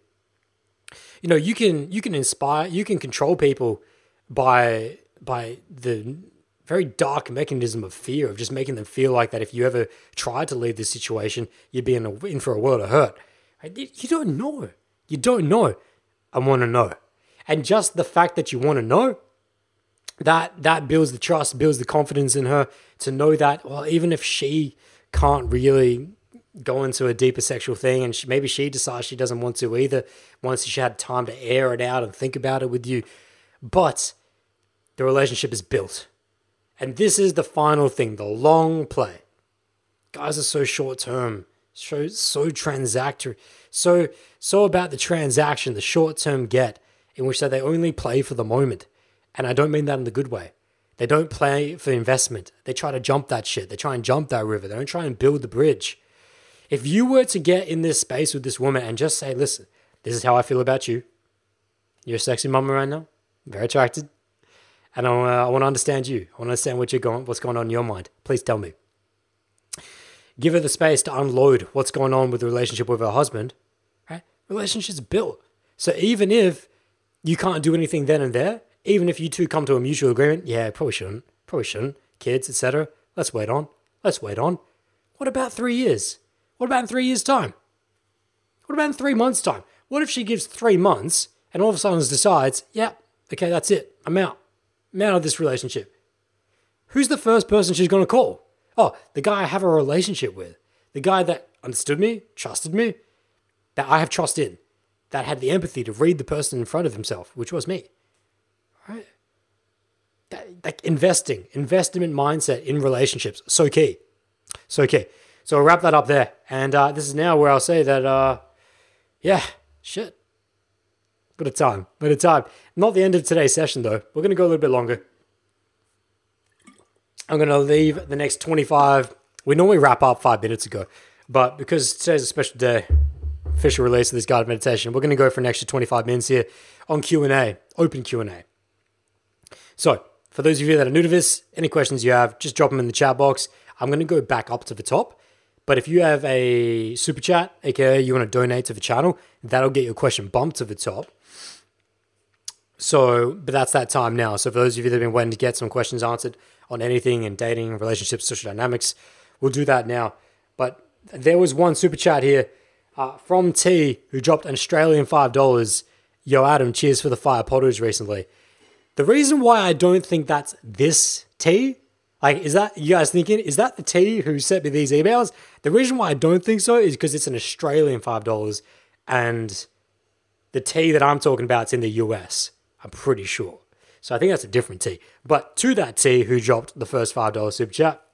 You know, you can you can inspire, you can control people by by the very dark mechanism of fear of just making them feel like that if you ever tried to leave this situation, you'd be in, a, in for a world of hurt. You don't know. You don't know. I want to know. And just the fact that you want to know, that that builds the trust, builds the confidence in her to know that, well, even if she can't really go into a deeper sexual thing and she, maybe she decides she doesn't want to either once she had time to air it out and think about it with you. But the relationship is built and this is the final thing the long play. Guys are so short term, so, so transactory, so, so about the transaction, the short term get, in which they only play for the moment. And I don't mean that in the good way. They don't play for investment. They try to jump that shit. They try and jump that river. They don't try and build the bridge. If you were to get in this space with this woman and just say, listen, this is how I feel about you. You're a sexy mama right now. Very attracted and I, uh, I want to understand you. I want to understand what you're going, what's going on in your mind. Please tell me. Give her the space to unload what's going on with the relationship with her husband. Right? Relationship's built. So even if you can't do anything then and there, even if you two come to a mutual agreement, yeah, probably shouldn't, probably shouldn't, kids, etc. Let's wait on. Let's wait on. What about three years? What about in three years' time? What about in three months' time? What if she gives three months and all of a sudden decides, yeah, okay, that's it, I'm out out of this relationship. Who's the first person she's going to call? Oh, the guy I have a relationship with. The guy that understood me, trusted me, that I have trust in, that had the empathy to read the person in front of himself, which was me. Right? That, like investing, investment mindset in relationships, so key. So key. So I'll wrap that up there. And uh, this is now where I'll say that, uh, yeah, shit. Bit of time, bit of time. Not the end of today's session though. We're going to go a little bit longer. I'm going to leave the next 25. We normally wrap up five minutes ago, but because today's a special day, official release of this guided meditation, we're going to go for an extra 25 minutes here on Q&A, open Q&A. So, for those of you that are new to this, any questions you have, just drop them in the chat box. I'm going to go back up to the top. But if you have a super chat, aka you want to donate to the channel, that'll get your question bumped to the top. So, but that's that time now. So, for those of you that have been waiting to get some questions answered on anything in dating, relationships, social dynamics, we'll do that now. But there was one super chat here uh, from T who dropped an Australian $5. Yo, Adam, cheers for the fire pottos recently. The reason why I don't think that's this T, like, is that you guys thinking, is that the T who sent me these emails? The reason why I don't think so is because it's an Australian $5 and the T that I'm talking about is in the US. I'm pretty sure. So I think that's a different T. But to that T who dropped the first $5 super chat,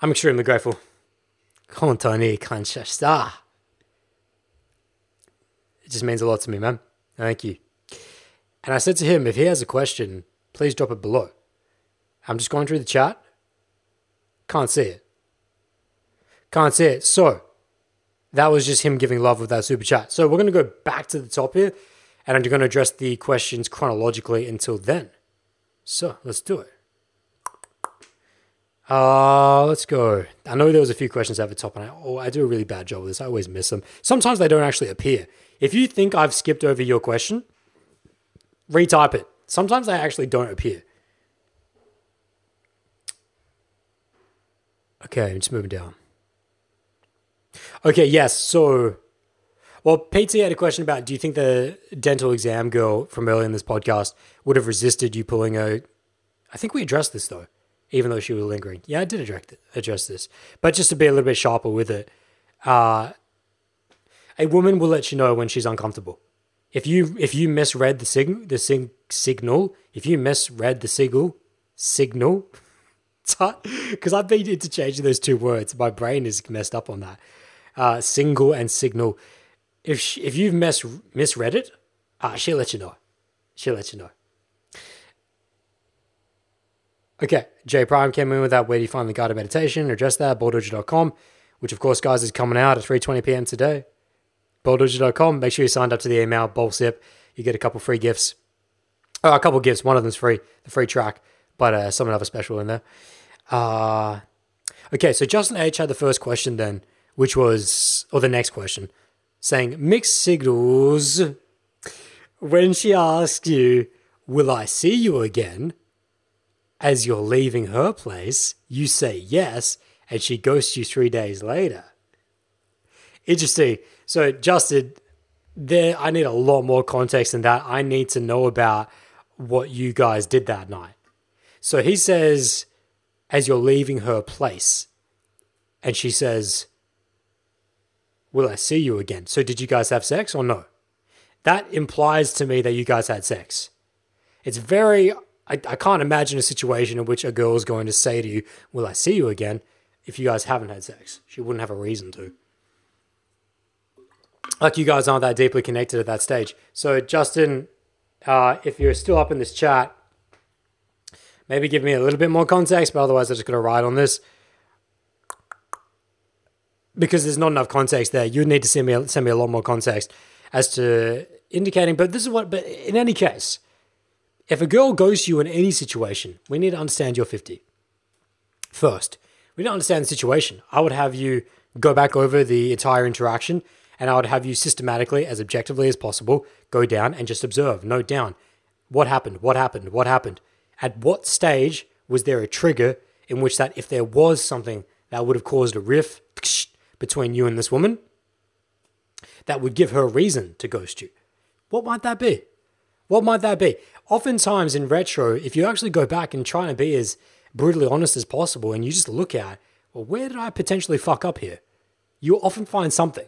I'm extremely grateful. Kontoni kanshashita. It just means a lot to me, man. Thank you. And I said to him, if he has a question, please drop it below. I'm just going through the chat. Can't see it. Can't see it. So that was just him giving love with that super chat. So we're going to go back to the top here and I'm going to address the questions chronologically until then. So let's do it. Uh, let's go. I know there was a few questions at the top, and I, oh, I do a really bad job with this. I always miss them. Sometimes they don't actually appear. If you think I've skipped over your question, retype it. Sometimes they actually don't appear. Okay, I'm just moving down. Okay, yes. So, well, PT had a question about do you think the dental exam girl from earlier in this podcast would have resisted you pulling out? I think we addressed this though even though she was lingering. Yeah, I did address, address this, but just to be a little bit sharper with it, uh, a woman will let you know when she's uncomfortable. If you if you misread the signal, the sing, signal, if you misread the signal, signal, because I've been interchanging those two words. My brain is messed up on that. Uh, single and signal. If she, if you've mis misread it, uh, she'll let you know. She'll let you know. Okay, J Prime came in with that. Where do you find the guided meditation? Address that, bowldojo.com, which of course, guys, is coming out at 3.20 p.m. today. Bowldojo.com. Make sure you signed up to the email, bowl sip. You get a couple free gifts. Oh, a couple gifts. One of them's free, the free track, but uh, some other special in there. Uh, okay, so Justin H had the first question then, which was, or the next question, saying mixed signals. When she asks you, Will I see you again? as you're leaving her place, you say yes, and she ghosts you three days later. Interesting. So, Justin, there, I need a lot more context than that. I need to know about what you guys did that night. So he says, as you're leaving her place, and she says, Will I see you again? So, did you guys have sex or no? That implies to me that you guys had sex. It's very I, I can't imagine a situation in which a girl is going to say to you, Will I see you again? if you guys haven't had sex. She wouldn't have a reason to. Like you guys aren't that deeply connected at that stage. So, Justin, uh, if you're still up in this chat, maybe give me a little bit more context, but otherwise, I'm just going to ride on this. Because there's not enough context there. You need to send me, send me a lot more context as to indicating, but this is what, but in any case, if a girl goes to you in any situation, we need to understand you're 50. First, we don't understand the situation. I would have you go back over the entire interaction and I would have you systematically, as objectively as possible, go down and just observe, note down what happened, what happened, what happened. At what stage was there a trigger in which that if there was something that would have caused a rift between you and this woman, that would give her a reason to ghost you? What might that be? What might that be? Oftentimes in retro, if you actually go back and try to be as brutally honest as possible and you just look at, well, where did I potentially fuck up here? You often find something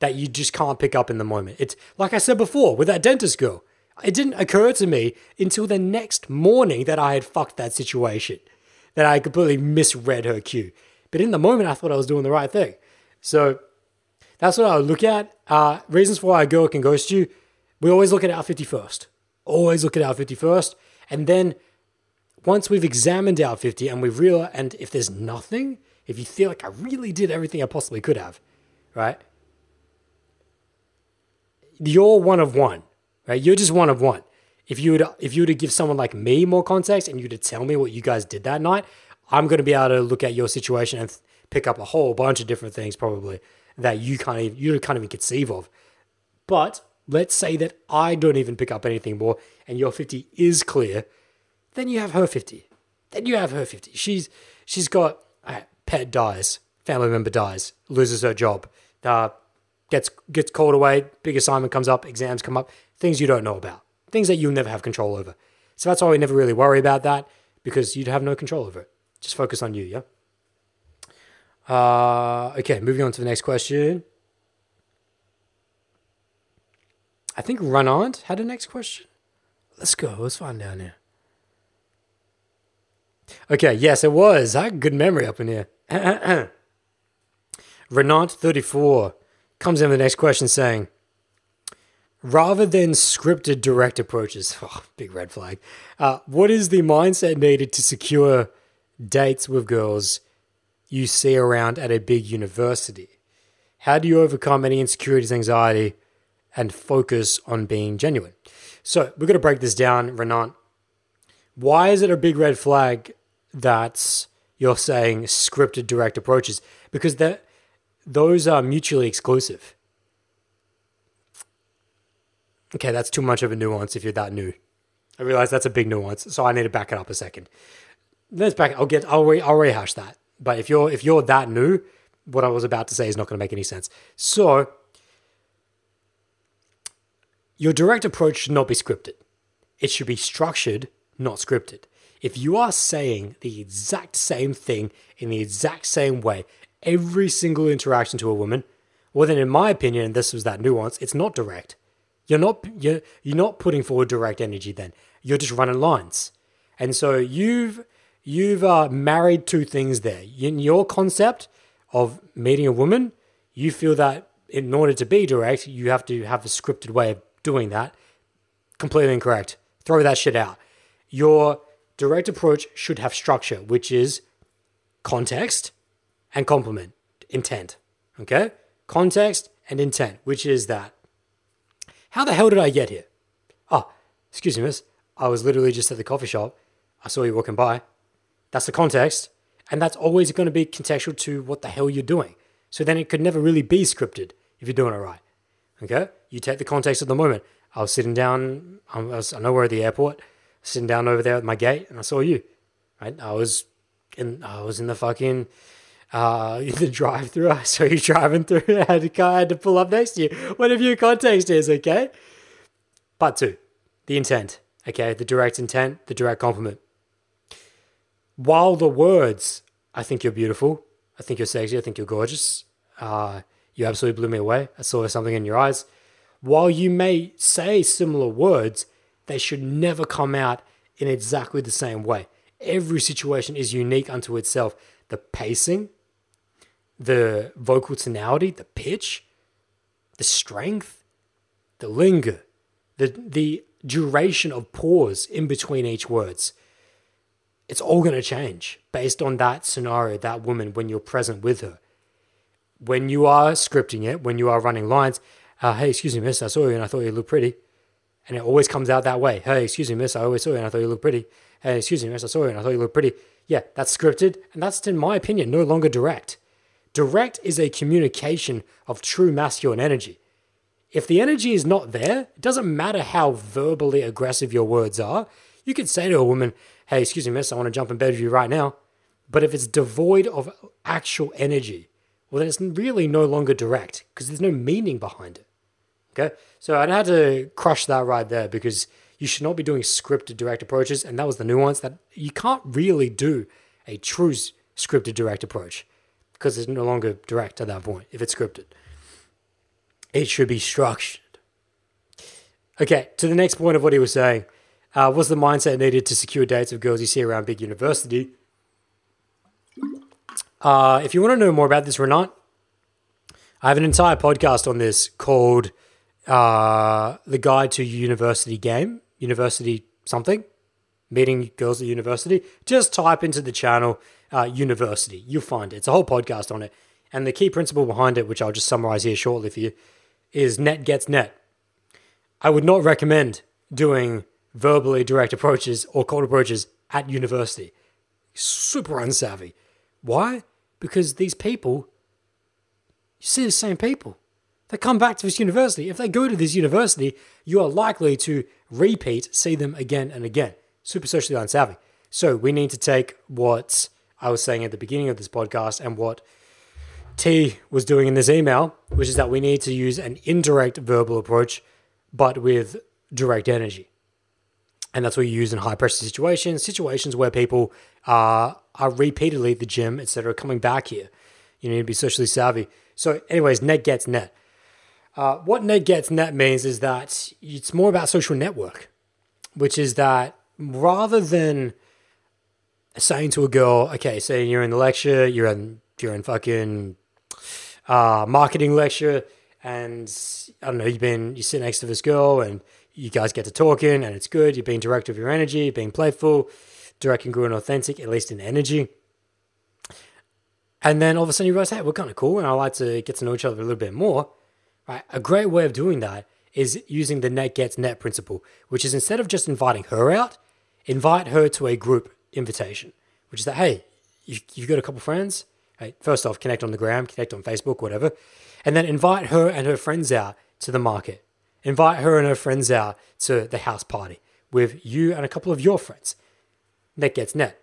that you just can't pick up in the moment. It's like I said before with that dentist girl. It didn't occur to me until the next morning that I had fucked that situation, that I completely misread her cue. But in the moment, I thought I was doing the right thing. So that's what I would look at. Uh, reasons why a girl can ghost you we always look at our 51st. Always look at our 51st. And then once we've examined our 50 and we've realized, and if there's nothing, if you feel like I really did everything I possibly could have, right? You're one of one, right? You're just one of one. If you would, if you were to give someone like me more context and you were to tell me what you guys did that night, I'm going to be able to look at your situation and th- pick up a whole bunch of different things probably that you can't even, you can't even conceive of. But let's say that I don't even pick up anything more and your 50 is clear, then you have her 50. Then you have her 50. She's she's got uh, pet dies, family member dies, loses her job, uh, gets gets called away, big assignment comes up, exams come up, things you don't know about, things that you'll never have control over. So that's why we never really worry about that because you'd have no control over it. Just focus on you, yeah. Uh, okay, moving on to the next question. I think Ranant had a next question. Let's go. Let's find down here. Okay, yes, it was. I had good memory up in here. Renant34 comes in with the next question saying, rather than scripted direct approaches, oh, big red flag, uh, what is the mindset needed to secure dates with girls you see around at a big university? How do you overcome any insecurities, anxiety, and focus on being genuine? So we're going to break this down, Renan. Why is it a big red flag that you're saying scripted direct approaches? Because that those are mutually exclusive. Okay, that's too much of a nuance if you're that new. I realize that's a big nuance, so I need to back it up a second. Let's back. I'll get. I'll re, I'll rehash that. But if you're if you're that new, what I was about to say is not going to make any sense. So your direct approach should not be scripted. It should be structured, not scripted. If you are saying the exact same thing in the exact same way every single interaction to a woman, well then in my opinion, and this was that nuance, it's not direct. You're not you're you're not putting forward direct energy then. You're just running lines. And so you've you've uh, married two things there. In your concept of meeting a woman, you feel that in order to be direct, you have to have a scripted way of doing that. Completely incorrect. Throw that shit out. Your direct approach should have structure, which is context and complement, intent. Okay? Context and intent, which is that. How the hell did I get here? Oh, excuse me, miss. I was literally just at the coffee shop. I saw you walking by. That's the context. And that's always going to be contextual to what the hell you're doing. So then it could never really be scripted if you're doing it right. Okay? You take the context of the moment. I was sitting down, I, was, I know we're at the airport, sitting down over there at my gate, and I saw you. Right? I was in, I was in the fucking, uh, the drive through. I saw you driving through. I had to, I had to pull up next to you. Whatever your context is, okay? Part two, the intent. Okay, the direct intent, the direct compliment. While the words, I think you're beautiful. I think you're sexy. I think you're gorgeous. Uh, you absolutely blew me away. I saw something in your eyes. While you may say similar words, they should never come out in exactly the same way. Every situation is unique unto itself. The pacing, the vocal tonality, the pitch, the strength, the linger, the the duration of pause in between each words. It's all going to change based on that scenario, that woman when you're present with her when you are scripting it, when you are running lines, uh, hey, excuse me, miss, I saw you and I thought you looked pretty. And it always comes out that way. Hey, excuse me, miss, I always saw you and I thought you looked pretty. Hey, excuse me, miss, I saw you and I thought you looked pretty. Yeah, that's scripted, and that's, in my opinion, no longer direct. Direct is a communication of true masculine energy. If the energy is not there, it doesn't matter how verbally aggressive your words are. You could say to a woman, hey, excuse me, miss, I want to jump in bed with you right now. But if it's devoid of actual energy, well, then it's really no longer direct because there's no meaning behind it. Okay, so I had to crush that right there because you should not be doing scripted direct approaches, and that was the nuance that you can't really do a true scripted direct approach because it's no longer direct at that point if it's scripted. It should be structured. Okay, to the next point of what he was saying. Uh, was the mindset needed to secure dates of girls you see around big university? Uh, if you want to know more about this not, I have an entire podcast on this called uh, The Guide to University Game, University something, meeting girls at university. Just type into the channel uh, University. You'll find it. It's a whole podcast on it. And the key principle behind it, which I'll just summarize here shortly for you, is net gets net. I would not recommend doing verbally direct approaches or cold approaches at university super unsavvy. Why? Because these people, you see the same people. They come back to this university. If they go to this university, you are likely to repeat, see them again and again. Super socially unsavvy. So we need to take what I was saying at the beginning of this podcast and what T was doing in this email, which is that we need to use an indirect verbal approach, but with direct energy. And that's what you use in high pressure situations, situations where people are, are repeatedly at the gym, etc., coming back here. You need to be socially savvy. So, anyways, net gets net. Uh, what net gets net means is that it's more about social network, which is that rather than saying to a girl, okay, say you're in the lecture, you're in you're in fucking uh, marketing lecture, and I don't know, you've been you sit next to this girl, and you guys get to talking, and it's good. You're being direct with your energy, being playful, direct, and authentic, at least in energy. And then all of a sudden you realize, hey, we're kind of cool, and I like to get to know each other a little bit more. Right? A great way of doing that is using the net gets net principle, which is instead of just inviting her out, invite her to a group invitation, which is that, hey, you, you've got a couple friends. Hey, first off, connect on the gram, connect on Facebook, whatever. And then invite her and her friends out to the market. Invite her and her friends out to the house party with you and a couple of your friends. Net gets net.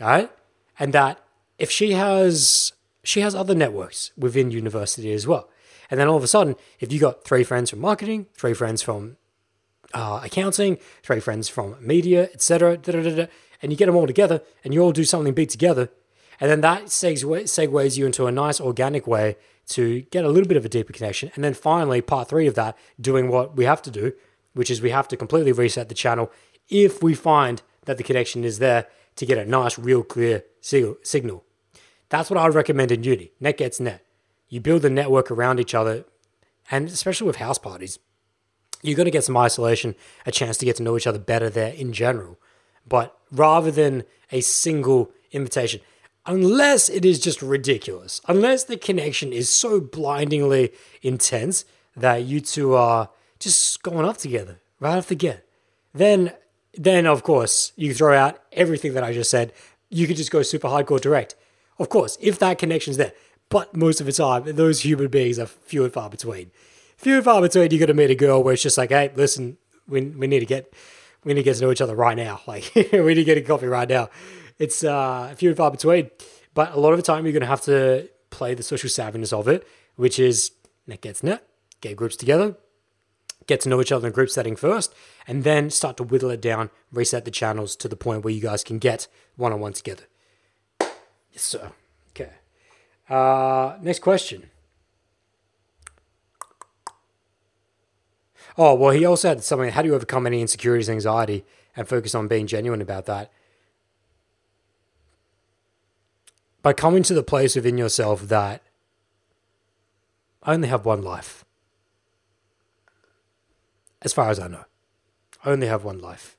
All right? And that if she has she has other networks within university as well. And then all of a sudden, if you got three friends from marketing, three friends from uh, accounting, three friends from media, etc., and you get them all together and you all do something big together, and then that segues you into a nice organic way to get a little bit of a deeper connection. And then finally, part three of that, doing what we have to do, which is we have to completely reset the channel if we find that the connection is there to get a nice, real clear signal. That's what I would recommend in Unity. Net gets net. You build a network around each other, and especially with house parties, you're going to get some isolation, a chance to get to know each other better there in general. But rather than a single invitation, unless it is just ridiculous, unless the connection is so blindingly intense that you two are just going off together right off the get, then then of course you throw out everything that I just said. You could just go super hardcore direct. Of course, if that connection's there. But most of the time, those human beings are few and far between. Few and far between, you're gonna meet a girl where it's just like, hey, listen, we, we need to get we need to get to know each other right now. Like we need to get a coffee right now it's uh, a few and far between. But a lot of the time, you're going to have to play the social savviness of it, which is net gets net, get groups together, get to know each other in group setting first, and then start to whittle it down, reset the channels to the point where you guys can get one on one together. Yes, sir. Okay. Uh, next question. Oh, well, he also had something. How do you overcome any insecurities, anxiety, and focus on being genuine about that? By coming to the place within yourself that I only have one life. As far as I know, I only have one life.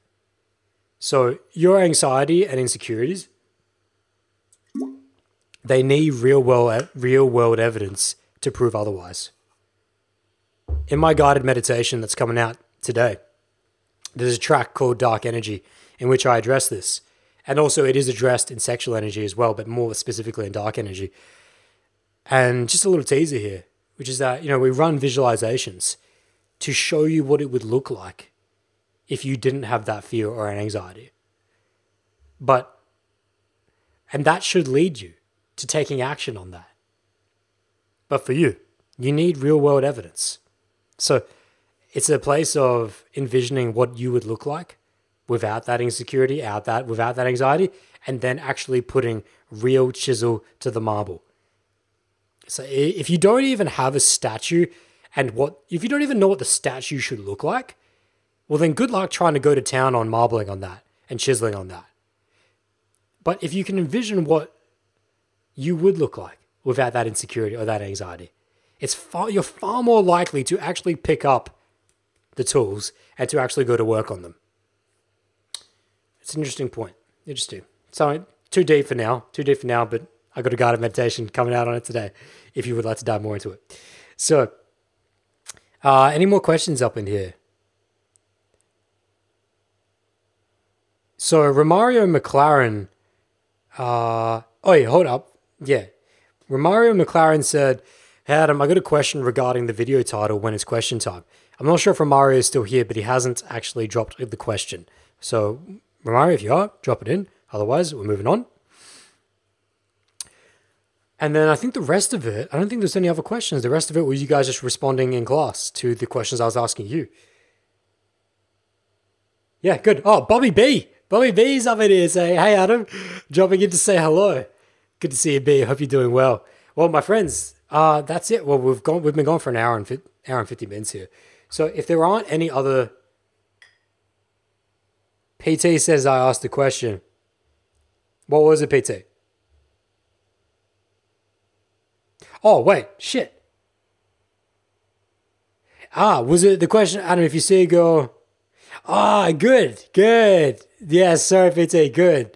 So your anxiety and insecurities, they need real world, real world evidence to prove otherwise. In my guided meditation that's coming out today, there's a track called Dark Energy in which I address this. And also, it is addressed in sexual energy as well, but more specifically in dark energy. And just a little teaser here, which is that, you know, we run visualizations to show you what it would look like if you didn't have that fear or an anxiety. But, and that should lead you to taking action on that. But for you, you need real world evidence. So it's a place of envisioning what you would look like without that insecurity, out that without that anxiety, and then actually putting real chisel to the marble. So if you don't even have a statue and what if you don't even know what the statue should look like, well then good luck trying to go to town on marbling on that and chiseling on that. But if you can envision what you would look like without that insecurity or that anxiety, it's far you're far more likely to actually pick up the tools and to actually go to work on them. It's an interesting point. Interesting. Too deep for now. Too deep for now, but I got a guided meditation coming out on it today. If you would like to dive more into it. So, uh, any more questions up in here? So Romario McLaren Uh, oh, yeah, hold up. Yeah. Romario McLaren said, Hey, Adam, I got a question regarding the video title when it's question time. I'm not sure if Romario is still here, but he hasn't actually dropped the question. So, Romario, if you are, drop it in. Otherwise, we're moving on. And then I think the rest of it, I don't think there's any other questions. The rest of it was you guys just responding in class to the questions I was asking you. Yeah, good. Oh, Bobby B. Bobby B's up in here saying, Hey, Adam, dropping in to say hello. Good to see you, B. Hope you're doing well. Well, my friends, uh, that's it. Well, we've gone, we've been gone for an hour and, fi- hour and 50 minutes here. So if there aren't any other. PT says I asked a question. What was it, PT? Oh, wait, shit. Ah, was it the question? I don't know if you see it go. Ah, good, good. Yes, sorry, PT, good.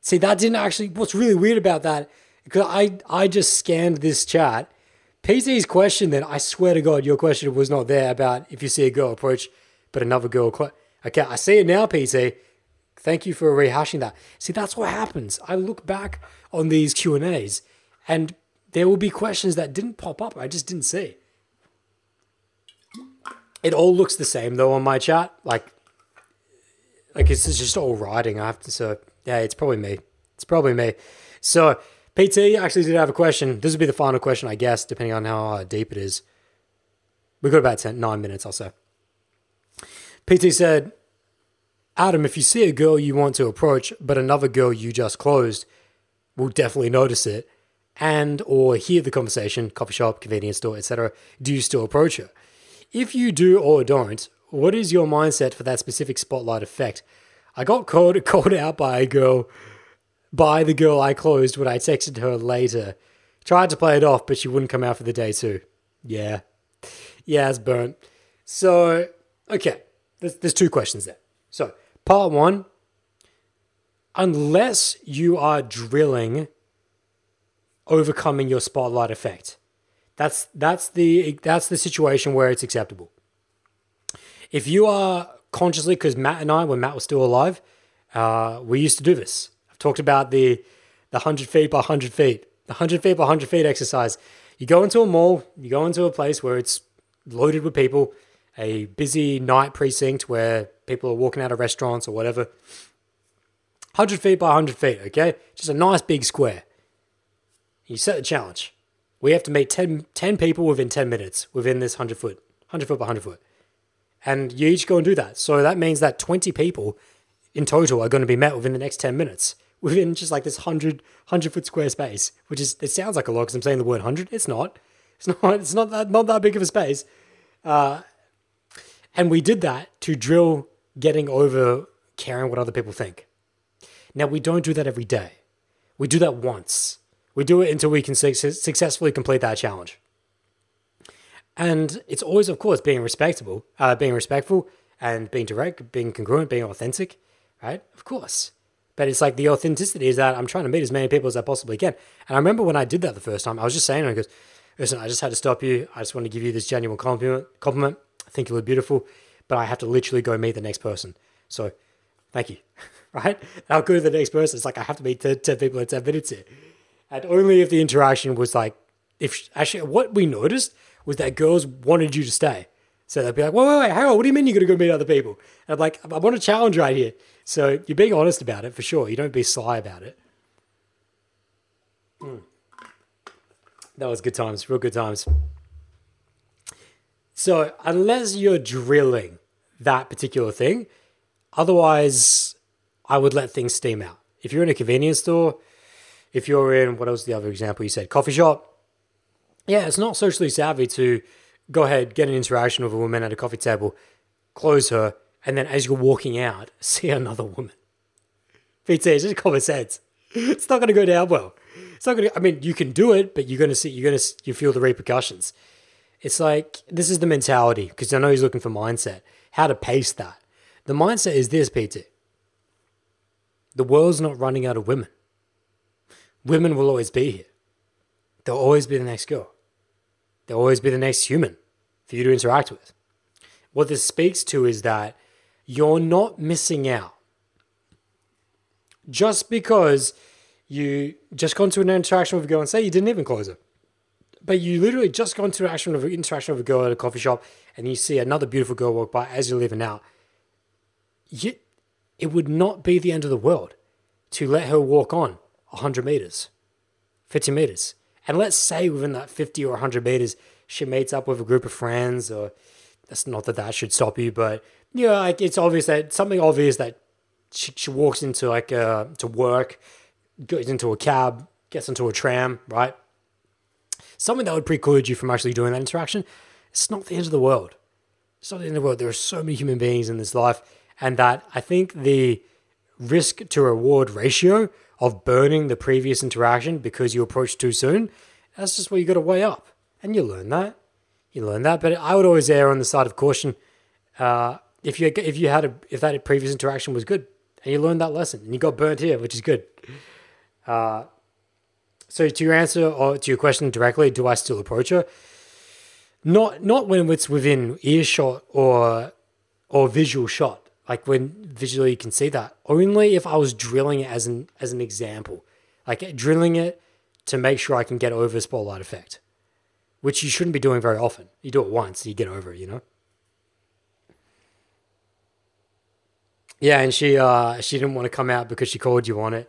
See, that didn't actually. What's really weird about that? Because I I just scanned this chat. PT's question. Then I swear to God, your question was not there about if you see a girl approach, but another girl. Okay, I see it now, PT. Thank you for rehashing that. See, that's what happens. I look back on these Q and A's, and there will be questions that didn't pop up. I just didn't see. It all looks the same though on my chat. Like, like it's just all writing. I have to. So yeah, it's probably me. It's probably me. So PT actually did have a question. This would be the final question, I guess, depending on how uh, deep it is. We've got about 10, nine minutes, I'll say. PT said, Adam, if you see a girl you want to approach, but another girl you just closed, will definitely notice it and or hear the conversation, coffee shop, convenience store, etc., do you still approach her? If you do or don't, what is your mindset for that specific spotlight effect? I got called called out by a girl by the girl I closed when I texted her later. Tried to play it off, but she wouldn't come out for the day too. Yeah. Yeah, it's burnt. So, okay. There's, there's two questions there. So, part one unless you are drilling overcoming your spotlight effect. That's that's the that's the situation where it's acceptable. If you are consciously, because Matt and I, when Matt was still alive, uh, we used to do this. I've talked about the the hundred feet by hundred feet, the hundred feet by hundred feet exercise. You go into a mall, you go into a place where it's loaded with people, a busy night precinct where people are walking out of restaurants or whatever. 100 feet by 100 feet, okay? Just a nice big square. You set the challenge. We have to meet 10, 10 people within 10 minutes within this 100 foot, 100 foot by 100 foot. And you each go and do that. So that means that 20 people in total are going to be met within the next 10 minutes within just like this 100, 100 foot square space, which is, it sounds like a lot because I'm saying the word 100. It's not. It's not, it's not that, not that big of a space. Uh, and we did that to drill getting over caring what other people think. Now, we don't do that every day. We do that once. We do it until we can su- successfully complete that challenge. And it's always, of course, being respectable, uh, being respectful, and being direct, being congruent, being authentic, right? Of course. But it's like the authenticity is that I'm trying to meet as many people as I possibly can. And I remember when I did that the first time, I was just saying, I goes, listen, I just had to stop you. I just want to give you this genuine compliment. Compliment. I think you look beautiful, but I have to literally go meet the next person. So, thank you. right? How good the next person? It's like I have to meet 10, 10 people in 10 minutes here. And only if the interaction was like, if actually what we noticed was that girls wanted you to stay. So they'd be like, wait, wait, wait, hang on, what do you mean you're going to go meet other people? And I'm like, I want a challenge right here. So you're being honest about it for sure. You don't be sly about it. Mm. That was good times, real good times. So unless you're drilling that particular thing, otherwise I would let things steam out. If you're in a convenience store, if you're in what was the other example you said, coffee shop, yeah, it's not socially savvy to go ahead, get an interaction with a woman at a coffee table, close her, and then as you're walking out, see another woman. PT, it's just common sense. It's not going to go down well. It's not going to. I mean, you can do it, but you're going to see. You're going to you feel the repercussions. It's like this is the mentality because I know he's looking for mindset. How to pace that. The mindset is this, PT. The world's not running out of women. Women will always be here. They'll always be the next girl. They'll always be the next human for you to interact with. What this speaks to is that you're not missing out. Just because you just got into an interaction with a girl and say you didn't even close it. But you literally just got into interaction with, interaction with a girl at a coffee shop and you see another beautiful girl walk by as you're leaving out. You, it would not be the end of the world to let her walk on 100 meters, 50 meters. And let's say within that 50 or 100 meters, she meets up with a group of friends, or that's not that that should stop you, but you know, like it's obvious that something obvious that she, she walks into like uh, to work, goes into a cab, gets into a tram, right? Something that would preclude you from actually doing that interaction. It's not the end of the world. It's not the end of the world. There are so many human beings in this life, and that I think the risk to reward ratio of burning the previous interaction because you approached too soon, that's just what you got to weigh up. And you learn that. You learn that. But I would always err on the side of caution. Uh, if you if you had a if that previous interaction was good and you learned that lesson and you got burnt here, which is good. Uh, so to your answer or to your question directly, do I still approach her? Not not when it's within earshot or or visual shot like when visually you can see that. Only if I was drilling it as an as an example, like drilling it to make sure I can get over spotlight effect, which you shouldn't be doing very often. You do it once, you get over it, you know. Yeah, and she uh she didn't want to come out because she called you on it.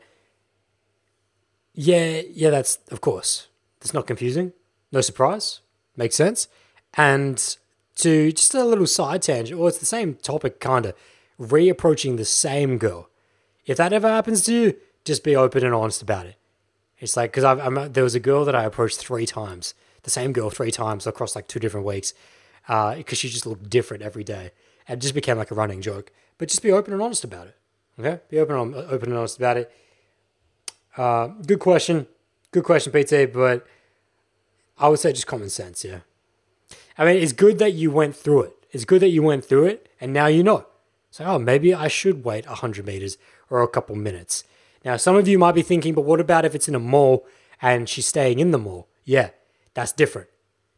Yeah, yeah, that's of course. That's not confusing. No surprise. Makes sense. And to just a little side tangent, well, it's the same topic, kind of reapproaching the same girl. If that ever happens to you, just be open and honest about it. It's like because there was a girl that I approached three times, the same girl three times across like two different weeks, because uh, she just looked different every day. And just became like a running joke. But just be open and honest about it. Okay, be open open and honest about it. Uh, good question, good question, PT. But I would say just common sense. Yeah, I mean it's good that you went through it. It's good that you went through it, and now you know. So, oh, maybe I should wait 100 meters or a couple minutes. Now, some of you might be thinking, but what about if it's in a mall and she's staying in the mall? Yeah, that's different.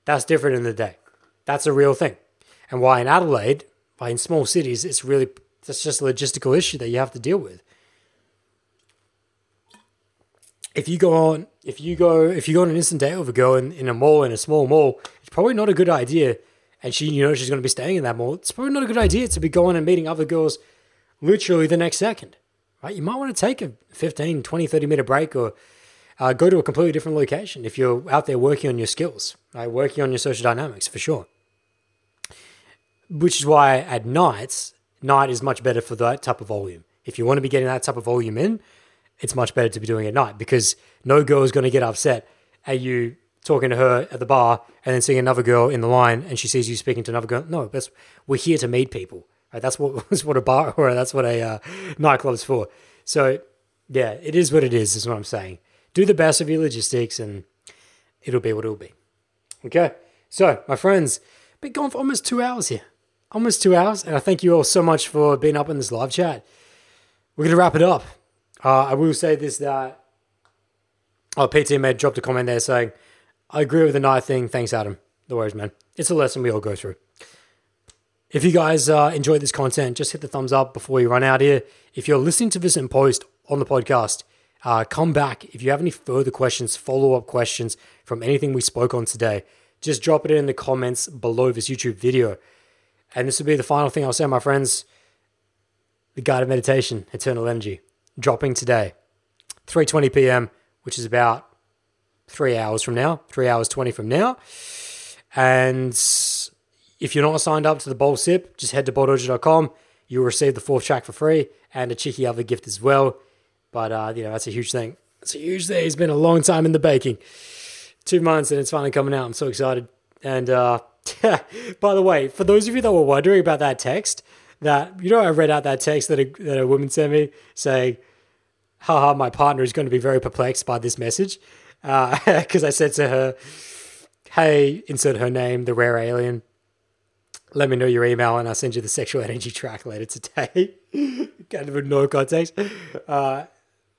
That's different in the day. That's a real thing. And why in Adelaide, why in small cities, it's really, that's just a logistical issue that you have to deal with. If you go on, if you go, if you go on an instant date with a girl in, in a mall, in a small mall, it's probably not a good idea and she you know she's going to be staying in that mall, it's probably not a good idea to be going and meeting other girls literally the next second, right? You might want to take a 15, 20, 30 minute break or uh, go to a completely different location if you're out there working on your skills, right? Working on your social dynamics for sure. Which is why at nights, night is much better for that type of volume. If you want to be getting that type of volume in, it's much better to be doing it at night because no girl is going to get upset at you talking to her at the bar and then seeing another girl in the line and she sees you speaking to another girl. No, that's we're here to meet people. Right? That's what that's what a bar or that's what a uh, nightclub's for. So yeah, it is what it is. Is what I'm saying. Do the best of your logistics and it'll be what it'll be. Okay. So my friends, been gone for almost two hours here. Almost two hours, and I thank you all so much for being up in this live chat. We're gonna wrap it up. Uh, I will say this that oh, PT dropped a comment there saying I agree with the night thing. Thanks, Adam. The worries, man. It's a lesson we all go through. If you guys uh, enjoyed this content, just hit the thumbs up before you run out here. If you're listening to this in post on the podcast, uh, come back. If you have any further questions, follow up questions from anything we spoke on today, just drop it in the comments below this YouTube video. And this will be the final thing I'll say, my friends. The guided meditation, eternal energy, dropping today, 3:20 p.m., which is about three hours from now, three hours 20 from now. And if you're not signed up to the Bowl Sip, just head to bowldojo.com. You'll receive the fourth track for free and a cheeky other gift as well. But, uh, you know, that's a huge thing. It's a huge thing. It's been a long time in the baking. Two months and it's finally coming out. I'm so excited. And, uh, by the way, for those of you that were wondering about that text, that, you know, I read out that text that a, that a woman sent me saying, haha, my partner is going to be very perplexed by this message because uh, I said to her, "Hey, insert her name, the rare alien. Let me know your email, and I'll send you the sexual energy track later today." kind of a no context, uh,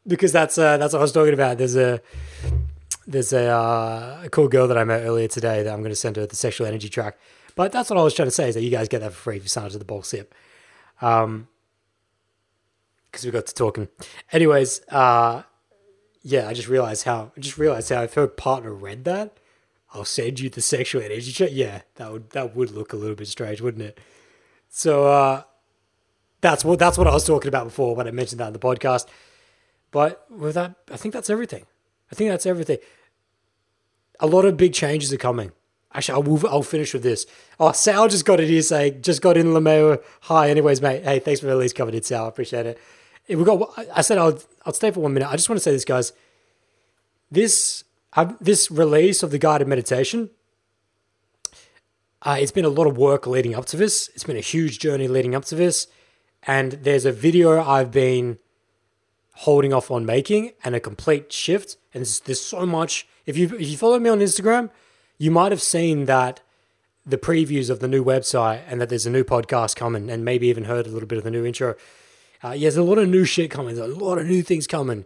because that's uh, that's what I was talking about. There's a there's a, uh, a cool girl that I met earlier today that I'm going to send her the sexual energy track. But that's what I was trying to say is that you guys get that for free if you sign up to the Bowl Sip. Um, because we got to talking. Anyways, uh, yeah, I just realized how I just realized how if her partner read that, I'll send you the sexual energy check. Yeah, that would that would look a little bit strange, wouldn't it? So uh, that's what that's what I was talking about before when I mentioned that in the podcast. But with that, I think that's everything. I think that's everything. A lot of big changes are coming. Actually, I will, I'll finish with this. Oh, Sal just got it here saying, just got in LeMayo. Hi, anyways, mate. Hey, thanks for at least coming in, Sal. I appreciate it. We got. I said I'll I'll stay for one minute. I just want to say this, guys. This uh, this release of the guided meditation. Uh, it's been a lot of work leading up to this. It's been a huge journey leading up to this, and there's a video I've been holding off on making and a complete shift. And there's, there's so much. If you if you follow me on Instagram, you might have seen that the previews of the new website and that there's a new podcast coming, and maybe even heard a little bit of the new intro. Uh, yeah, there's a lot of new shit coming. There's a lot of new things coming.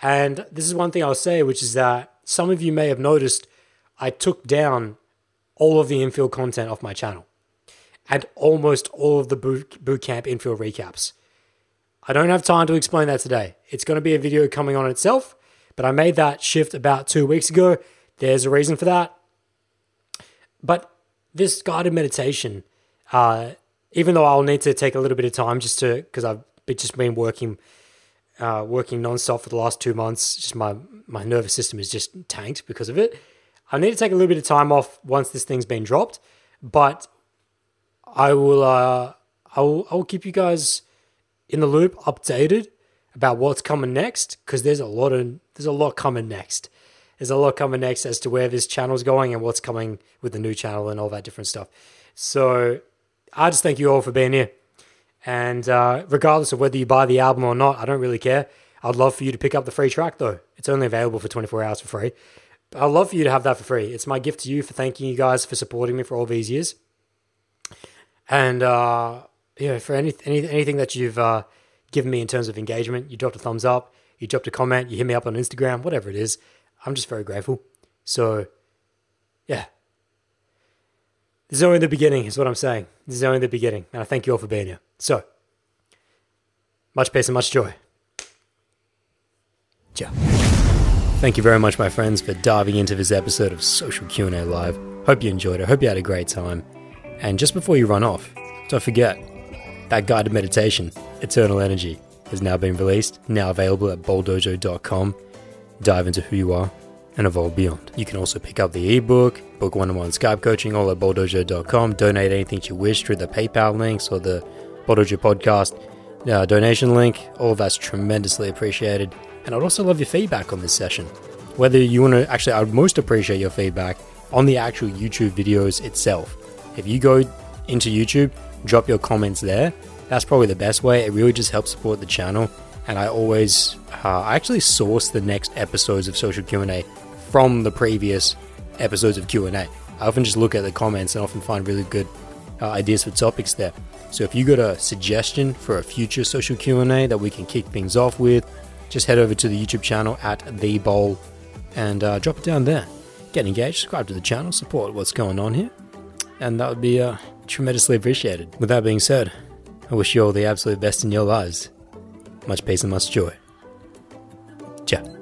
And this is one thing I'll say, which is that some of you may have noticed I took down all of the infield content off my channel and almost all of the boot, boot camp infield recaps. I don't have time to explain that today. It's going to be a video coming on itself, but I made that shift about two weeks ago. There's a reason for that. But this guided meditation, uh, even though I'll need to take a little bit of time just to, because I've just been working, uh, working nonstop for the last two months. Just my my nervous system is just tanked because of it. I need to take a little bit of time off once this thing's been dropped, but I will. Uh, I will. I will keep you guys in the loop, updated about what's coming next, because there's a lot of there's a lot coming next. There's a lot coming next as to where this channel's going and what's coming with the new channel and all that different stuff. So I just thank you all for being here. And uh, regardless of whether you buy the album or not, I don't really care. I'd love for you to pick up the free track though. It's only available for 24 hours for free. But I'd love for you to have that for free. It's my gift to you for thanking you guys for supporting me for all these years. And uh, yeah, for any, any anything that you've uh, given me in terms of engagement, you dropped a thumbs up, you dropped a comment, you hit me up on Instagram, whatever it is. I'm just very grateful. So. This is only the beginning, is what I'm saying. This is only the beginning. And I thank you all for being here. So, much peace and much joy. Ciao. Thank you very much, my friends, for diving into this episode of Social Q&A Live. Hope you enjoyed it. Hope you had a great time. And just before you run off, don't forget that guided meditation, Eternal Energy, has now been released, now available at bowldojo.com. Dive into who you are and evolve beyond. You can also pick up the ebook, book one-on-one Skype coaching, all at bowldojo.com. Donate anything you wish through the PayPal links or the Bowldojo podcast uh, donation link. All of that's tremendously appreciated. And I'd also love your feedback on this session. Whether you want to, actually, I would most appreciate your feedback on the actual YouTube videos itself. If you go into YouTube, drop your comments there. That's probably the best way. It really just helps support the channel. And I always, uh, I actually source the next episodes of Social Q&A from the previous episodes of Q&A. I often just look at the comments and often find really good uh, ideas for topics there. So if you got a suggestion for a future social Q&A that we can kick things off with, just head over to the YouTube channel at The Bowl and uh, drop it down there. Get engaged, subscribe to the channel, support what's going on here, and that would be uh, tremendously appreciated. With that being said, I wish you all the absolute best in your lives. Much peace and much joy. Ciao.